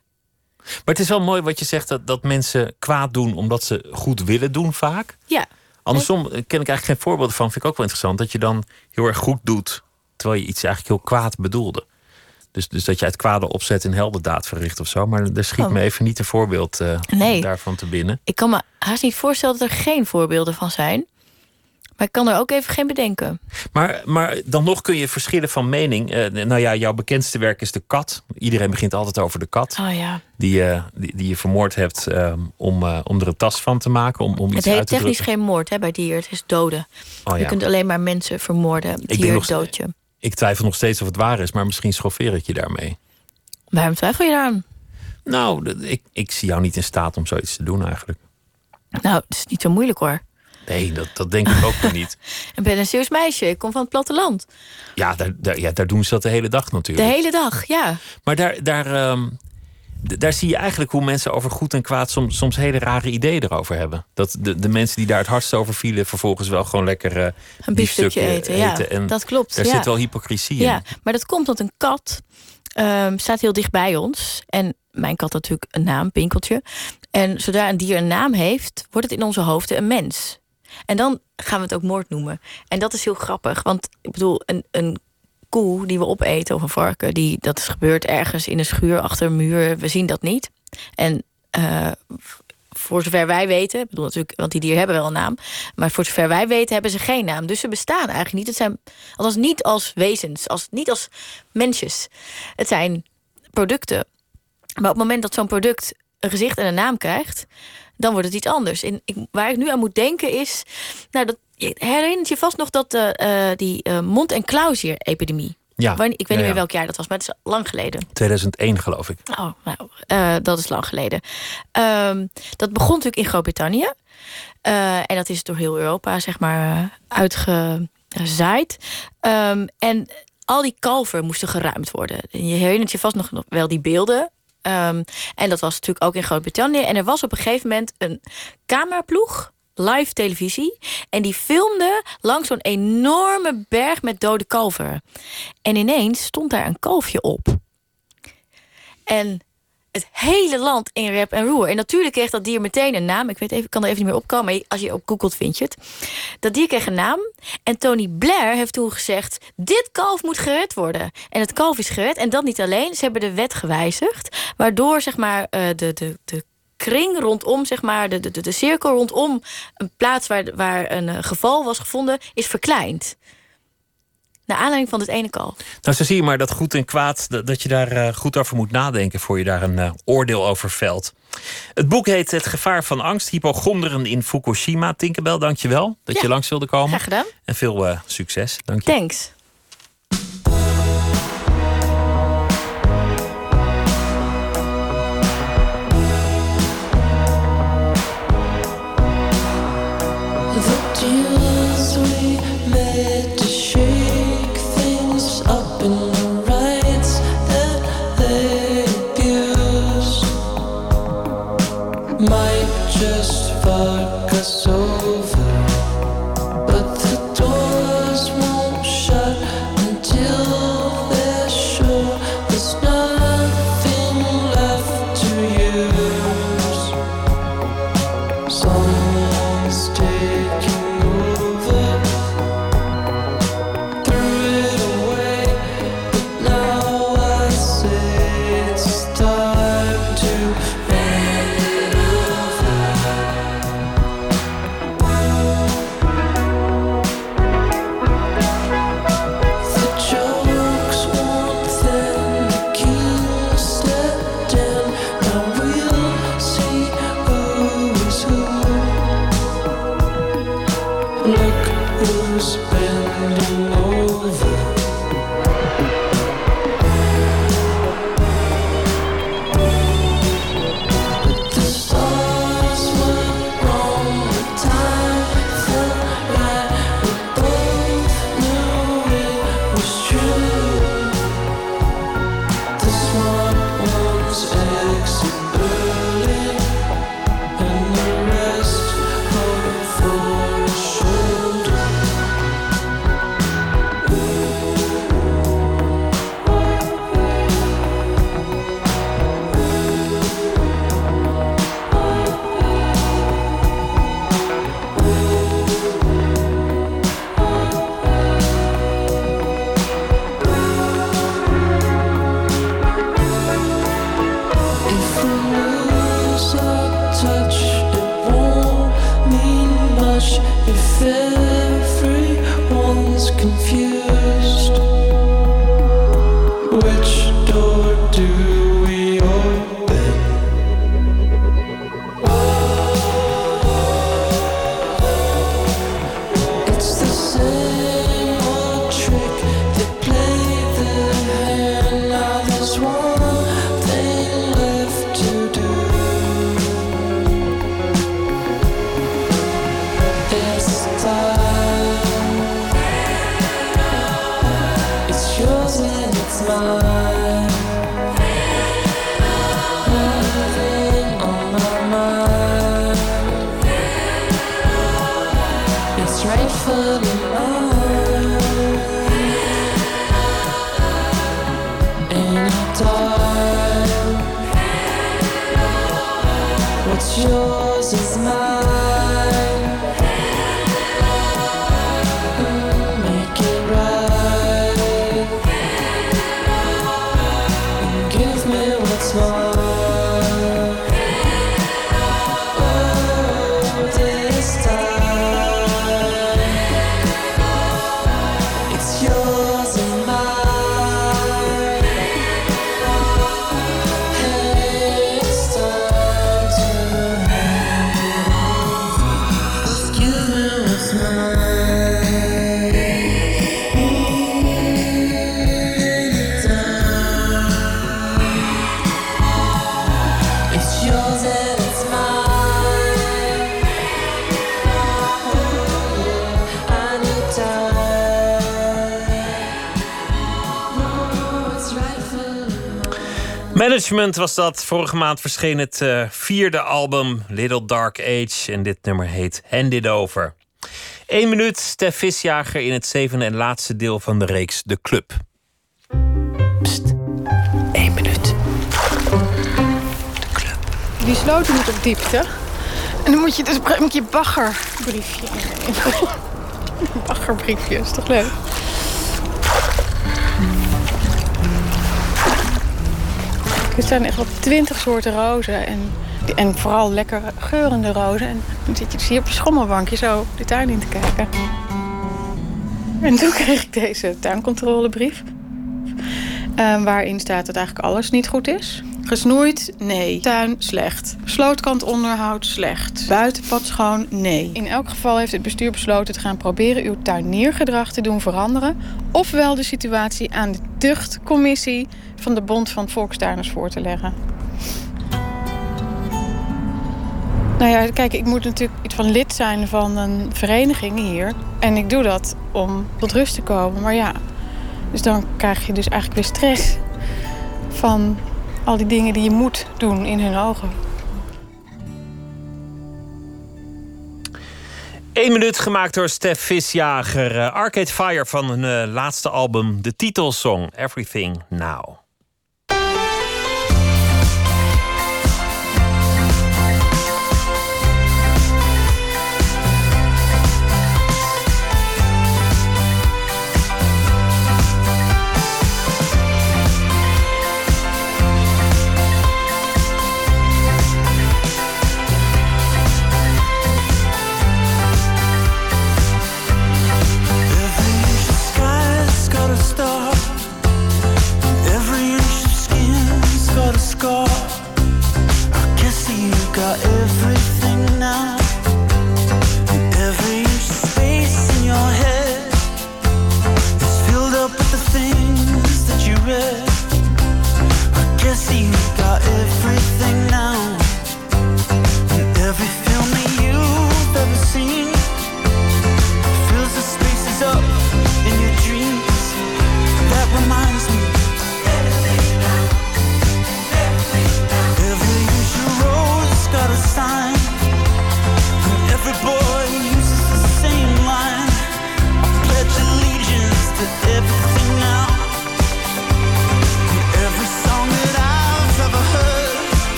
Maar het is wel mooi wat je zegt dat, dat mensen kwaad doen omdat ze goed willen doen vaak. Ja, Andersom ken ik eigenlijk geen voorbeelden van. Vind ik ook wel interessant. Dat je dan heel erg goed doet. Terwijl je iets eigenlijk heel kwaad bedoelde. Dus, dus dat je uit kwade opzet een heldendaad verricht of zo. Maar er schiet Oh. me even niet een voorbeeld eh, Nee. daarvan te binnen. ik kan me haast niet voorstellen dat er geen voorbeelden van zijn. Maar ik kan er ook even geen bedenken. Maar, maar dan nog kun je verschillen van mening. Eh, nou ja, jouw bekendste werk is de kat. Iedereen begint altijd over de kat. Oh ja. Die, eh, die, die je vermoord hebt eh, om, eh, om er een tas van te maken. Om, om Het iets heet uit te technisch drukken. geen moord hè, bij dier. Het is doden. Oh, Je ja. kunt alleen maar mensen vermoorden. Dier nog- dood je. Ik twijfel nog steeds of het waar is. Maar misschien schoffeer ik je daarmee. Waarom twijfel je daaraan? Nou, ik, ik zie jou niet in staat om zoiets te doen eigenlijk. Nou, het is niet zo moeilijk hoor. Nee, dat, dat denk ik ook niet. Ik ben een Zeeuws meisje. Ik kom van het platteland. Ja daar, daar, ja, daar doen ze dat de hele dag De natuurlijk. hele dag, ja. Maar daar, daar, ehm, daar zie je eigenlijk hoe mensen over goed en kwaad soms, soms hele rare ideeën erover hebben. Dat de, de mensen die daar het hardst over vielen, vervolgens wel gewoon lekker eh Een biefstukje eten. Ja, En dat klopt. daar ja. zit wel hypocrisie in. Ja, maar dat komt omdat een kat ehm, staat heel dicht bij ons. En mijn kat had natuurlijk een naam, Pinkeltje. En zodra een dier een naam heeft, wordt het in onze hoofden een mens. En dan gaan we het ook moord noemen. En dat is heel grappig. Want ik bedoel, een, een koe die we opeten of een varken, die, dat is gebeurd ergens in een schuur achter een muur. We zien dat niet. En uh, voor zover wij weten, bedoel natuurlijk, want die dieren hebben wel een naam, maar voor zover wij weten hebben ze geen naam. Dus ze bestaan eigenlijk niet. Het zijn althans niet als wezens, als, niet als mensjes. Het zijn producten. Maar op het moment dat zo'n product een gezicht en een naam krijgt, dan wordt het iets anders. En ik, waar ik nu aan moet denken is, nou dat herinnert je vast nog dat uh, die uh, mond- en klauwzier-epidemie ja. ik weet niet meer welk jaar dat was, maar het is lang geleden. 2001 geloof ik. Oh, nou, uh, dat is lang geleden. Um, dat begon natuurlijk in Groot-Brittannië. En dat is door heel Europa, zeg maar, uitgezaaid. Um, en al die kalveren moesten geruimd worden. Je herinnert je vast nog wel die beelden. Um, en dat was natuurlijk ook in Groot-Brittannië. En er was op een gegeven moment een cameraploeg live televisie. En die filmde langs zo'n enorme berg met dode kalveren. En ineens stond daar een kalfje op. En het hele land in rep en roer. En natuurlijk kreeg dat dier meteen een naam. Ik weet even, kan er even niet meer opkomen. Maar als je op googelt vind je het. Dat dier kreeg een naam. En Tony Blair heeft toen gezegd... dit kalf moet gered worden. En het kalf is gered. En dat niet alleen. Ze hebben de wet gewijzigd. Waardoor zeg maar, uh, de, de, de kring rondom, zeg maar, de, de, de cirkel rondom een plaats waar, waar een uh, geval was gevonden, is verkleind. Naar aanleiding van het ene kalf. Nou, zo zie je maar dat goed en kwaad, dat, je daar uh, goed over moet nadenken voor je daar een uh, oordeel over velt. Het boek heet Het gevaar van angst, hypochonderen in Fukushima. Tinkerbell, dankjewel dat ja. je langs wilde komen. Graag gedaan. En veel succes. Dank je. Thanks. Management was dat. Vorige maand verscheen het uh, vierde album Little Dark Age. En dit nummer heet Hand It Over. Eén minuut, Stef Visjager in het zevende en laatste deel van de reeks De Club. Pst, één minuut. De Club. Die sloten moet op diepte. En dan moet je dus met je baggerbriefje in. baggerbriefje, is toch leuk? Er zijn echt wel twintig soorten rozen. En, en vooral lekker geurende rozen. En dan zit je dus hier op je schommelbankje zo de tuin in te kijken. En toen kreeg ik deze tuincontrolebrief. Uh, waarin staat dat eigenlijk alles niet goed is. Gesnoeid? Nee. Tuin? Slecht. Slootkant onderhoud? Slecht. Buitenpad schoon? Nee. In elk geval heeft het bestuur besloten te gaan proberen uw tuiniergedrag te doen veranderen. Ofwel de situatie aan de tuchtcommissie van de Bond van Volkstuiners voor te leggen. Nou ja, kijk, ik moet natuurlijk iets van lid zijn van een vereniging hier. En ik doe dat om tot rust te komen. Maar ja, dus dan krijg je dus eigenlijk weer stress van al die dingen die je moet doen in hun ogen. Eén minuut gemaakt door Stef Visjager. Uh, Arcade Fire van hun uh, laatste album, de titelsong Everything Now.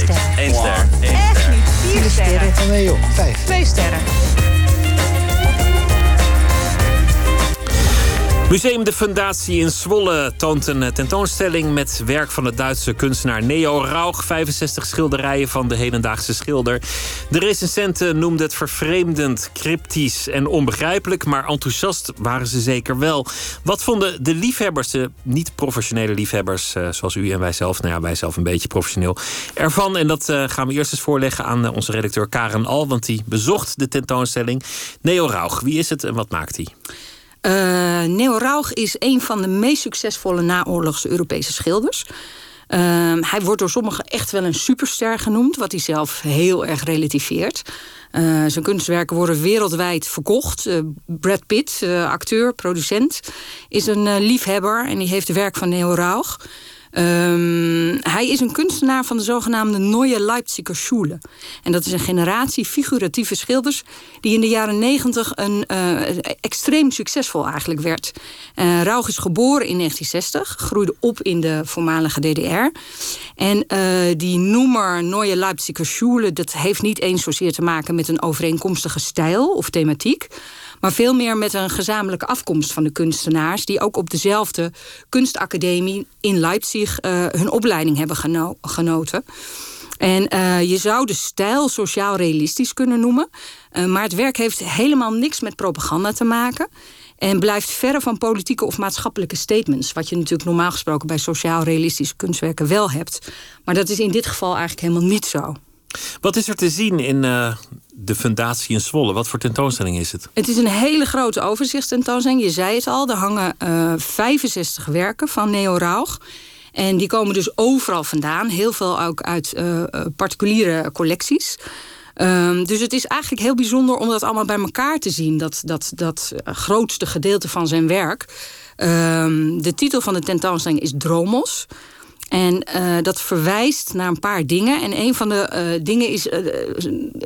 Niks. Eén ster. Eén Echt ster. niet. Vier sterren. Nee joh, vijf. Twee sterren. Museum de Fundatie in Zwolle toont een tentoonstelling met werk van de Duitse kunstenaar Neo Rauch. 65 schilderijen van de hedendaagse schilder. De recensenten noemden het vervreemdend, cryptisch en onbegrijpelijk, maar enthousiast waren ze zeker wel. Wat vonden de liefhebbers, de niet-professionele liefhebbers, eh, zoals u en wij zelf, nou ja, wij zelf een beetje professioneel, ervan? En dat eh, gaan we eerst eens voorleggen aan eh, onze redacteur Karen Al, want die bezocht de tentoonstelling. Neo Rauch, wie is het en wat maakt hij? Uh, Neo Rauch is een van de meest succesvolle naoorlogse Europese schilders. Uh, hij wordt door sommigen echt wel een superster genoemd, wat hij zelf heel erg relativeert. Uh, zijn kunstwerken worden wereldwijd verkocht. Uh, Brad Pitt, acteur, producent, is een liefhebber en die heeft het werk van Neo Rauch. Um, hij is een kunstenaar van de zogenaamde Neue Leipziger Schule. En dat is een generatie figuratieve schilders... die in de jaren negentig uh, extreem succesvol eigenlijk werd. Uh, Rauch is geboren in 1960, groeide op in de voormalige DDR. En uh, die noemer Neue Leipziger Schule... dat heeft niet eens zozeer te maken met een overeenkomstige stijl of thematiek maar veel meer met een gezamenlijke afkomst van de kunstenaars... die ook op dezelfde kunstacademie in Leipzig uh, hun opleiding hebben geno genoten. En uh, je zou de stijl sociaal-realistisch kunnen noemen... Uh, maar het werk heeft helemaal niks met propaganda te maken... En blijft verre van politieke of maatschappelijke statements. Wat je natuurlijk normaal gesproken bij sociaal-realistische kunstwerken wel hebt. Maar dat is in dit geval eigenlijk helemaal niet zo. Wat is er te zien in uh, de Fundatie in Zwolle? Wat voor tentoonstelling is het? Het is een hele grote overzichtstentoonstelling. Je zei het al, er hangen uh, 65 werken van Neo Rauch. En die komen dus overal vandaan. Heel veel ook uit uh, particuliere collecties. Um, dus het is eigenlijk heel bijzonder om dat allemaal bij elkaar te zien. Dat, dat, dat grootste gedeelte van zijn werk. Um, de titel van de tentoonstelling is Dromos. En uh, dat verwijst naar een paar dingen. En een van de uh, dingen is uh,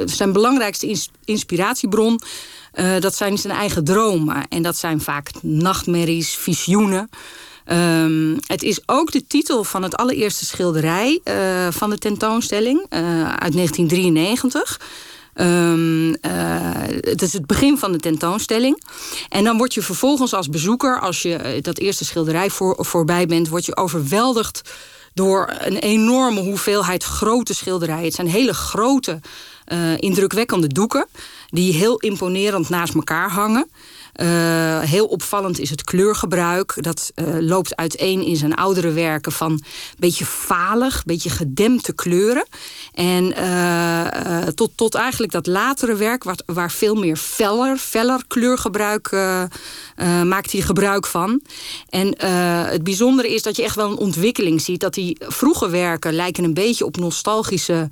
zijn belangrijkste ins inspiratiebron. dat zijn zijn eigen dromen. En dat zijn vaak nachtmerries, visioenen. Um, het is ook de titel van het allereerste schilderij van de tentoonstelling uit 1993. Um, uh, het is het begin van de tentoonstelling. En dan word je vervolgens als bezoeker, als je dat eerste schilderij voor, voorbij bent, word je overweldigd door een enorme hoeveelheid grote schilderijen. Het zijn hele grote, uh, indrukwekkende doeken die heel imponerend naast elkaar hangen. Uh, heel opvallend is het kleurgebruik. Dat uh, loopt uiteen in zijn oudere werken van een beetje falig, beetje gedempte kleuren. En uh, tot, tot eigenlijk dat latere werk, waar, waar veel meer feller, feller kleurgebruik maakt hij gebruik van. En het bijzondere is dat je echt wel een ontwikkeling ziet. Dat die vroege werken lijken een beetje op nostalgische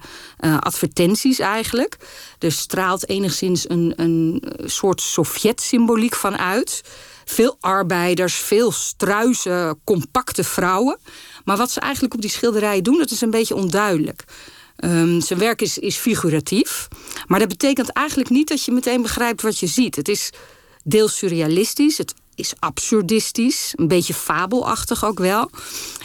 advertenties eigenlijk. Er straalt enigszins een, een soort Sovjet-symboliek vanuit. Veel arbeiders, veel struise, compacte vrouwen. Maar wat ze eigenlijk op die schilderijen doen, dat is een beetje onduidelijk. Um, zijn werk is, is figuratief. Maar dat betekent eigenlijk niet dat je meteen begrijpt wat je ziet. Het is deels surrealistisch, het is absurdistisch, een beetje fabelachtig ook wel.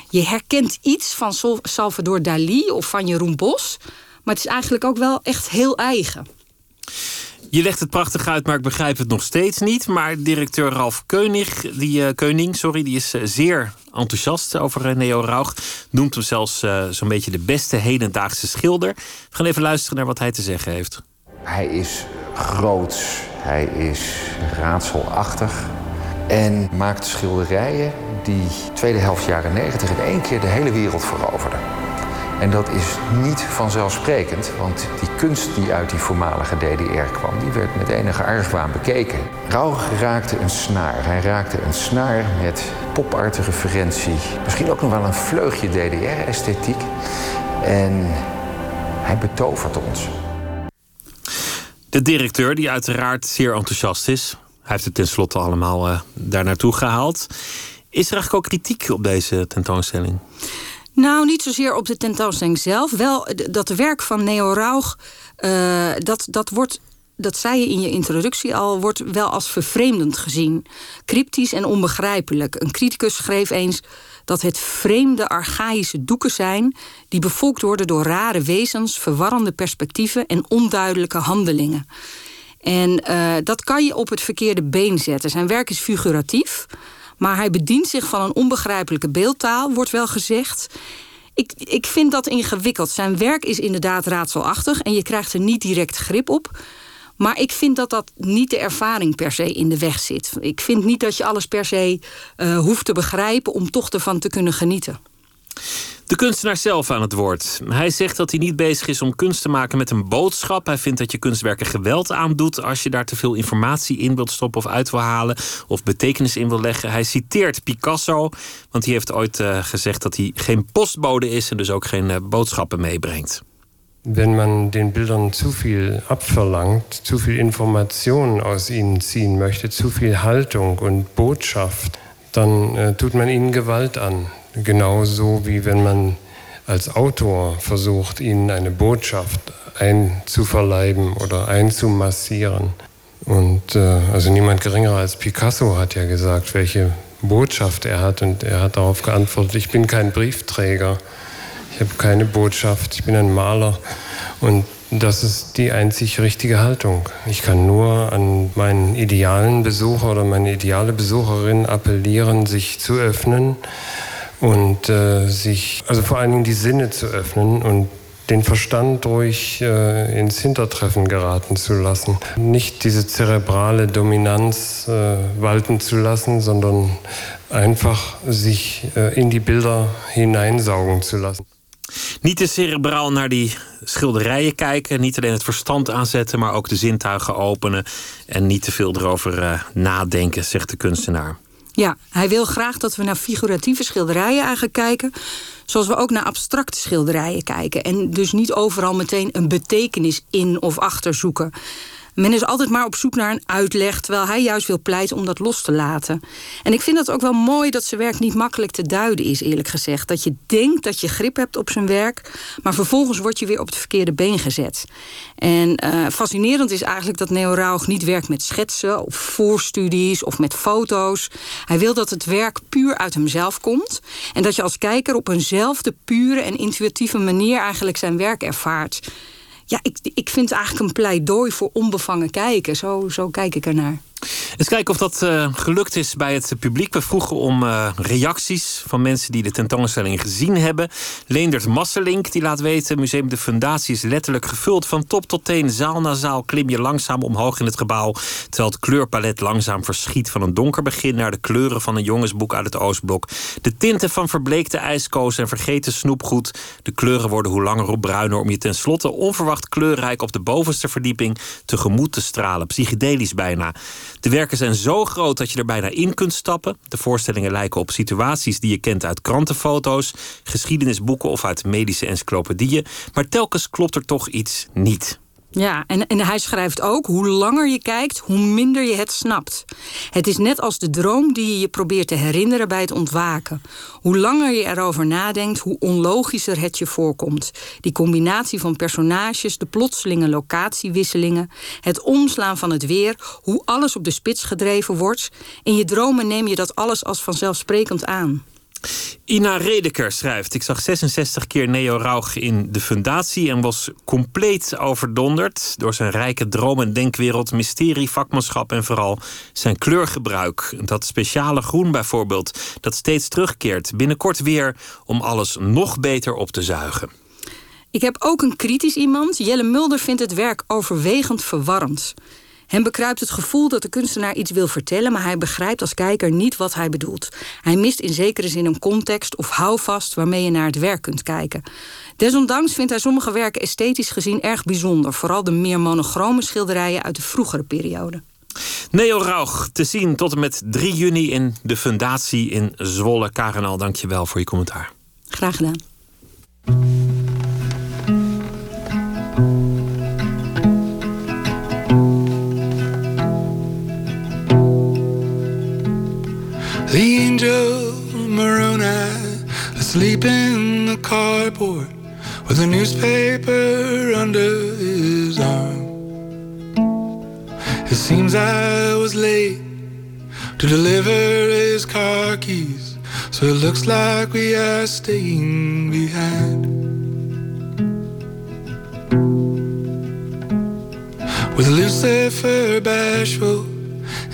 Je herkent iets van Salvador Dali of van Jeroen Bos. Maar het is eigenlijk ook wel echt heel eigen. Je legt het prachtig uit, maar ik begrijp het nog steeds niet. Maar directeur Ralf Keunig, die, uh, Keuning sorry, die is uh, zeer enthousiast over uh, Neo Rauch. Noemt hem zelfs zo'n beetje de beste hedendaagse schilder. We gaan even luisteren naar wat hij te zeggen heeft. Hij is groot, hij is raadselachtig. En maakt schilderijen die tweede helft jaren negentig in één keer de hele wereld veroverden. En dat is niet vanzelfsprekend, want die kunst die uit die voormalige DDR kwam, die werd met enige argwaan bekeken. Rauch raakte een snaar. Hij raakte een snaar met pop-art referentie, misschien ook nog wel een vleugje DDR-esthetiek. En hij betovert ons. De directeur, die uiteraard zeer enthousiast is, hij heeft het tenslotte allemaal uh, daar naartoe gehaald Is er eigenlijk ook kritiek op deze tentoonstelling? Nou, niet zozeer op de tentoonstelling zelf. Wel dat werk van Neo Rauch, uh, dat, dat wordt dat zei je in je introductie al, wordt wel als vervreemdend gezien. Cryptisch en onbegrijpelijk. Een criticus schreef eens dat het vreemde archaïsche doeken zijn... die bevolkt worden door rare wezens, verwarrende perspectieven... en onduidelijke handelingen. En uh, dat kan je op het verkeerde been zetten. Zijn werk is figuratief, maar hij bedient zich van een onbegrijpelijke beeldtaal, wordt wel gezegd. Ik, ik vind dat ingewikkeld. Zijn werk is inderdaad raadselachtig en je krijgt er niet direct grip op. Maar ik vind dat dat niet de ervaring per se in de weg zit. Ik vind niet dat je alles per se uh, hoeft te begrijpen om toch ervan te kunnen genieten. De kunstenaar zelf aan het woord. Hij zegt dat hij niet bezig is om kunst te maken met een boodschap. Hij vindt dat je kunstwerken geweld aandoet als je daar te veel informatie in wilt stoppen of uit wil halen of betekenis in wil leggen. Hij citeert Picasso, want die heeft ooit uh, gezegd dat hij geen postbode is en dus ook geen uh, boodschappen meebrengt. wenn man den Bildern zu viel abverlangt, zu viel Information aus ihnen ziehen möchte, zu viel Haltung und Botschaft, dann äh, tut man ihnen Gewalt an. Genauso wie wenn man als Autor versucht, ihnen eine Botschaft einzuverleiben oder einzumassieren. Und äh, also niemand geringer als Picasso hat ja gesagt, welche Botschaft er hat. Und er hat darauf geantwortet, ich bin kein Briefträger. Ich habe keine Botschaft, ich bin ein Maler und das ist die einzig richtige Haltung. Ich kann nur an meinen idealen Besucher oder meine ideale Besucherin appellieren, sich zu öffnen und äh, sich, also vor allen Dingen die Sinne zu öffnen und den Verstand ruhig äh, ins Hintertreffen geraten zu lassen. Nicht diese zerebrale Dominanz äh, walten zu lassen, sondern einfach sich äh, in die Bilder hineinsaugen zu lassen. Niet te cerebraal naar die schilderijen kijken. Niet alleen het verstand aanzetten, maar ook de zintuigen openen. En niet te veel erover uh, nadenken, zegt de kunstenaar. Ja, hij wil graag dat we naar figuratieve schilderijen eigenlijk kijken. Zoals we ook naar abstracte schilderijen kijken. En dus niet overal meteen een betekenis in of achter zoeken. Men is altijd maar op zoek naar een uitleg, terwijl hij juist wil pleiten om dat los te laten. En ik vind het ook wel mooi dat zijn werk niet makkelijk te duiden is, eerlijk gezegd. Dat je denkt dat je grip hebt op zijn werk, maar vervolgens word je weer op het verkeerde been gezet. En uh, fascinerend is eigenlijk dat Neo Rauch niet werkt met schetsen of voorstudies of met foto's. Hij wil dat het werk puur uit hemzelf komt en dat je als kijker op eenzelfde pure en intuïtieve manier eigenlijk zijn werk ervaart. Ja, ik, ik vind het eigenlijk een pleidooi voor onbevangen kijken. Zo, zo kijk ik ernaar. Eens kijken of dat uh, gelukt is bij het publiek. We vroegen om uh, reacties van mensen die de tentoonstelling gezien hebben. Leendert Masselink die laat weten... Museum de Fundatie is letterlijk gevuld van top tot teen. Zaal na zaal klim je langzaam omhoog in het gebouw... terwijl het kleurpalet langzaam verschiet van een donker begin... naar de kleuren van een jongensboek uit het Oostblok. De tinten van verbleekte ijskoos en vergeten snoepgoed. De kleuren worden hoe langer hoe bruiner... om je tenslotte onverwacht kleurrijk op de bovenste verdieping... tegemoet te stralen. Psychedelisch bijna. De werken zijn zo groot dat je er bijna in kunt stappen. De voorstellingen lijken op situaties die je kent uit krantenfoto's, geschiedenisboeken of uit medische encyclopedieën. Maar telkens klopt er toch iets niet. Ja, en, en hij schrijft ook: hoe langer je kijkt, hoe minder je het snapt. Het is net als de droom die je je probeert te herinneren bij het ontwaken. Hoe langer je erover nadenkt, hoe onlogischer het je voorkomt. Die combinatie van personages, de plotselinge locatiewisselingen, het omslaan van het weer, hoe alles op de spits gedreven wordt. In je dromen neem je dat alles als vanzelfsprekend aan. Ina Redeker schrijft: Ik zag 66 keer Neo Rauch in de fundatie en was compleet overdonderd door zijn rijke droom- en denkwereld, mysterie, vakmanschap en vooral zijn kleurgebruik. Dat speciale groen bijvoorbeeld, dat steeds terugkeert. Binnenkort weer om alles nog beter op te zuigen. Ik heb ook een kritisch iemand. Jelle Mulder vindt het werk overwegend verwarrend. Hem bekruipt het gevoel dat de kunstenaar iets wil vertellen, maar hij begrijpt als kijker niet wat hij bedoelt. Hij mist in zekere zin een context of houvast waarmee je naar het werk kunt kijken. Desondanks vindt hij sommige werken esthetisch gezien erg bijzonder, vooral de meer monochrome schilderijen uit de vroegere periode. Neo Rauch te zien tot en met 3 juni in de Fundatie in Zwolle. Karenal, dank je wel voor je commentaar. Graag gedaan. The angel Moroni asleep in the cardboard with a newspaper under his arm. It seems I was late to deliver his car keys, so it looks like we are staying behind. With Lucifer bashful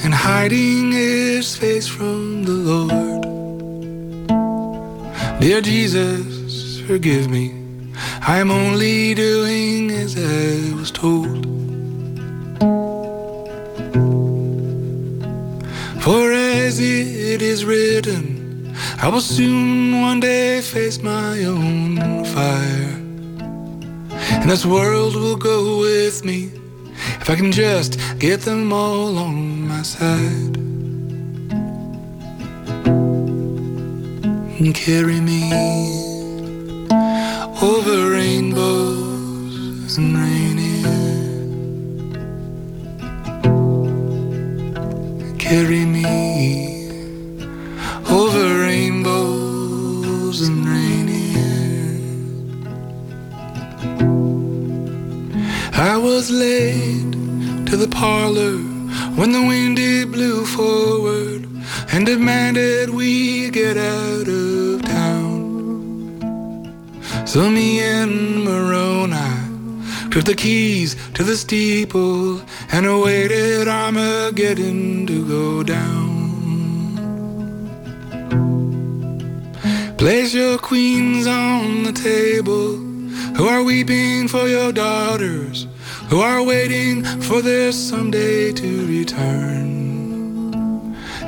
and hiding his face from the Lord. Dear Jesus, forgive me. I am only doing as I was told. For as it is written, I will soon one day face my own fire. And this world will go with me if I can just get them all on my side. And carry me over rainbows and rainier. Carry me over I was late to the parlor when the wind it blew forward and demanded we get out of town. So me and Moroni took the keys to the steeple and awaited Armageddon to go down. Place your queens on the table who are weeping for your daughters, who are waiting for their someday to return.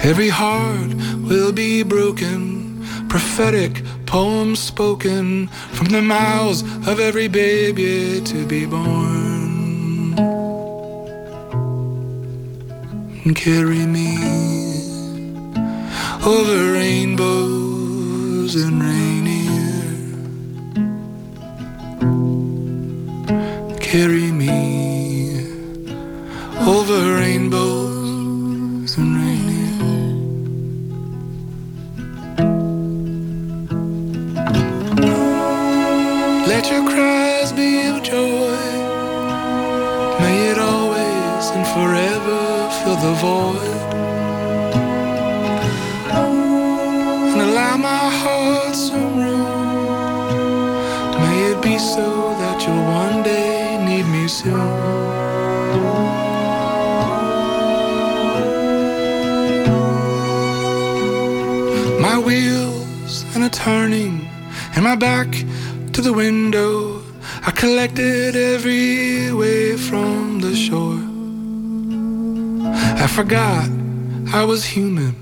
Every heart will be broken, prophetic poems spoken from the mouths of every baby to be born. Carry me over rainbows and rainier. Carry me over rainbows and rainier. Let your cries be of joy. May it always and forever fill the void. And allow my heart some room. May it be so that you'll one day need me soon. Turning, and my back to the window. I collected every wave from the shore. I forgot I was human.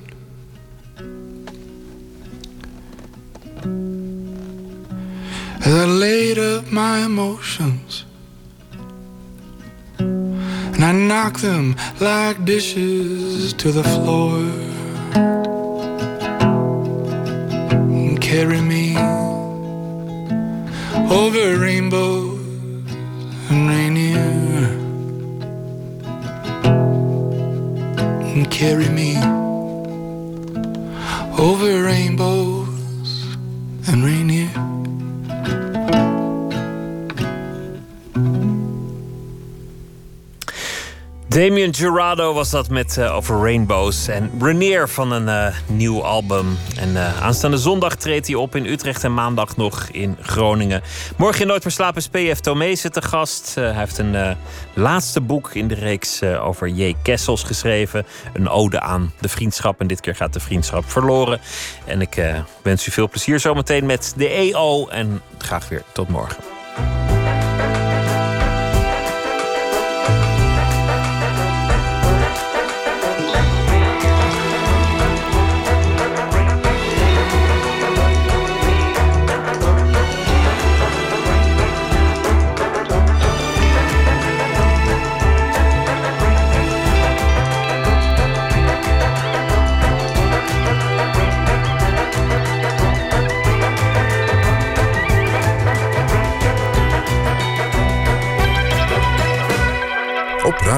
As I laid up my emotions and I knocked them like dishes to the floor. Carry me over rainbows and rainier and carry me over rainbows and rainier. Damien Gerardo was dat met eh, over Rainbows. En Renier van een eh, nieuw album. En eh, aanstaande zondag treedt hij op in Utrecht en maandag nog in Groningen. Morgen in Nooit meer slapen is P.F. Te gast. hij heeft een laatste boek in de reeks over J. Kessels geschreven. Een ode aan de vriendschap. En dit keer gaat de vriendschap verloren. En ik wens u veel plezier zometeen met de EO. En graag weer tot morgen.